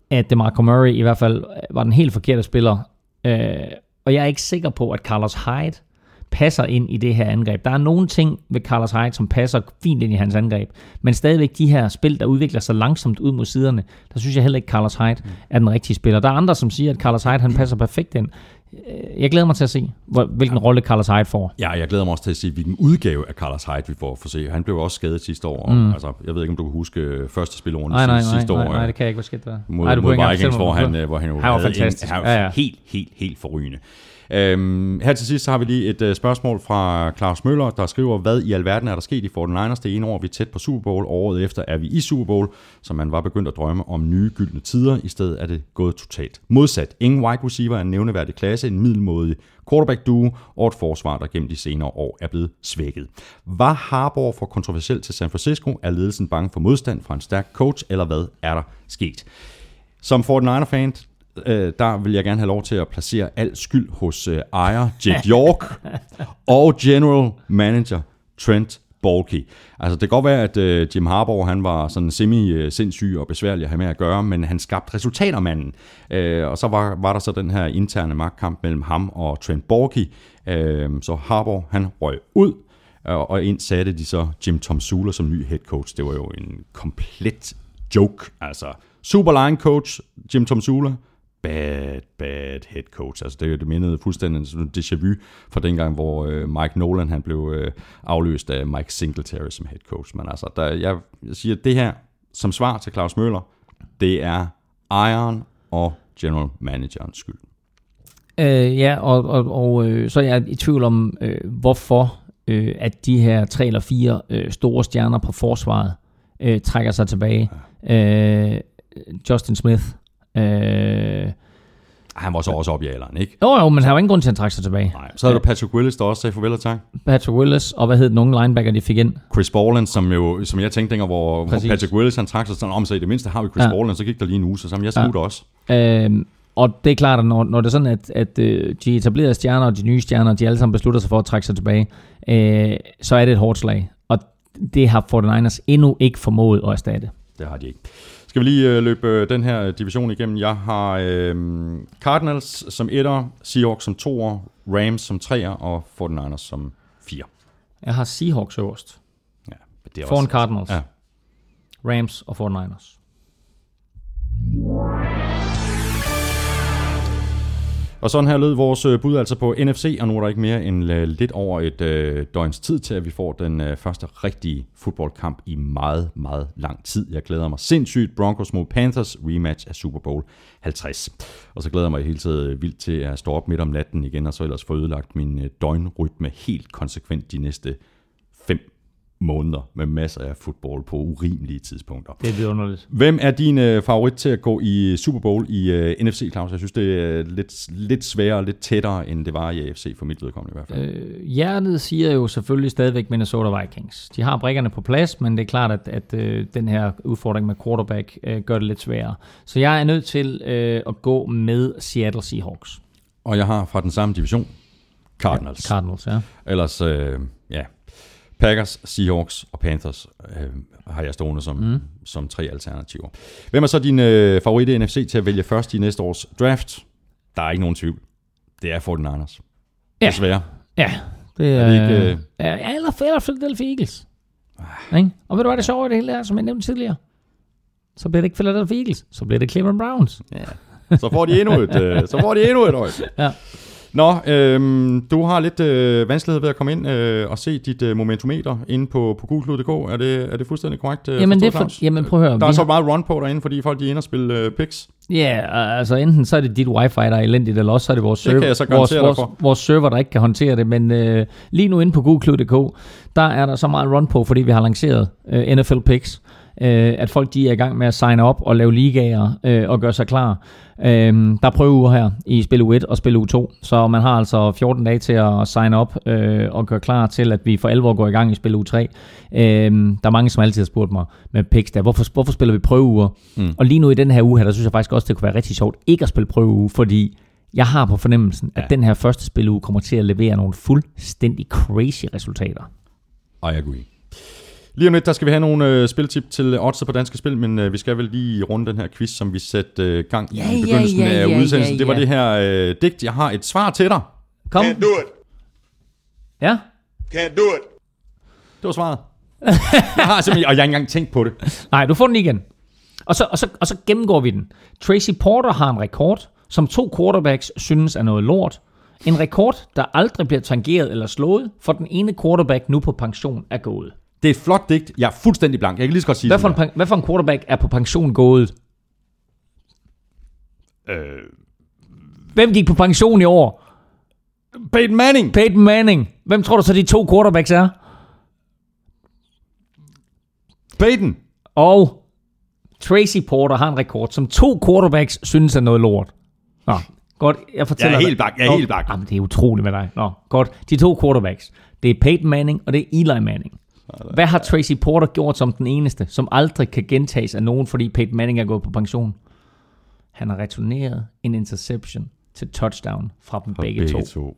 [SPEAKER 2] at DeMarco Murray i hvert fald var den helt forkerte spiller, øh, og jeg er ikke sikker på, at Carlos Hyde passer ind i det her angreb. Der er nogle ting ved Carlos Hyde, som passer fint ind i hans angreb, men stadigvæk de her spil, der udvikler sig langsomt ud mod siderne, der synes jeg heller ikke, Carlos Hyde er den rigtige spiller. Der er andre, som siger, at Carlos Hyde han passer perfekt ind. Øh, Jeg glæder mig til at se, hvilken rolle Carlos Hyde får.
[SPEAKER 1] Ja, jeg glæder mig også til at se, hvilken udgave af Carlos Hyde vi får for se. Han blev også skadet sidste år. Mm. Altså, jeg ved ikke, om du kan huske øh, første spilrunde
[SPEAKER 2] Nej, nej, nej,
[SPEAKER 1] sidste år.
[SPEAKER 2] nej, nej, det kan jeg ikke. Hvad skete der?
[SPEAKER 1] mod,
[SPEAKER 2] nej,
[SPEAKER 1] mod
[SPEAKER 2] ikke engang
[SPEAKER 1] Vikings, hvor han, øh, hvor han
[SPEAKER 2] Han var fantastisk.
[SPEAKER 1] En, han var
[SPEAKER 2] Ja, ja.
[SPEAKER 1] helt, helt, helt forrygende. Øhm, her til sidst så har vi lige et øh, spørgsmål fra Claus Møller, der skriver, hvad i alverden er der sket i 49ers det ene år, vi tæt på Super Bowl, året efter er vi i Super Bowl, så man var begyndt at drømme om nye gyldne tider, i stedet er det gået totalt modsat. Ingen wide receiver er en nævneværdig klasse, en middelmodig quarterback duo og et forsvar, der gennem de senere år er blevet svækket. Var Harbour for kontroversielt til San Francisco? Er ledelsen bange for modstand fra en stærk coach, eller hvad er der sket? Som 49er-fan, øh, der vil jeg gerne have lov til at placere al skyld hos øh, ejer Jake York og general manager Trent Baalke. Altså det kan godt være, at øh, Jim Harbaugh han var sådan semi-sindssyg øh, og besværlig at have med at gøre, men han skabte resultater, manden. Øh, og så var, var der så den her interne magtkamp mellem ham og Trent Borky. Øh, så Harbaugh han røg ud, og og ind satte de så Jim Tom Sula som ny head coach. Det var jo en komplet joke. Altså, super line coach, Jim Tom Sula, bad, bad head coach. Altså, det, det mindede fuldstændig en déjà vu fra dengang, hvor øh, Mike Nolan han blev øh, afløst af Mike Singletary som head coach. Men altså, der, jeg, jeg siger, at det her, som svar til Claus Møller, det er ejeren og general managerens skyld.
[SPEAKER 2] Øh, ja, og, og, og øh, så er jeg i tvivl om, øh, hvorfor øh, at de her tre eller fire øh, store stjerner på forsvaret øh, trækker sig tilbage. Øh, Justin Smith. Øh,
[SPEAKER 1] Han var så også op i alderen, ikke?
[SPEAKER 2] jo, jo, men han var ingen grund til at trække sig tilbage.
[SPEAKER 1] Nej. Så er der Patrick Willis, der også sagde farvel og tak.
[SPEAKER 2] Patrick Willis, og hvad hed den unge linebacker, de fik ind?
[SPEAKER 1] Chris Borland, som jo, som jeg tænkte dengang, hvor, hvor
[SPEAKER 2] Præcis.
[SPEAKER 1] Patrick Willis han trak sig sådan om, så i det mindste har vi Chris
[SPEAKER 2] Ja.
[SPEAKER 1] Borland, så gik der lige en uge, så sammen, jeg smutter ja. også.
[SPEAKER 2] Øh, og det er klart, at når, når det er sådan, at, at øh, de etablerede stjerner og de nye stjerner, de alle sammen beslutter sig for at trække sig tilbage, øh, så er det et hårdt slag. Og det har 49ers endnu ikke formået at erstatte.
[SPEAKER 1] Det har de ikke. Skal vi lige øh, løbe øh, den her division igennem? Jeg har øh, Cardinals som etter, Seahawks som toer, Rams som treer og 49ers som fire.
[SPEAKER 2] Jeg har Seahawks øverst.
[SPEAKER 1] Ja, det er
[SPEAKER 2] Foran Cardinals.
[SPEAKER 1] Ja.
[SPEAKER 2] Rams og 49ers.
[SPEAKER 1] Og sådan her lød vores øh, bud altså på NFC, og nu er der ikke mere end øh, lidt over et øh, døgns tid til, at vi får den øh, første rigtige fodboldkamp i meget, meget lang tid. Jeg glæder mig sindssygt. Broncos mod Panthers, rematch af Super Bowl 50. Og så glæder jeg mig hele tiden øh, vildt til at stå op midt om natten igen, og så ellers få ødelagt min øh, døgnrytme helt konsekvent de næste fem måneder med masser af fodbold på urimelige tidspunkter.
[SPEAKER 2] Det er vidunderligt.
[SPEAKER 1] Hvem er din øh, favorit til at gå i Super Bowl i øh, NFC, Claus? Jeg synes, det er lidt, lidt sværere og lidt tættere, end det var i AFC for mit vedkommende i hvert fald.
[SPEAKER 2] Øh, hjertet siger jo selvfølgelig stadigvæk Minnesota Vikings. De har brikkerne på plads, men det er klart, at, at øh, den her udfordring med quarterback øh, gør det lidt sværere. Så jeg er nødt til øh, at gå med Seattle Seahawks.
[SPEAKER 1] Og jeg har fra den samme division, Cardinals.
[SPEAKER 2] Cardinals, ja.
[SPEAKER 1] Ellers, øh, ja, Packers, Seahawks og Panthers øh, har jeg stående som, mm. som tre alternativer. Hvem er så din øh, favorit i NFC til at vælge først i næste års draft? Der er ikke nogen tvivl. Det er 49ers.
[SPEAKER 2] Ja.
[SPEAKER 1] Desværre.
[SPEAKER 2] Ja, det er...
[SPEAKER 1] Er det ikke, øh,
[SPEAKER 2] ja, eller, eller Philadelphia Eagles. Ikke? Og ved du hvad det sjove i det hele er, som jeg nævnte tidligere? Så bliver det ikke Philadelphia Eagles, så bliver det Cleveland Browns.
[SPEAKER 1] Så får de endnu et, øh, så får de endnu et øje.
[SPEAKER 2] Ja.
[SPEAKER 1] Nå, øhm, du har lidt øh, vanskelighed ved at komme ind øh, og se dit øh, momentometer inde på, på gulklud.dk. Er det, er det fuldstændig korrekt? Øh,
[SPEAKER 2] Jamen, det for,
[SPEAKER 1] Claus?
[SPEAKER 2] jamen prøv at høre.
[SPEAKER 1] Der er så
[SPEAKER 2] har-
[SPEAKER 1] meget run på derinde, fordi folk de er inde og spille øh, picks.
[SPEAKER 2] Ja, altså enten så er det dit wifi, der er elendigt, eller også så er det vores,
[SPEAKER 1] Det
[SPEAKER 2] server,
[SPEAKER 1] kan jeg så
[SPEAKER 2] vores, vores, vores server, der ikke kan håndtere det. Men øh, lige nu inde på google.dk, der er der så meget run på, fordi vi har lanceret øh, NFL Picks, øh, at folk de er i gang med at signe op og lave ligaer øh, og gøre sig klar. Øh, der er prøveuger her i spil U1 og spil U2, så man har altså 14 dage til at signe op øh, og gøre klar til, at vi for alvor går i gang i spil U3. Øh, der er mange, som altid har spurgt mig med der, hvorfor, hvorfor spiller vi prøveuger? Mm. Og lige nu i den her uge her, der synes jeg faktisk også, det kunne være rigtig sjovt ikke at spille prøveuge, fordi jeg har på fornemmelsen, at
[SPEAKER 1] Ja.
[SPEAKER 2] den her første spiluge kommer til at levere nogle fuldstændig crazy resultater.
[SPEAKER 1] I agree. Lige om lidt, der skal vi have nogle øh, spiltip til oddset på danske spil, men øh, vi skal vel lige runde den her quiz, som vi satte øh, gang i
[SPEAKER 2] Ja,
[SPEAKER 1] i
[SPEAKER 2] ja,
[SPEAKER 1] begyndelsen
[SPEAKER 2] ja,
[SPEAKER 1] af
[SPEAKER 2] ja,
[SPEAKER 1] udsendelsen.
[SPEAKER 2] ja,
[SPEAKER 1] Det var
[SPEAKER 2] ja.
[SPEAKER 1] det her øh, digt. Jeg har et svar til dig.
[SPEAKER 2] Kom,
[SPEAKER 3] Can't do it.
[SPEAKER 2] Ja?
[SPEAKER 5] Can't do it.
[SPEAKER 1] Det var svaret. jeg har simpelthen, og jeg har ikke engang tænkt på det.
[SPEAKER 2] Nej, du får den igen. Og så, og, så, og så gennemgår vi den. Tracy Porter har en rekord, som to quarterbacks synes er noget lort. En rekord, der aldrig bliver tangeret eller slået, for den ene quarterback nu på pension er gået.
[SPEAKER 1] Det er et flot digt. Jeg er fuldstændig blank. Jeg kan lige så godt sige
[SPEAKER 2] Hvad for, en, pen- hvad for en quarterback er på pension gået?
[SPEAKER 1] Øh,
[SPEAKER 2] Hvem gik på pension i år?
[SPEAKER 1] Peyton Manning.
[SPEAKER 2] Peyton Manning. Hvem tror du så de to quarterbacks er?
[SPEAKER 1] Peyton.
[SPEAKER 2] Og Tracy Porter har en rekord, som to quarterbacks synes er noget lort. Nå, godt. Jeg fortæller
[SPEAKER 1] Jeg er
[SPEAKER 2] dig-
[SPEAKER 1] helt blank, jeg er
[SPEAKER 2] Nå,
[SPEAKER 1] helt blank.
[SPEAKER 2] Jamen, det er utroligt med dig. Nå, godt. De to quarterbacks. Det er Peyton Manning, og det er Eli Manning. Hvad har Tracy Porter gjort som den eneste, som aldrig kan gentages af nogen, fordi Peyton Manning er gået på pension? Han har returneret en interception til touchdown fra dem begge, begge to.
[SPEAKER 1] to.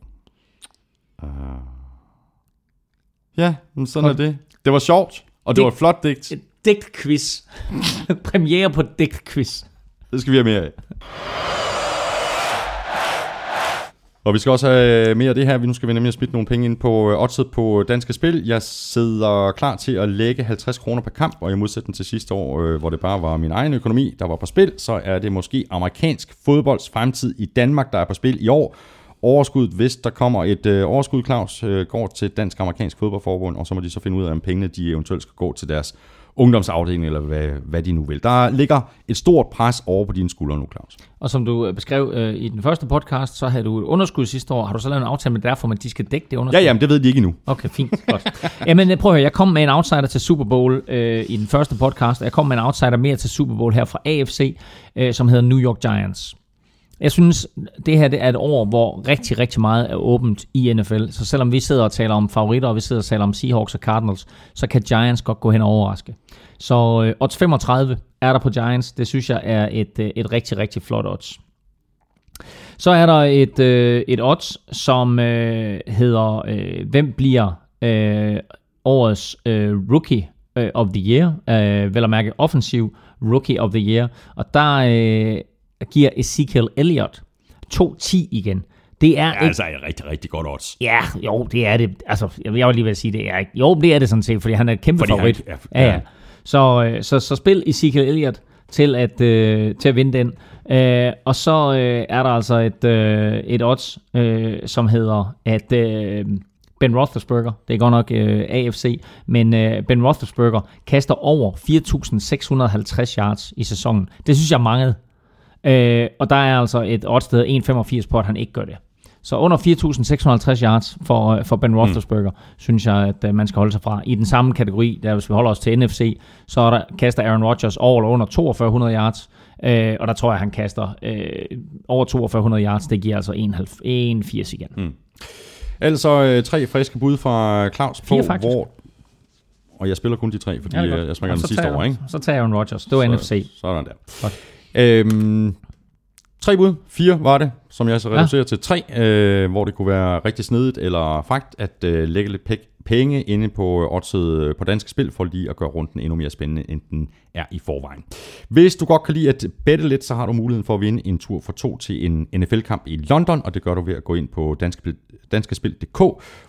[SPEAKER 1] Uh. Ja, men sådan er det. Det var sjovt, og det,
[SPEAKER 2] Det-
[SPEAKER 1] var et flot digt.
[SPEAKER 2] Et digtquiz. Premiere på digtquiz.
[SPEAKER 1] Det skal vi have mere af. Og vi skal også have mere af det her. Vi nu skal vi nemlig have nogle penge ind på øh, oddset på øh, Danske Spil. Jeg sidder klar til at lægge 50 kroner per kamp, og i modsætning til sidste år, øh, hvor det bare var min egen økonomi, der var på spil, så er det måske amerikansk fodbolds fremtid i Danmark, der er på spil i år. Overskuddet, hvis der kommer et øh, overskud, Claus, øh, går til Dansk-Amerikansk Fodboldforbund, og så må de så finde ud af, om pengene de eventuelt skal gå til deres ungdomsafdeling, eller hvad, hvad de nu vil. Der ligger et stort pres over på dine skuldre nu, Claus.
[SPEAKER 2] Og som du øh, beskrev øh, i den første podcast, så havde du et underskud sidste år. Har du så lavet en aftale med derfor, at de skal dække det underskud?
[SPEAKER 1] Ja, jamen, det ved de ikke endnu.
[SPEAKER 2] Okay, fint. Godt. Jamen, øh, prøv at høre. Jeg kom med en outsider til Super Bowl øh, i den første podcast. og Jeg kom med en outsider mere til Super Bowl her fra AFC, øh, som hedder New York Giants. Jeg synes, det her det er et år, hvor rigtig, rigtig meget er åbent i NFL. Så selvom vi sidder og taler om favoritter, og vi sidder og taler om Seahawks og Cardinals, så kan Giants godt gå hen og overraske. Så øh, odds 35 er der på Giants. Det synes jeg er et, øh, et rigtig, rigtig flot odds. Så er der et, øh, et odds, som øh, hedder, øh, hvem bliver øh, årets øh, rookie øh, of the year, øh, vel at mærke offensiv rookie of the year, og der øh, giver Ezekiel Elliott 2-10 igen. Det er
[SPEAKER 1] Ja, altså er rigtig, rigtig godt odds.
[SPEAKER 2] Ja, jo, det er det. Altså, jeg var lige ved at sige, det er ikke. Jo, det er det sådan set, fordi han er et kæmpe
[SPEAKER 1] Fordi han-
[SPEAKER 2] favorit.
[SPEAKER 1] ja,
[SPEAKER 2] ja,
[SPEAKER 1] ja.
[SPEAKER 2] ja. Så, øh, så, så spil Ezekiel Elliott til at, øh, til at vinde den. Øh, og så øh, er der altså et, øh, et odds, øh, som hedder, at øh, Ben Roethlisberger, det er godt nok øh, AFC, men øh, Ben Roethlisberger kaster over 4.650 yards i sæsonen. Det synes jeg mangede. Øh, og der er altså et odds, der hedder 1,85 på, at han ikke gør det. Så under 4.650 yards for, øh, for Ben Roethlisberger, mm. synes jeg, at øh, man skal holde sig fra. I den samme kategori, der hvis vi holder os til NFC, så er der, kaster Aaron Rodgers over eller under 4200 yards, øh, og der tror jeg, han kaster øh, over 4200 yards. Det giver altså 1,80 igen. Mm.
[SPEAKER 1] Altså øh, tre friske bud fra Claus på,
[SPEAKER 2] faktisk.
[SPEAKER 1] hvor... Og jeg spiller kun de tre, fordi
[SPEAKER 2] Ja,
[SPEAKER 1] jeg, jeg smager den
[SPEAKER 2] så
[SPEAKER 1] sidste
[SPEAKER 2] tager jeg-
[SPEAKER 1] ikke?
[SPEAKER 2] Så tager Aaron Rodgers. Det var
[SPEAKER 1] Så-
[SPEAKER 2] NFC.
[SPEAKER 1] Sådan der.
[SPEAKER 2] Godt.
[SPEAKER 1] Øhm, tre bud, fire var det, som jeg så reducerer ja. til tre, øh, hvor det kunne være rigtig snedigt eller fragt at øh, lægge lidt pæk- penge inde på øh, oddset øh, på danske spil, for lige at gøre runden endnu mere spændende, end den er i forvejen. Hvis du godt kan lide at bette lidt, så har du muligheden for at vinde en tur for to til en NFL-kamp i London, og det gør du ved at gå ind på danskespil, danskespil.dk,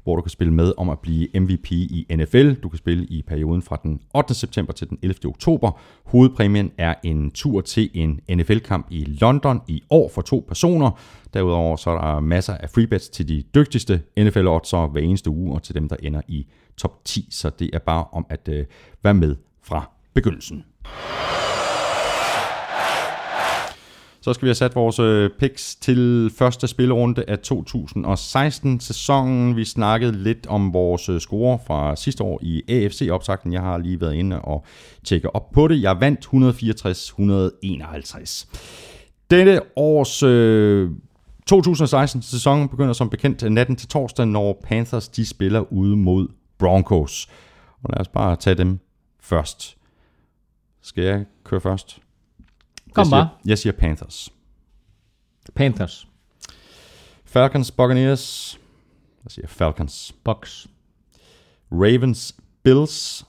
[SPEAKER 1] hvor du kan spille med om at blive MVP i NFL. Du kan spille i perioden fra den 8. september til den 11. oktober. Hovedpræmien er en tur til en NFL-kamp i London i år for to personer. Derudover så er der masser af freebets til de dygtigste NFL-oddsere hver eneste uge, og til dem, der ender i top 10. Så det er bare om at øh, være med fra begyndelsen. Så skal vi have sat vores øh, picks til første spillerunde af 2016-sæsonen. Vi snakkede lidt om vores øh, score fra sidste år i AFC-optakten. Jeg har lige været inde og tjekke op på det. Jeg vandt 164-151. Dette års øh, 2016-sæson begynder som bekendt natten til torsdag, når Panthers de spiller ude mod Broncos. Og lad os bare tage dem først. Skal jeg køre først?
[SPEAKER 2] Kom
[SPEAKER 1] jeg siger,
[SPEAKER 2] bare.
[SPEAKER 1] Jeg siger Panthers.
[SPEAKER 2] Panthers.
[SPEAKER 1] Falcons, Buccaneers. Jeg siger Falcons.
[SPEAKER 2] Bucks.
[SPEAKER 1] Ravens, Bills.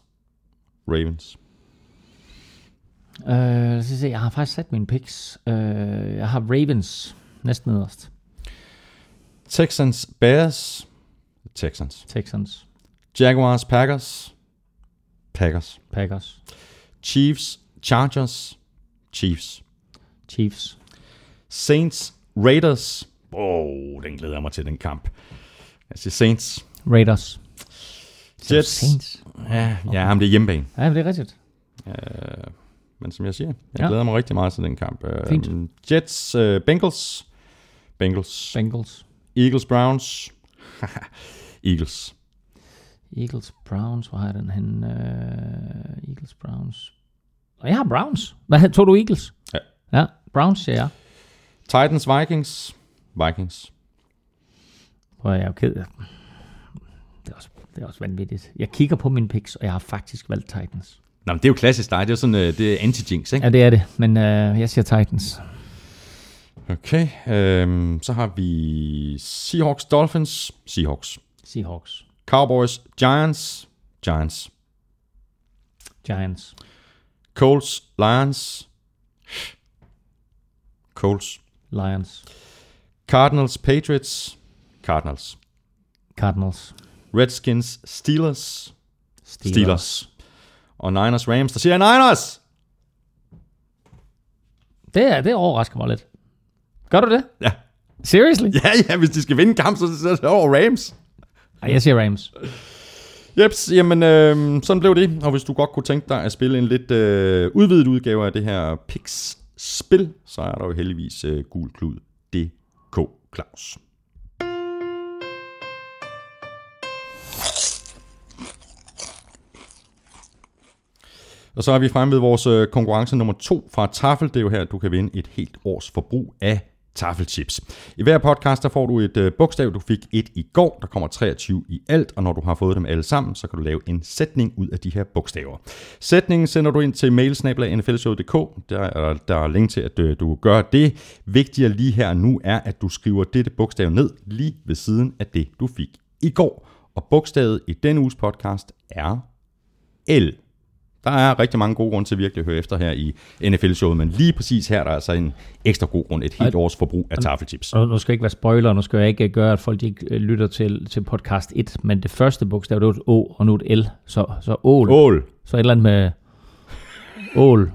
[SPEAKER 1] Ravens.
[SPEAKER 2] Øh, lad os se, jeg har faktisk sat mine picks. Øh, jeg har Ravens næsten nederst.
[SPEAKER 1] Texans, Bears. Texans.
[SPEAKER 2] Texans.
[SPEAKER 1] Jaguars, Packers. Packers.
[SPEAKER 2] Packers.
[SPEAKER 1] Chiefs, Chargers. Chiefs.
[SPEAKER 2] Chiefs.
[SPEAKER 1] Saints, Raiders. Åh, oh, den glæder jeg mig til, den kamp. Jeg siger Saints.
[SPEAKER 2] Raiders.
[SPEAKER 1] Jets.
[SPEAKER 2] Saints.
[SPEAKER 1] Ja, ja men det er hjemmebane.
[SPEAKER 2] Ja, det er rigtigt.
[SPEAKER 1] Men som jeg siger, jeg
[SPEAKER 2] Ja.
[SPEAKER 1] glæder mig rigtig meget til den kamp. Øh,
[SPEAKER 2] Fint.
[SPEAKER 1] Jets, uh, Bengals. Bengals.
[SPEAKER 2] Bengals.
[SPEAKER 1] Eagles, Browns. Eagles.
[SPEAKER 2] Eagles, Browns. Hvor har jeg den hen? Uh, Eagles, Browns. Og jeg har Browns. Hvad tog du Eagles?
[SPEAKER 1] Ja.
[SPEAKER 2] Ja, Browns siger jeg.
[SPEAKER 1] Titans, Vikings. Vikings.
[SPEAKER 2] Prøv jeg er jo ked af. Det er, også, det er også vanvittigt. Jeg kigger på mine picks, og jeg har faktisk valgt Titans.
[SPEAKER 1] Nå, men det er jo klassisk dig. Det er jo sådan, øh, det er anti-jinx, ikke?
[SPEAKER 2] Ja, det er det, men uh, jeg siger Titans.
[SPEAKER 1] Okay. Øhm, så har vi Seahawks, Dolphins. Seahawks.
[SPEAKER 2] Seahawks.
[SPEAKER 1] Cowboys, Giants. Giants.
[SPEAKER 2] Giants.
[SPEAKER 1] Colts, Lions. Colts.
[SPEAKER 2] Lions.
[SPEAKER 1] Cardinals, Patriots. Cardinals.
[SPEAKER 2] Cardinals.
[SPEAKER 1] Redskins, Steelers.
[SPEAKER 2] Steelers.
[SPEAKER 1] Steelers. Og Niners, Rams. Der siger jeg Niners!
[SPEAKER 2] Det, er, det overrasker mig lidt. Gør du det?
[SPEAKER 1] Ja.
[SPEAKER 2] Seriously?
[SPEAKER 1] Ja, ja, hvis de skal vinde en kamp, så så er det over Rams.
[SPEAKER 2] Ej, jeg siger Rams.
[SPEAKER 1] Jeps, jamen øh, sådan blev det. Og hvis du godt kunne tænke dig at spille en lidt øh, udvidet udgave af det her Pix-spil, så er der jo heldigvis øh, gulklud.dk, Claus. Og så er vi fremme ved vores øh, konkurrence nummer to fra Tafel. Det er jo her, du kan vinde et helt års forbrug af Taffelchips. I hver podcast der får du et øh, bogstav. Du fik et i går. Der kommer 23 i alt, og når du har fået dem alle sammen, så kan du lave en sætning ud af de her bogstaver. Sætningen sender du ind til mailsnabla.nflshow.dk. Der er, der er link til, at øh, du gør det. Vigtigere lige her nu er, at du skriver dette bogstav ned lige ved siden af det, du fik i går. Og bogstavet i denne uges podcast er L. Der er rigtig mange gode grunde til virkelig at høre efter her i NFL-showet, men lige præcis her der er der altså en ekstra god grund, et helt års forbrug af taffelchips.
[SPEAKER 2] Og nu skal jeg ikke være spoiler, nu skal jeg ikke gøre, at folk ikke øh, lytter til, til podcast 1, men det første bogstav, det var et O, og nu et L. Så, så ål.
[SPEAKER 1] Ål.
[SPEAKER 2] Så et eller andet med ål.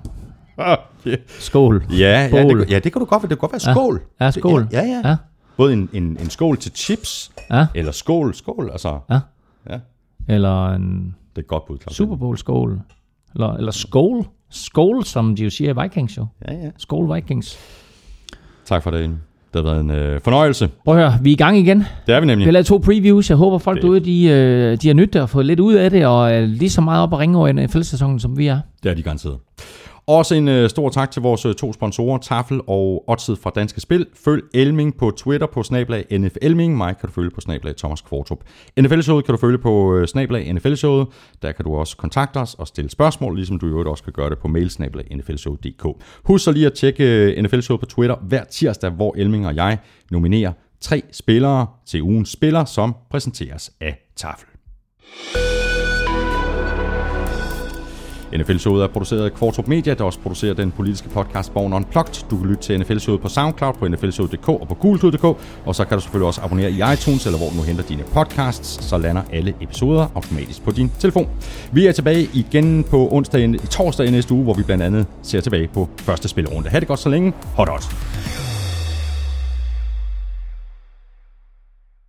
[SPEAKER 1] Ah, ja,
[SPEAKER 2] Skål.
[SPEAKER 1] ja,
[SPEAKER 2] Bål.
[SPEAKER 1] det, ja, det kan du godt. Det kan godt være skål.
[SPEAKER 2] Ja, skål.
[SPEAKER 1] Det- Ja, ja. ja.
[SPEAKER 2] Ja.
[SPEAKER 1] Både en, en, en skål til chips,
[SPEAKER 2] Ja.
[SPEAKER 1] eller skål, skål, altså.
[SPEAKER 2] Ja.
[SPEAKER 1] Ja,
[SPEAKER 2] Eller en
[SPEAKER 1] det er godt bud.
[SPEAKER 2] Super Bowl skål. Eller, eller skål. Skål, som de jo siger i Vikings jo.
[SPEAKER 1] Ja, ja.
[SPEAKER 2] Skål Vikings.
[SPEAKER 1] Tak for det. Det har været en øh, fornøjelse.
[SPEAKER 2] Prøv at høre, vi er i gang igen.
[SPEAKER 1] Det er vi
[SPEAKER 2] Vi
[SPEAKER 1] nemlig.
[SPEAKER 2] har lavet to previews. Jeg håber, folk
[SPEAKER 1] Det-
[SPEAKER 2] derude, de, øh, de har nyttet og fået lidt ud af det, og er lige så meget op at ringe over i NFL-sæsonen, som vi er.
[SPEAKER 1] Det er de garanteret. Også en øh, stor tak til vores øh, to sponsorer, Tafel og Odset fra Danske Spil. Følg Elming på Twitter på snablag NFLming. Mig kan du følge på snablag Thomas Kvartrup. NFL-showet kan du følge på øh, snablag NFL-showet. Der kan du også kontakte os og stille spørgsmål, ligesom du i øvrigt også kan gøre det på mail snablag NFLshow.dk. Husk så lige at tjekke øh, NFL-showet på Twitter hver tirsdag, hvor Elming og jeg nominerer tre spillere til ugens spiller, som præsenteres af Tafel. NFL-showet er produceret af Kvartrup Media, der også producerer den politiske podcast Born Unplugged. Du kan lytte til NFL-showet på SoundCloud, på nflshowet.dk og på gulklud.dk, og så kan du selvfølgelig også abonnere i iTunes, eller hvor du nu henter dine podcasts, så lander alle episoder automatisk på din telefon. Vi er tilbage igen på onsdag, i torsdag i næste uge, hvor vi blandt andet ser tilbage på første spillerunde. Ha' det godt så længe. Hot, hot.